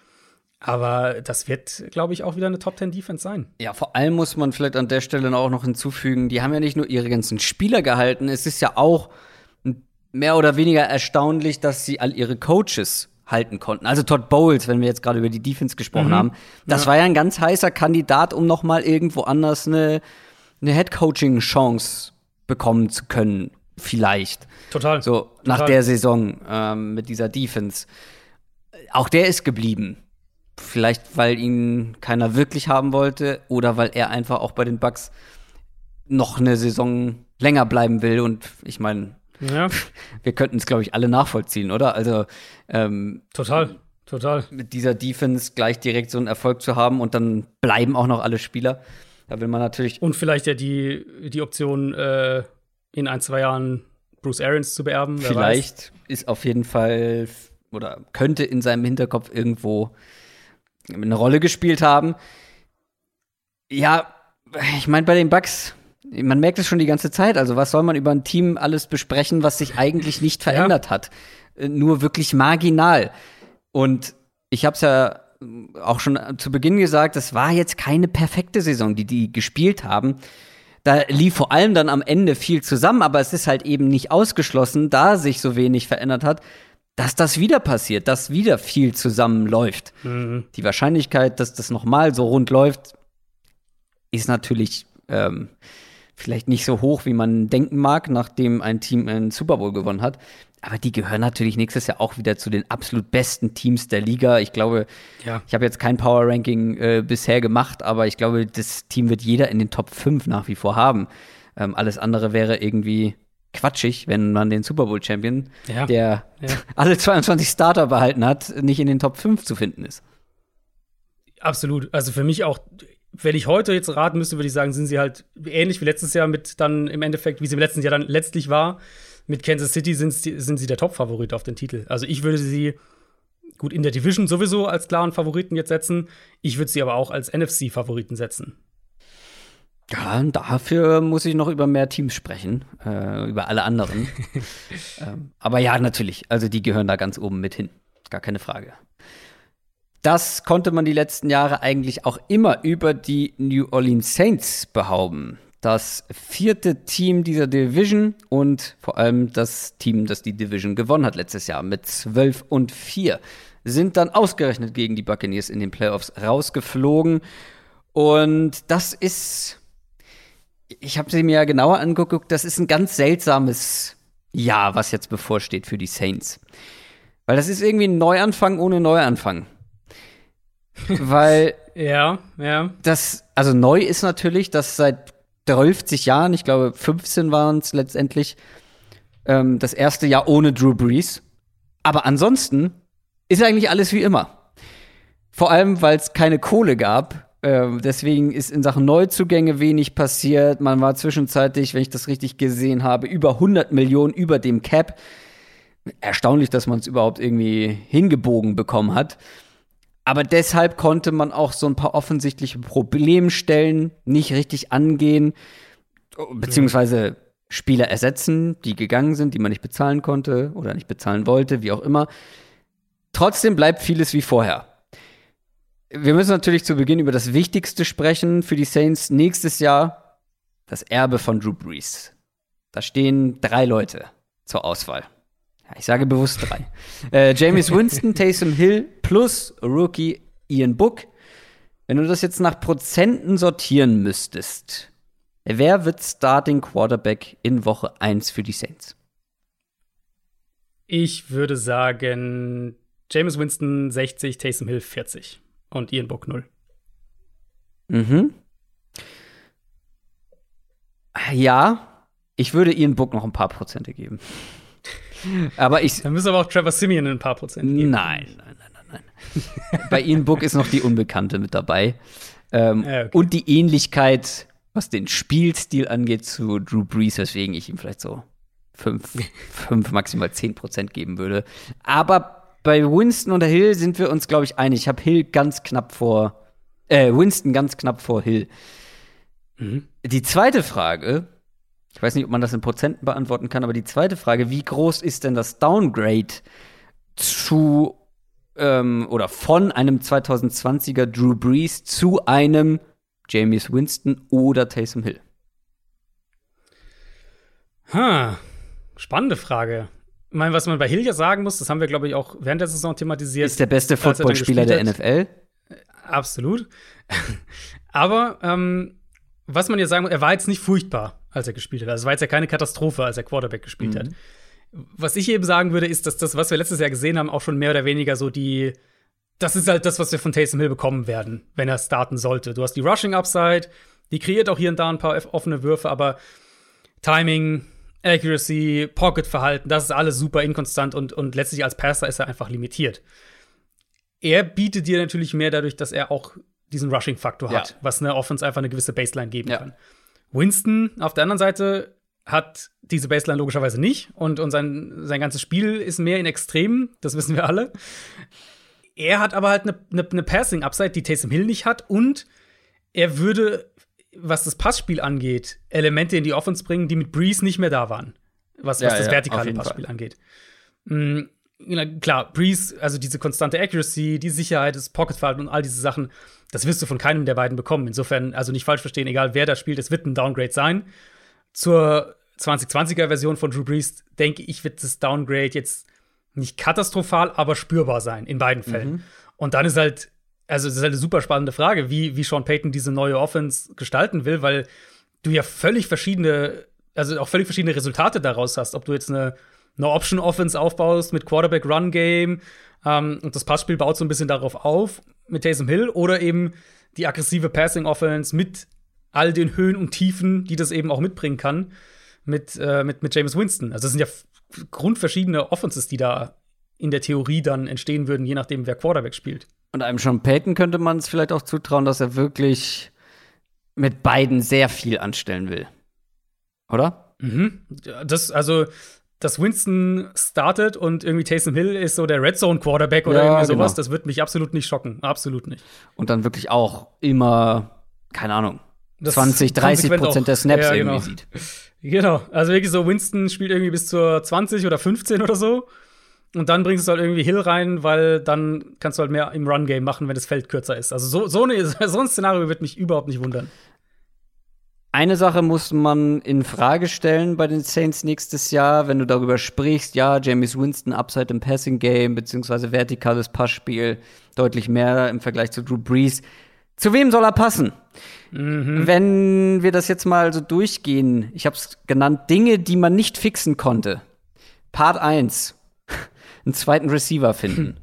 Aber das wird, glaube ich, auch wieder eine Top 10 Defense sein. Ja, vor allem muss man vielleicht an der Stelle auch noch hinzufügen, die haben ja nicht nur ihre ganzen Spieler gehalten, es ist ja auch mehr oder weniger erstaunlich, dass sie all ihre Coaches halten konnten. Also Todd Bowles, wenn wir jetzt gerade über die Defense gesprochen mhm. haben, das ja. war ja ein ganz heißer Kandidat, um noch mal irgendwo anders eine, eine Head-Coaching-Chance bekommen zu können, vielleicht. Total. So Total. nach der Saison ähm, mit dieser Defense. Auch der ist geblieben. Vielleicht, weil ihn keiner wirklich haben wollte oder weil er einfach auch bei den Bucks noch eine Saison länger bleiben will. Und ich meine, ja. Wir könnten es, glaube ich, alle nachvollziehen, oder? Also ähm, total, total. Mit dieser Defense gleich direkt so einen Erfolg zu haben und dann bleiben auch noch alle Spieler. Da will man natürlich. Und vielleicht ja die, die Option, äh, in ein, zwei Jahren Bruce Arians zu beerben. Vielleicht ist auf jeden Fall oder könnte in seinem Hinterkopf irgendwo eine Rolle gespielt haben. Ja, ich meine, bei den Bucks man merkt es schon die ganze Zeit. Also, was soll man über ein Team alles besprechen, was sich eigentlich nicht verändert ja. hat? Äh, nur wirklich marginal. Und ich habe es ja auch schon zu Beginn gesagt, es war jetzt keine perfekte Saison, die die gespielt haben. Da lief vor allem dann am Ende viel zusammen, aber es ist halt eben nicht ausgeschlossen, da sich so wenig verändert hat, dass das wieder passiert, dass wieder viel zusammenläuft. Mhm. Die Wahrscheinlichkeit, dass das nochmal so rund läuft, ist natürlich ähm, vielleicht nicht so hoch, wie man denken mag, nachdem ein Team einen Super Bowl gewonnen hat. Aber die gehören natürlich nächstes Jahr auch wieder zu den absolut besten Teams der Liga. Ich glaube, ja. ich habe jetzt kein Power Ranking äh, bisher gemacht, aber ich glaube, das Team wird jeder in den Top 5 nach wie vor haben. Ähm, alles andere wäre irgendwie quatschig, wenn man den Super Bowl Champion, ja. der ja. <laughs> alle 22 Starter behalten hat, nicht in den Top 5 zu finden ist. Absolut. Also für mich auch, wenn ich heute jetzt raten müsste, würde ich sagen, sind sie halt ähnlich wie letztes Jahr mit dann im Endeffekt, wie sie im letzten Jahr dann letztlich war. Mit Kansas City sind, sind sie der Top-Favorit auf den Titel. Also ich würde sie gut in der Division sowieso als klaren Favoriten jetzt setzen. Ich würde sie aber auch als NFC-Favoriten setzen. Ja, dafür muss ich noch über mehr Teams sprechen, äh, über alle anderen. <laughs> ähm, aber ja, natürlich. Also die gehören da ganz oben mit hin. Gar keine Frage. Das konnte man die letzten Jahre eigentlich auch immer über die New Orleans Saints behaupten. Das vierte Team dieser Division und vor allem das Team, das die Division gewonnen hat letztes Jahr mit 12 und 4, sind dann ausgerechnet gegen die Buccaneers in den Playoffs rausgeflogen. Und das ist, ich habe sie mir ja genauer angeguckt, das ist ein ganz seltsames Jahr, was jetzt bevorsteht für die Saints. Weil das ist irgendwie ein Neuanfang ohne Neuanfang. <laughs> Weil ja, ja. Das, also neu ist natürlich, dass seit 30 Jahren, ich glaube 15 waren es letztendlich, ähm, das erste Jahr ohne Drew Brees. Aber ansonsten ist eigentlich alles wie immer. Vor allem, weil es keine Kohle gab. Äh, deswegen ist in Sachen Neuzugänge wenig passiert. Man war zwischenzeitlich, wenn ich das richtig gesehen habe, über 100 Millionen über dem Cap. Erstaunlich, dass man es überhaupt irgendwie hingebogen bekommen hat. Aber deshalb konnte man auch so ein paar offensichtliche Problemstellen nicht richtig angehen, beziehungsweise Spieler ersetzen, die gegangen sind, die man nicht bezahlen konnte oder nicht bezahlen wollte, wie auch immer. Trotzdem bleibt vieles wie vorher. Wir müssen natürlich zu Beginn über das Wichtigste sprechen für die Saints nächstes Jahr, das Erbe von Drew Brees. Da stehen drei Leute zur Auswahl. Ich sage bewusst drei. äh, James Winston, <laughs> Taysom Hill plus Rookie Ian Book. Wenn du das jetzt nach Prozenten sortieren müsstest, wer wird Starting Quarterback in Woche 1 für die Saints? Ich würde sagen, James Winston 60, Taysom Hill 40 und Ian Book 0. Mhm. Ja, ich würde Ian Book noch ein paar Prozente geben. Aber ich. Dann müssen aber auch Trevor Simeon ein paar Prozent geben. Nein, nein, nein, nein, nein. Bei Ian Book ist noch die Unbekannte mit dabei. Ähm, ja, okay. Und die Ähnlichkeit, was den Spielstil angeht, zu Drew Brees, weswegen ich ihm vielleicht so fünf, fünf maximal zehn Prozent geben würde. Aber bei Winston und Hill sind wir uns, glaube ich, einig. Ich habe Hill ganz knapp vor, äh, Winston ganz knapp vor Hill. Mhm. Die zweite Frage ich weiß nicht, ob man das in Prozenten beantworten kann, aber die zweite Frage, wie groß ist denn das Downgrade zu ähm, oder von einem 2020er Drew Brees zu einem James Winston oder Taysom Hill? Ha, spannende Frage. Ich meine, was man bei Hill ja sagen muss, das haben wir, glaube ich, auch während der Saison thematisiert. Ist der beste Footballspieler der NFL? Absolut. <laughs> Aber ähm, was man ja sagen muss, er war jetzt nicht furchtbar als er gespielt hat. Also es war jetzt ja keine Katastrophe, als er Quarterback gespielt mhm. hat. Was ich eben sagen würde, ist, dass das, was wir letztes Jahr gesehen haben, auch schon mehr oder weniger so die das ist halt das, was wir von Taysom Hill bekommen werden, wenn er starten sollte. Du hast die Rushing Upside, die kreiert auch hier und da ein paar offene Würfe, aber Timing, Accuracy, Pocket-Verhalten, das ist alles super inkonstant und, und letztlich als Passer ist er einfach limitiert. Er bietet dir natürlich mehr dadurch, dass er auch diesen Rushing-Faktor ja. hat, was eine Offense einfach eine gewisse Baseline geben ja. kann. Winston auf der anderen Seite hat diese Baseline logischerweise nicht und, und sein, sein ganzes Spiel ist mehr in Extremen, das wissen wir alle. Er hat aber halt eine, eine, eine Passing-Upside, die Taysom Hill nicht hat und er würde, was das Passspiel angeht, Elemente in die Offense bringen, die mit Breeze nicht mehr da waren, was, ja, was das ja, vertikale Passspiel Fall. angeht. Mhm, klar, Breeze, also diese konstante Accuracy, die Sicherheit, das Pocket-Verhalten und all diese Sachen, das wirst du von keinem der beiden bekommen. Insofern, also nicht falsch verstehen, egal wer da spielt, es wird ein Downgrade sein. Zur 2020er Version von Drew Brees, denke ich, wird das Downgrade jetzt nicht katastrophal, aber spürbar sein, in beiden Fällen. Mhm. Und dann ist halt, also es ist halt eine super spannende Frage, wie, wie Sean Payton diese neue Offense gestalten will, weil du ja völlig verschiedene, also auch völlig verschiedene Resultate daraus hast. Ob du jetzt eine, eine Option-Offense aufbaust mit Quarterback-Run-Game ähm, und das Passspiel baut so ein bisschen darauf auf mit Taysom Hill oder eben die aggressive Passing-Offense mit all den Höhen und Tiefen, die das eben auch mitbringen kann, mit, äh, mit, mit James Winston. Also es sind ja grundverschiedene Offenses, die da in der Theorie dann entstehen würden, je nachdem, wer Quarterback spielt. Und einem Sean Payton könnte man es vielleicht auch zutrauen, dass er wirklich mit beiden sehr viel anstellen will. Oder? Mhm. Das, also, dass Winston startet und irgendwie Taysom Hill ist so der Red Zone Quarterback oder ja, irgendwie sowas, genau. das wird mich absolut nicht schocken. Absolut nicht. Und dann wirklich auch immer, keine Ahnung, das 20, 30 Prozent der Snaps ja, genau. irgendwie sieht. Genau. Also wirklich so, Winston spielt irgendwie bis zur 20 oder 15 oder so. Und dann bringst du halt irgendwie Hill rein, weil dann kannst du halt mehr im Run-Game machen, wenn das Feld kürzer ist. Also so, so, eine, <laughs> so ein Szenario wird mich überhaupt nicht wundern. Eine Sache muss man in Frage stellen bei den Saints nächstes Jahr, wenn du darüber sprichst, ja, James Winston Upside im Passing Game, beziehungsweise vertikales Passspiel, deutlich mehr im Vergleich zu Drew Brees. Zu wem soll er passen? Mhm. Wenn wir das jetzt mal so durchgehen, ich habe es genannt, Dinge, die man nicht fixen konnte. Part 1 <laughs> einen zweiten Receiver finden.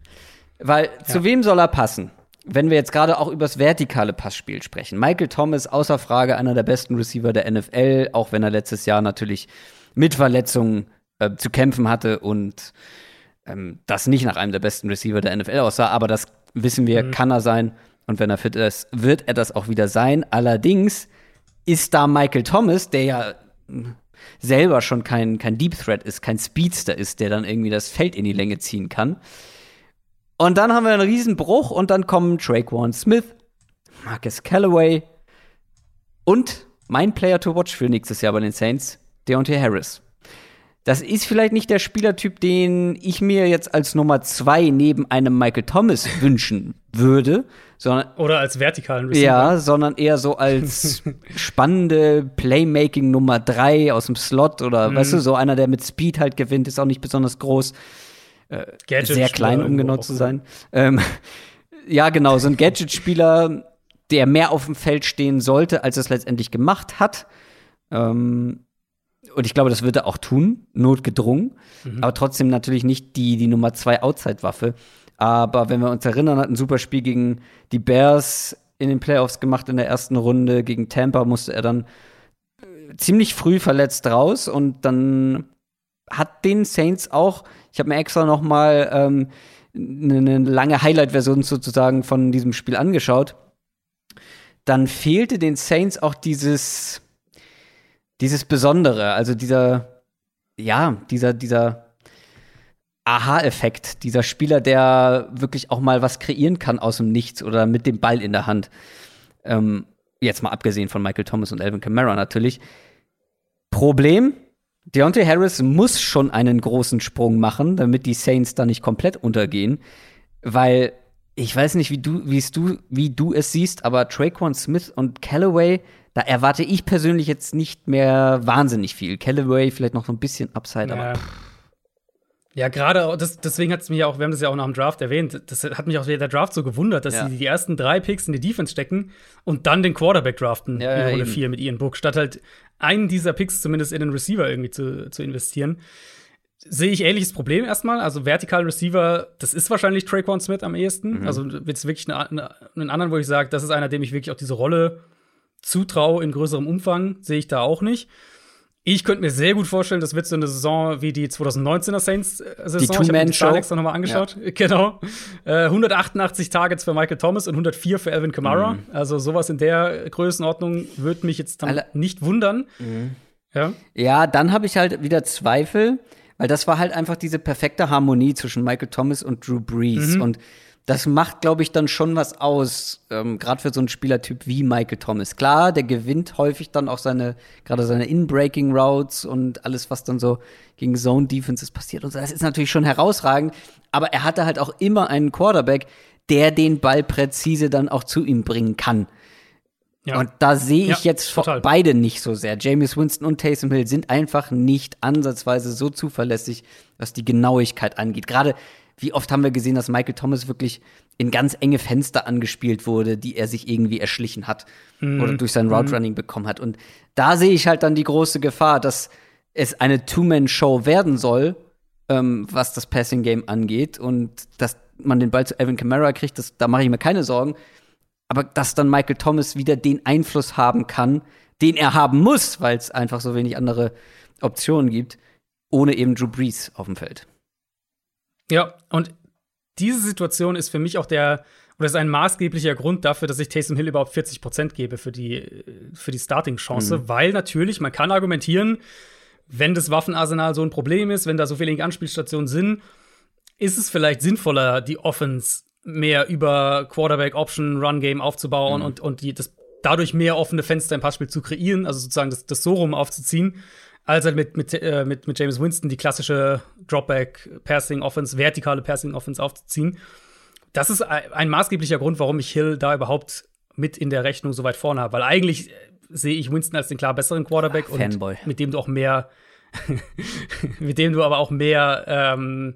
Weil ja. zu wem soll er passen? Wenn wir jetzt gerade auch übers vertikale Passspiel sprechen. Michael Thomas, außer Frage, einer der besten Receiver der NFL, auch wenn er letztes Jahr natürlich mit Verletzungen äh, zu kämpfen hatte und ähm, das nicht nach einem der besten Receiver der NFL aussah, aber das wissen wir, mhm. kann er sein. Und wenn er fit ist, wird er das auch wieder sein. Allerdings ist da Michael Thomas, der ja selber schon kein, kein Deep Threat ist, kein Speedster ist, der dann irgendwie das Feld in die Länge ziehen kann. Und dann haben wir einen Riesenbruch und dann kommen Traquan Smith, Marcus Callaway und mein Player to watch für nächstes Jahr bei den Saints, Deontay Harris. Das ist vielleicht nicht der Spielertyp, den ich mir jetzt als Nummer zwei neben einem Michael Thomas <laughs> wünschen würde, sondern oder als vertikalen Receiver. Ja, sondern eher so als <laughs> spannende Playmaking Nummer drei aus dem Slot oder mhm. weißt du, so einer, der mit Speed halt gewinnt, ist auch nicht besonders groß, äh, sehr klein, um genau zu sein. Ähm, <laughs> ja, genau, so ein Gadget-Spieler, der mehr auf dem Feld stehen sollte, als es letztendlich gemacht hat. Ähm, und ich glaube, das wird er auch tun, notgedrungen. Mhm. Aber trotzdem natürlich nicht die, die Nummer zwei Outside-Waffe. Aber wenn wir uns erinnern, hat ein super Spiel gegen die Bears in den Playoffs gemacht in der ersten Runde. Gegen Tampa musste er dann äh, ziemlich früh verletzt raus und dann hat den Saints auch, ich habe mir extra noch mal ähm, eine lange Highlight-Version sozusagen von diesem Spiel angeschaut. Dann fehlte den Saints auch dieses dieses Besondere, also dieser, ja, dieser, dieser Aha-Effekt, dieser Spieler, der wirklich auch mal was kreieren kann aus dem Nichts oder mit dem Ball in der Hand. Ähm, jetzt mal abgesehen von Michael Thomas und Alvin Kamara natürlich. Problem, Deontay Harris muss schon einen großen Sprung machen, damit die Saints da nicht komplett untergehen, weil ich weiß nicht, wie du, wie du, wie du es siehst, aber Traquan Smith und Callaway da erwarte ich persönlich jetzt nicht mehr wahnsinnig viel. Callaway vielleicht noch so ein bisschen Upside, ja. aber. Ja, gerade deswegen hat es mich auch, wir haben das ja auch nach dem Draft erwähnt, das hat mich auch der Draft so gewundert, dass ja. sie die ersten drei Picks in die Defense stecken und dann den Quarterback draften ja, in Runde 4 mit Ian Book, statt halt einen dieser Picks zumindest in den Receiver irgendwie zu, zu investieren. Sehe ich ähnliches Problem erstmal. Also vertikal Receiver, das ist wahrscheinlich Traquan Smith am ehesten. Mhm. Also jetzt wirklich eine, eine, einen anderen, wo ich sage, das ist einer, dem ich wirklich auch diese Rolle zutraue in größerem Umfang, sehe ich da auch nicht. Ich könnte mir sehr gut vorstellen, das wird so eine Saison wie die 2019er Saints-Saison. Die ich habe die Zahl extra nochmal angeschaut. Ja. <laughs> Genau. Äh, 188 Targets für Michael Thomas und 104 für Alvin Kamara. Mhm. Also sowas in der Größenordnung würde mich jetzt dann Alle nicht wundern. Mhm. Ja? ja, dann habe ich halt wieder Zweifel, weil das war halt einfach diese perfekte Harmonie zwischen Michael Thomas und Drew Brees. Mhm. Und das macht, glaube ich, dann schon was aus, ähm, gerade für so einen Spielertyp wie Michael Thomas. Klar, der gewinnt häufig dann auch seine, gerade seine In-Breaking Routes und alles, was dann so gegen Zone Defenses passiert und so. Das ist natürlich schon herausragend, aber er hatte halt auch immer einen Quarterback, der den Ball präzise dann auch zu ihm bringen kann. Ja. Und da sehe ich ja, jetzt total. beide nicht so sehr. James Winston und Taysom Hill sind einfach nicht ansatzweise so zuverlässig, was die Genauigkeit angeht. Gerade Wie oft haben wir gesehen, dass Michael Thomas wirklich in ganz enge Fenster angespielt wurde, die er sich irgendwie erschlichen hat mhm. oder durch sein Route mhm. Running bekommen hat. Und da sehe ich halt dann die große Gefahr, dass es eine Two-Man-Show werden soll, ähm, was das Passing Game angeht und dass man den Ball zu Evan Kamara kriegt, das, da mache ich mir keine Sorgen. Aber dass dann Michael Thomas wieder den Einfluss haben kann, den er haben muss, weil es einfach so wenig andere Optionen gibt, ohne eben Drew Brees auf dem Feld. Ja, und diese Situation ist für mich auch der, oder ist ein maßgeblicher Grund dafür, dass ich Taysom Hill überhaupt 40 Prozent gebe für die, für die Starting-Chance, mhm. weil natürlich, man kann argumentieren, wenn das Waffenarsenal so ein Problem ist, wenn da so viele Anspielstationen sind, ist es vielleicht sinnvoller, die Offense mehr über Quarterback Option Run Game aufzubauen mhm. und, und die, das, dadurch mehr offene Fenster im Passspiel zu kreieren, also sozusagen das, das so rum aufzuziehen, als halt mit, mit, äh, mit, mit James Winston die klassische Dropback Passing Offense, vertikale Passing Offense aufzuziehen. Das ist ein maßgeblicher Grund, warum ich Hill da überhaupt mit in der Rechnung so weit vorne habe, weil eigentlich äh, sehe ich Winston als den klar besseren Quarterback Ach, und mit dem du auch mehr, <laughs> mit dem du aber auch mehr, ähm,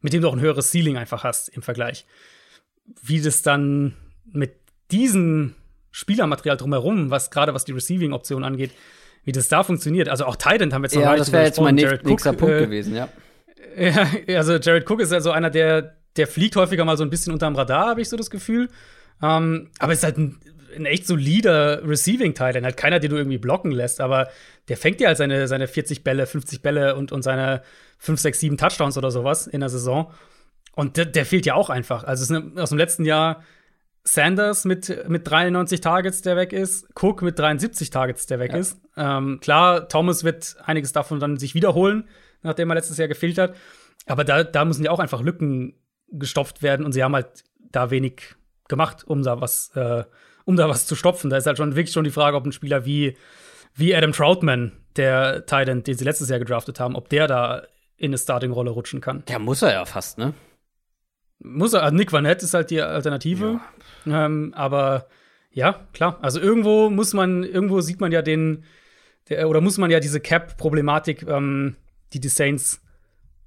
mit dem du auch ein höheres Ceiling einfach hast im Vergleich. Wie das dann mit diesem Spielermaterial drumherum, was gerade was die Receiving-Option angeht, wie das da funktioniert. Also auch Titan haben wir jetzt noch Ja, das wäre jetzt mein Jared nächster Cook, Punkt äh, gewesen, ja. <laughs> Ja, also Jared Cook ist ja so einer, der, der fliegt häufiger mal so ein bisschen unterm Radar, habe ich so das Gefühl. Um, aber ist halt ein ein echt solider Receiving-Teil, halt keiner, den du irgendwie blocken lässt, aber der fängt ja halt seine, seine 40 Bälle, 50 Bälle und, und seine 5, 6, 7 Touchdowns oder sowas in der Saison. Und der, der fehlt ja auch einfach. Also, es ist aus dem letzten Jahr Sanders mit, mit 93 Targets, der weg ist, Cook mit 73 Targets, der weg ja. ist. Ähm, klar, Thomas wird einiges davon dann sich wiederholen, nachdem er letztes Jahr gefehlt hat. Aber da, da müssen ja auch einfach Lücken gestopft werden und sie haben halt da wenig gemacht, um da was äh, um da was zu stopfen. Da ist halt schon wirklich schon die Frage, ob ein Spieler wie, wie Adam Troutman, der Titan, den sie letztes Jahr gedraftet haben, ob der da in eine Starting-Rolle rutschen kann. Ja, muss er ja fast, ne? Muss er. Also Nick Vanette ist halt die Alternative. Ja. Ähm, aber ja, klar. Also irgendwo muss man, irgendwo sieht man ja den, der, oder muss man ja diese Cap-Problematik, ähm, die die Saints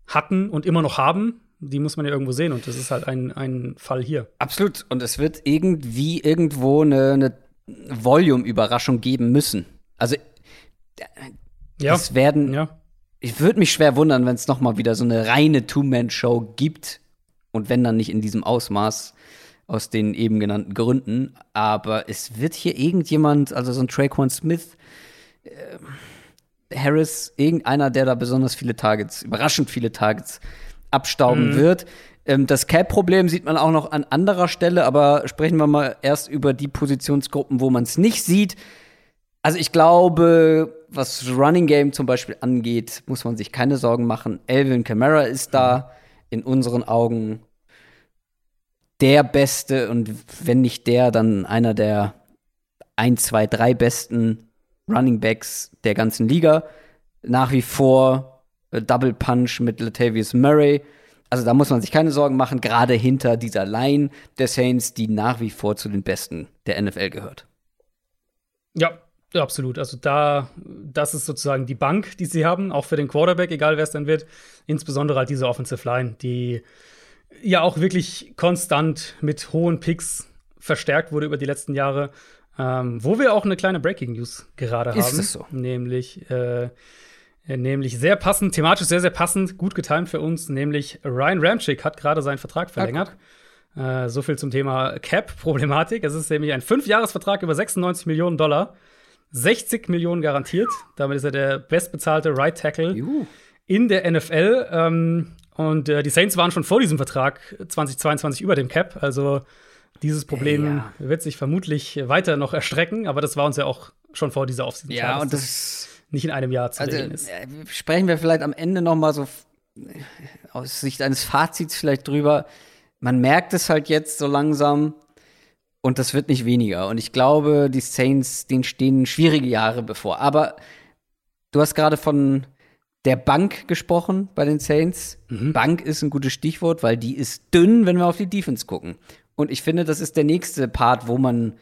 hatten und immer noch haben, die muss man ja irgendwo sehen und das ist halt ein, ein Fall hier. Absolut. Und es wird irgendwie irgendwo eine, eine Volume-Überraschung geben müssen. Also ja. es werden. Ja. Ich würde mich schwer wundern, wenn es noch mal wieder so eine reine Two-Man-Show gibt und wenn dann nicht in diesem Ausmaß aus den eben genannten Gründen. Aber es wird hier irgendjemand, also so ein Traquan Smith, äh, Harris, irgendeiner, der da besonders viele Targets, überraschend viele Targets abstauben mhm. wird. Ähm, das Cap-Problem sieht man auch noch an anderer Stelle, aber sprechen wir mal erst über die Positionsgruppen, wo man es nicht sieht. Also ich glaube, was Running Game zum Beispiel angeht, muss man sich keine Sorgen machen. Elvin Kamara ist da mhm. In unseren Augen der Beste und wenn nicht der, dann einer der ein, zwei, drei besten Running Backs der ganzen Liga. Nach wie vor äh, Double Punch mit Latavius Murray. Also da muss man sich keine Sorgen machen, gerade hinter dieser Line der Saints, die nach wie vor zu den besten der NFL gehört. Ja, absolut. Also da, das ist sozusagen die Bank, die sie haben, auch für den Quarterback, egal wer es dann wird. Insbesondere halt diese Offensive Line, die ja auch wirklich konstant mit hohen Picks verstärkt wurde über die letzten Jahre. Ähm, wo wir auch eine kleine Breaking News gerade haben. Ist so? Nämlich äh, äh, nämlich sehr passend, thematisch sehr, sehr passend, gut getimt für uns. Nämlich Ryan Ramchick hat gerade seinen Vertrag verlängert. Äh, so viel zum Thema Cap-Problematik. Es ist nämlich ein Fünfjahresvertrag über 96 Millionen Dollar. 60 Millionen garantiert. Damit ist er der bestbezahlte Right Tackle Juhu. in der NFL. Ähm, und äh, die Saints waren schon vor diesem Vertrag 2022 über dem Cap. Also dieses Problem ja. wird sich vermutlich weiter noch erstrecken. Aber das war uns ja auch schon vor dieser Offseason. Ja, klar, und das nicht in einem Jahr zu also, ist. Äh, sprechen wir vielleicht am Ende noch mal so aus Sicht eines Fazits vielleicht drüber. Man merkt es halt jetzt so langsam und das wird nicht weniger. Und ich glaube, die Saints, denen stehen schwierige Jahre bevor. Aber du hast gerade von der Bank gesprochen bei den Saints. Mhm. Bank ist ein gutes Stichwort, weil die ist dünn, wenn wir auf die Defense gucken. Und ich finde, das ist der nächste Part, wo man,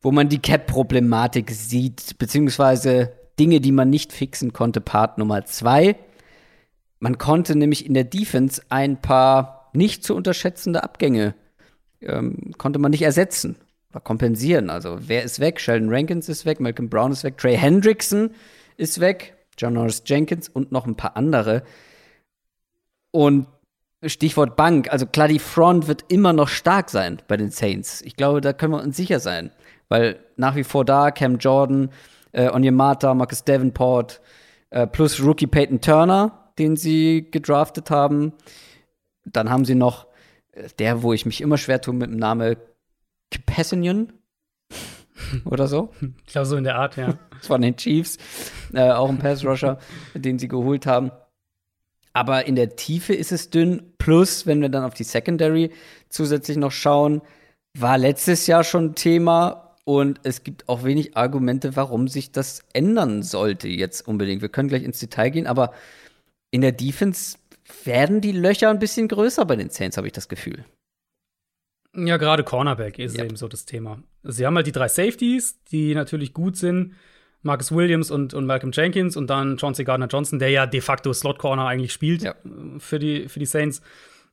wo man die Cap-Problematik sieht, beziehungsweise Dinge, die man nicht fixen konnte, Part Nummer zwei. Man konnte nämlich in der Defense ein paar nicht zu unterschätzende Abgänge ähm, konnte man nicht ersetzen oder kompensieren. Also wer ist weg? Sheldon Rankins ist weg, Malcolm Brown ist weg, Trey Hendrickson ist weg, John Norris Jenkins und noch ein paar andere. Und Stichwort Bank, also klar, die Front wird immer noch stark sein bei den Saints. Ich glaube, da können wir uns sicher sein. Weil nach wie vor da Cam Jordan, äh, Onyemata, Marcus Davenport, äh, plus Rookie Peyton Turner, den sie gedraftet haben. Dann haben sie noch der, wo ich mich immer schwer tue mit dem Namen Capassionian <laughs> oder so. Ich glaube, so in der Art, ja. <laughs> Von den Chiefs. Äh, auch ein Pass-Rusher, den sie geholt haben. Aber in der Tiefe ist es dünn. Plus, wenn wir dann auf die Secondary zusätzlich noch schauen, war letztes Jahr schon Thema und es gibt auch wenig Argumente, warum sich das ändern sollte jetzt unbedingt. Wir können gleich ins Detail gehen, aber in der Defense werden die Löcher ein bisschen größer bei den Saints, habe ich das Gefühl. Ja, gerade Cornerback ist ja. eben so das Thema. Sie haben halt die drei Safeties, die natürlich gut sind. Marcus Williams und, und Malcolm Jenkins und dann Chauncey Gardner Johnson, der ja de facto Slot Corner eigentlich spielt ja. für, die, für die Saints.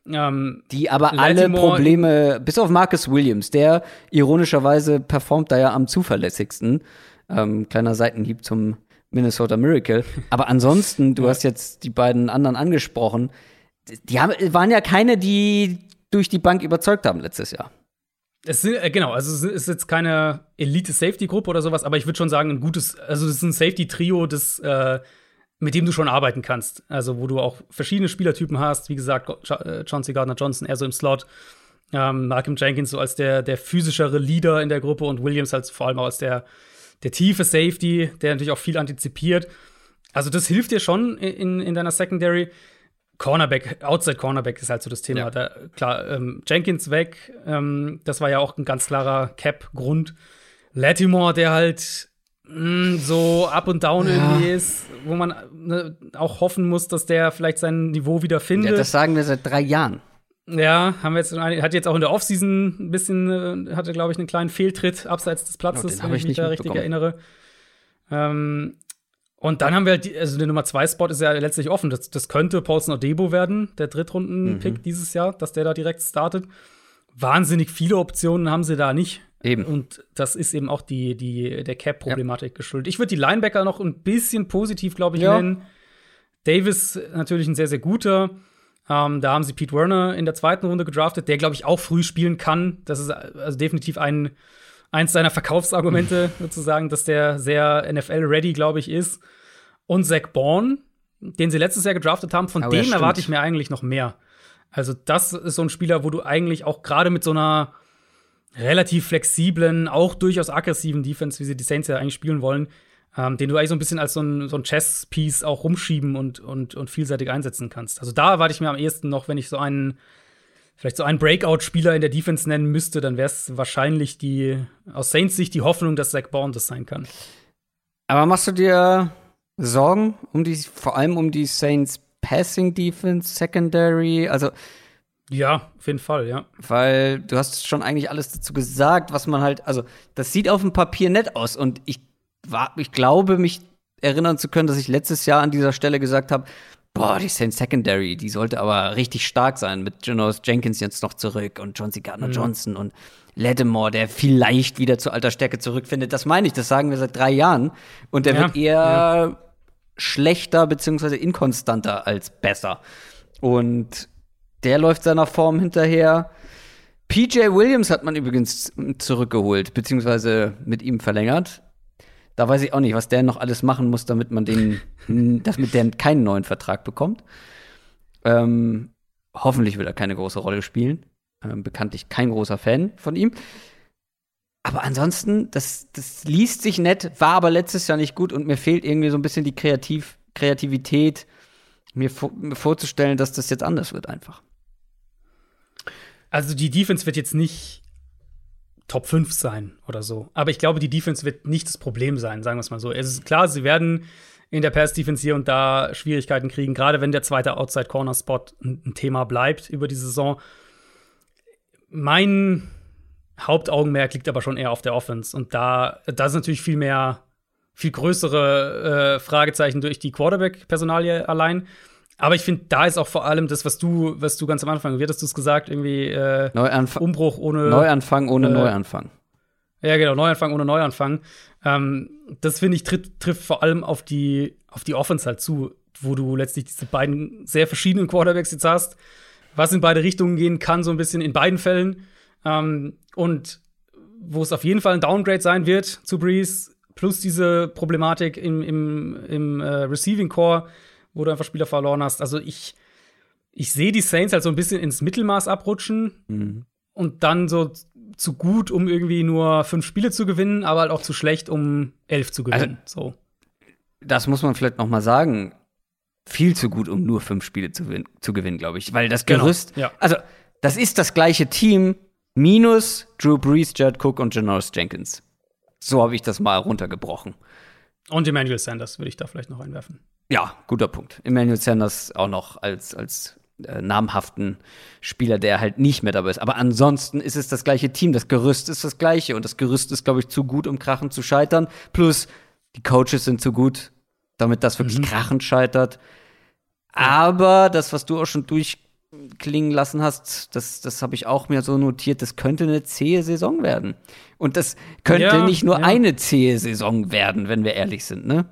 Ähm, die aber alle Probleme, bis auf Marcus Williams, der ironischerweise performt da ja am zuverlässigsten. Ähm, kleiner Seitenhieb zum Minnesota Miracle. Aber ansonsten, du ja. hast jetzt die beiden anderen angesprochen, die haben, waren ja keine, die durch die Bank überzeugt haben letztes Jahr. Es sind, äh, genau, also es ist jetzt keine Elite-Safety-Gruppe oder sowas, aber ich würde schon sagen, ein gutes, also es ist ein Safety-Trio, das, äh, mit dem du schon arbeiten kannst. Also, wo du auch verschiedene Spielertypen hast, wie gesagt, äh, Chauncey Gardner Johnson eher so im Slot, ähm, Malcolm Jenkins so als der, der physischere Leader in der Gruppe und Williams halt vor allem auch als der, der tiefe Safety, der natürlich auch viel antizipiert. Also, das hilft dir schon in, in deiner Secondary. Cornerback, Outside Cornerback ist halt so das Thema. Ja. Da, klar, ähm, Jenkins weg, ähm, das war ja auch ein ganz klarer Cap-Grund. Latimore, der halt mh, mm, so up und down ja. irgendwie ist, wo man ne, auch hoffen muss, dass der vielleicht sein Niveau wieder findet. Ja, das sagen wir seit drei Jahren. Ja, haben wir jetzt hat jetzt auch in der Offseason ein bisschen äh, hatte glaube ich einen kleinen Fehltritt abseits des Platzes, oh, wenn ich mich da richtig erinnere. Ähm, und dann haben wir halt, die, also der Nummer 2 Spot ist ja letztlich offen. Das, das könnte Paulson Odebo werden, der Drittrunden-Pick mhm. dieses Jahr, dass der da direkt startet. Wahnsinnig viele Optionen haben sie da nicht. Eben. Und das ist eben auch die, die, der Cap-Problematik ja. geschuldet. Ich würde die Linebacker noch ein bisschen positiv, glaube ich, ja. nennen. Davis natürlich ein sehr, sehr guter. Ähm, da haben sie Pete Werner in der zweiten Runde gedraftet, der, glaube ich, auch früh spielen kann. Das ist also definitiv ein eins seiner Verkaufsargumente <laughs> sozusagen, dass der sehr NFL-ready, glaube ich, ist. Und Zach Bourne, den sie letztes Jahr gedraftet haben, von Aber dem erwarte ich mir eigentlich noch mehr. Also, das ist so ein Spieler, wo du eigentlich auch gerade mit so einer relativ flexiblen, auch durchaus aggressiven Defense, wie sie die Saints ja eigentlich spielen wollen, ähm, den du eigentlich so ein bisschen als so ein, so ein Chess-Piece auch rumschieben und, und, und vielseitig einsetzen kannst. Also da erwarte ich mir am ehesten noch, wenn ich so einen vielleicht so einen Breakout-Spieler in der Defense nennen müsste, dann wäre es wahrscheinlich die, aus Saints Sicht die Hoffnung, dass Zach Bourne das sein kann. Aber machst du dir Sorgen um die, vor allem um die Saints Passing Defense, Secondary, also ja, auf jeden Fall, ja. Weil du hast schon eigentlich alles dazu gesagt, was man halt, also das sieht auf dem Papier nett aus und ich war, ich glaube, mich erinnern zu können, dass ich letztes Jahr an dieser Stelle gesagt habe, boah, die Saints Secondary, die sollte aber richtig stark sein mit Jonas Jenkins jetzt noch zurück und John C. Gardner mhm. Johnson und Lattimore, der vielleicht wieder zur alter Stärke zurückfindet. Das meine ich, das sagen wir seit drei Jahren. Und der ja, wird eher ja. schlechter beziehungsweise inkonstanter als besser. Und der läuft seiner Form hinterher. PJ Williams hat man übrigens zurückgeholt, beziehungsweise mit ihm verlängert. Da weiß ich auch nicht, was der noch alles machen muss, damit man den, <laughs> damit der keinen neuen Vertrag bekommt. Ähm, hoffentlich wird er keine große Rolle spielen. Ähm, bekanntlich kein großer Fan von ihm. Aber ansonsten, das, das liest sich nett, war aber letztes Jahr nicht gut und mir fehlt irgendwie so ein bisschen die Kreativ Kreativität, mir, mir vorzustellen, dass das jetzt anders wird einfach. Also die Defense wird jetzt nicht Top 5 sein oder so. Aber ich glaube, die Defense wird nicht das Problem sein, sagen wir es mal so. Es ist klar, sie werden in der Pass-Defense hier und da Schwierigkeiten kriegen, gerade wenn der zweite Outside-Corner-Spot ein Thema bleibt über die Saison. Mein Hauptaugenmerk liegt aber schon eher auf der Offense. Und da, da ist natürlich viel mehr, viel größere äh, Fragezeichen durch die Quarterback-Personalie allein. Aber ich finde, da ist auch vor allem das, was du, was du ganz am Anfang, wie hattest du es gesagt, irgendwie äh, Neuanf Umbruch ohne Neuanfang ohne äh, Neuanfang. Ja, genau, Neuanfang ohne Neuanfang. Ähm, das finde ich trifft, trifft vor allem auf die, auf die Offense halt zu, wo du letztlich diese beiden sehr verschiedenen Quarterbacks jetzt hast, was in beide Richtungen gehen kann, so ein bisschen in beiden Fällen. Ähm, und wo es auf jeden Fall ein Downgrade sein wird zu Breeze, plus diese Problematik im, im, im äh, Receiving Core, wo du einfach Spieler verloren hast. Also ich, ich sehe die Saints halt so ein bisschen ins Mittelmaß abrutschen Mhm. und dann so zu gut, um irgendwie nur fünf Spiele zu gewinnen, aber halt auch zu schlecht, um elf zu gewinnen. so. Das muss man vielleicht noch mal sagen. Viel zu gut, um nur fünf Spiele zu, zu gewinnen, glaube ich. Weil das Genau, Gerüst, ja. also das ist das gleiche Team minus Drew Brees, Jared Cook und Janoris Jenkins. So habe ich das mal runtergebrochen. Und Emmanuel Sanders würde ich da vielleicht noch einwerfen. Ja, guter Punkt. Emmanuel Sanders auch noch als, als äh, namhaften Spieler, der halt nicht mehr dabei ist. Aber ansonsten ist es das gleiche Team. Das Gerüst ist das gleiche. Und das Gerüst ist, glaube ich, zu gut, um krachend zu scheitern. Plus, die Coaches sind zu gut, damit das wirklich krachend scheitert. Aber das, was du auch schon durchklingen lassen hast, das, das habe ich auch mir so notiert, das könnte eine zähe Saison werden. Und das könnte Ja, nicht nur ja. eine zähe Saison werden, wenn wir ehrlich sind, ne?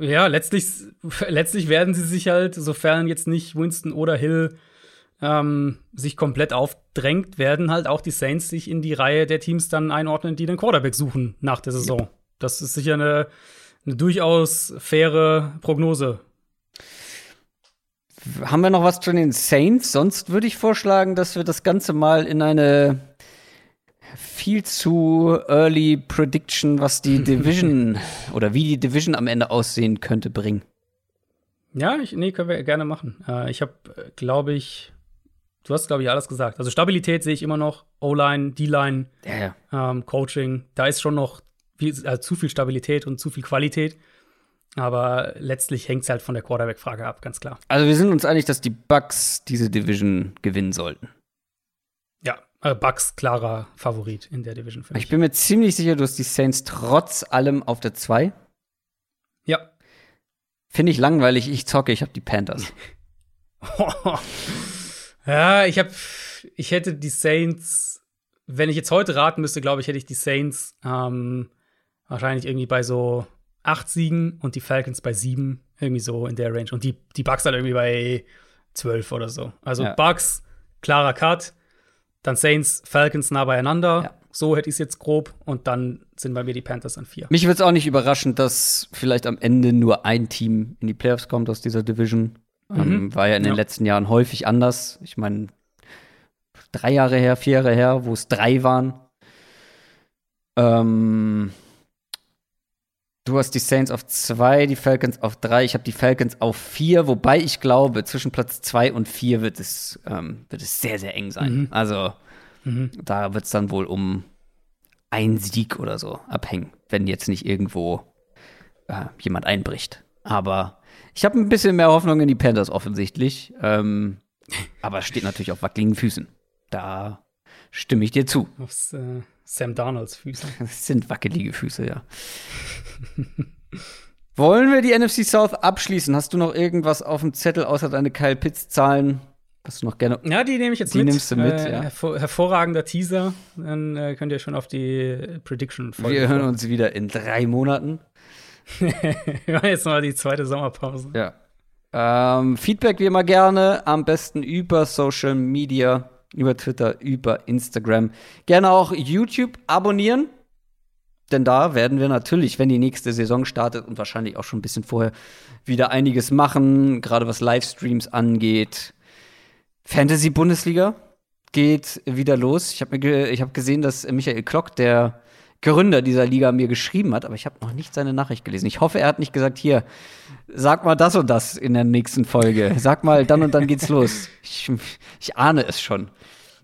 Ja, letztlich, letztlich werden sie sich halt, sofern jetzt nicht Winston oder Hill ähm, sich komplett aufdrängt, werden halt auch die Saints sich in die Reihe der Teams dann einordnen, die den Quarterback suchen nach der Saison. Das ist sicher eine, eine durchaus faire Prognose. Haben wir noch was zu den Saints? Sonst würde ich vorschlagen, dass wir das Ganze mal in eine viel zu early Prediction, was die <laughs> Division oder wie die Division am Ende aussehen könnte, bringen. Ja, ich, nee, können wir gerne machen. Äh, ich habe, glaube ich, du hast, glaube ich, alles gesagt. Also Stabilität sehe ich immer noch, O-Line, D-Line, Ja, ja. ähm, Coaching. Da ist schon noch viel, äh, zu viel Stabilität und zu viel Qualität. Aber letztlich hängt es halt von der Quarterback-Frage ab, ganz klar. Also wir sind uns einig, dass die Bucks diese Division gewinnen sollten. Äh, Bucks klarer Favorit in der Division mich. Ich bin mir ziemlich sicher, du hast die Saints trotz allem auf der 2. ja. Finde ich langweilig, ich zocke, ich habe die Panthers. <laughs> ja, ich habe, ich hätte die Saints, wenn ich jetzt heute raten müsste, glaube ich, hätte ich die Saints ähm, wahrscheinlich irgendwie bei so acht Siegen und die Falcons bei sieben, irgendwie so in der Range. Und die, die Bucks dann irgendwie bei zwölf oder so. Also Ja. Bucks, klarer Cut, dann Saints, Falcons nah beieinander. Ja. So hätte ich es jetzt grob. Und dann sind bei mir die Panthers an vier. Mich würde es auch nicht überraschen, dass vielleicht am Ende nur ein Team in die Playoffs kommt aus dieser Division. Ähm, war ja in den Ja. letzten Jahren häufig anders. Ich meine, drei Jahre her, vier Jahre her, wo es drei waren. Ähm, du hast die Saints auf zwei, die Falcons auf drei. Ich habe die Falcons auf vier, wobei ich glaube, zwischen Platz zwei und vier wird es, ähm, wird es sehr, sehr eng sein. Mhm. Also Mhm. da wird es dann wohl um einen Sieg oder so abhängen, wenn jetzt nicht irgendwo äh, jemand einbricht. Aber ich habe ein bisschen mehr Hoffnung in die Panthers offensichtlich. Ähm, <laughs> aber es steht natürlich auf wackeligen Füßen. Da stimme ich dir zu. Aufs, äh, Sam Darnolds Füße. <laughs> Das sind wackelige Füße, ja. <laughs> Wollen wir die NFC South abschließen? Hast du noch irgendwas auf dem Zettel außer deine Kyle Pitts-Zahlen, was du noch gerne Ja, die nehme ich jetzt Die mit. nimmst du mit, äh, ja. hervor hervorragender Teaser. Dann äh, könnt ihr schon auf die Prediction folgen. Wir hören uns wieder in drei Monaten. <laughs> Wir machen jetzt mal die zweite Sommerpause. Ja. Ähm, Feedback wie immer gerne, am besten über Social Media, über Twitter, über Instagram. Gerne auch YouTube abonnieren, denn da werden wir natürlich, wenn die nächste Saison startet und wahrscheinlich auch schon ein bisschen vorher, wieder einiges machen, gerade was Livestreams angeht. Fantasy-Bundesliga geht wieder los. Ich habe hab gesehen, dass Michael Klock, der Gründer dieser Liga, mir geschrieben hat, aber ich habe noch nicht seine Nachricht gelesen. Ich hoffe, er hat nicht gesagt, hier, sag mal das und das in der nächsten Folge. Sag mal, dann und dann geht's los. Ich, ich ahne es schon.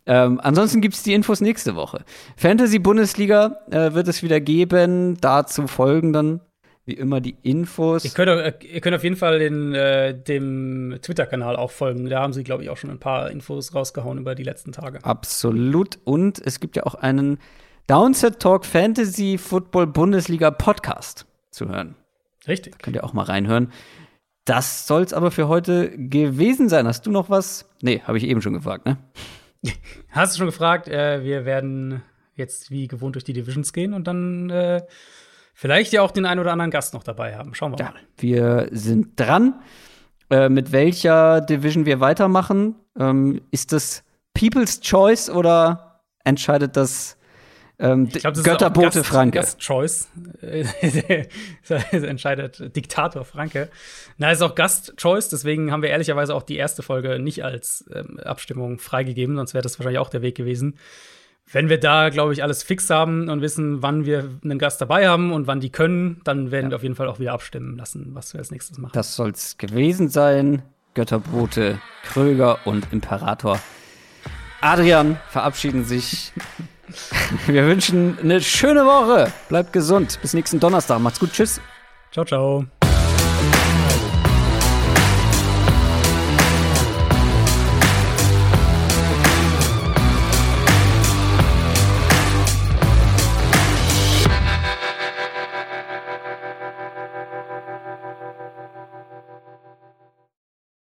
Ähm, ansonsten gibt's die Infos nächste Woche. Fantasy-Bundesliga äh, wird es wieder geben. Dazu folgen dann wie immer die Infos. Ihr könnt, ihr könnt auf jeden Fall den, äh, dem Twitter-Kanal auch folgen. Da haben sie, glaube ich, auch schon ein paar Infos rausgehauen über die letzten Tage. Absolut. Und es gibt ja auch einen Downset Talk Fantasy Football Bundesliga Podcast zu hören. Richtig. Könnt ihr auch mal reinhören. das soll's aber für heute gewesen sein. Hast du noch was? Nee, habe ich eben schon gefragt, ne? <laughs> Hast du schon gefragt? Äh, wir werden jetzt wie gewohnt durch die Divisions gehen und dann äh, vielleicht ja auch den einen oder anderen Gast noch dabei haben. Schauen wir ja, mal. Wir sind dran. Äh, mit welcher Division wir weitermachen? Ähm, ist das People's Choice oder entscheidet das ähm, ich glaub, das Götterbote Gast, Franke. Gast Choice. <laughs> entscheidet Diktator Franke. Na, ist auch Gast Choice, deswegen haben wir ehrlicherweise auch die erste Folge nicht als ähm, Abstimmung freigegeben, sonst wäre das wahrscheinlich auch der Weg gewesen. Wenn wir da, glaube ich, alles fix haben und wissen, wann wir einen Gast dabei haben und wann die können, dann werden ja. wir auf jeden Fall auch wieder abstimmen lassen, was wir als nächstes machen. Das soll's gewesen sein. Götterbrote, Kröger und Imperator. Adrian verabschieden sich. <laughs> <laughs> Wir wünschen eine schöne Woche. Bleibt gesund. Bis nächsten Donnerstag. Macht's gut. Tschüss. Ciao, ciao.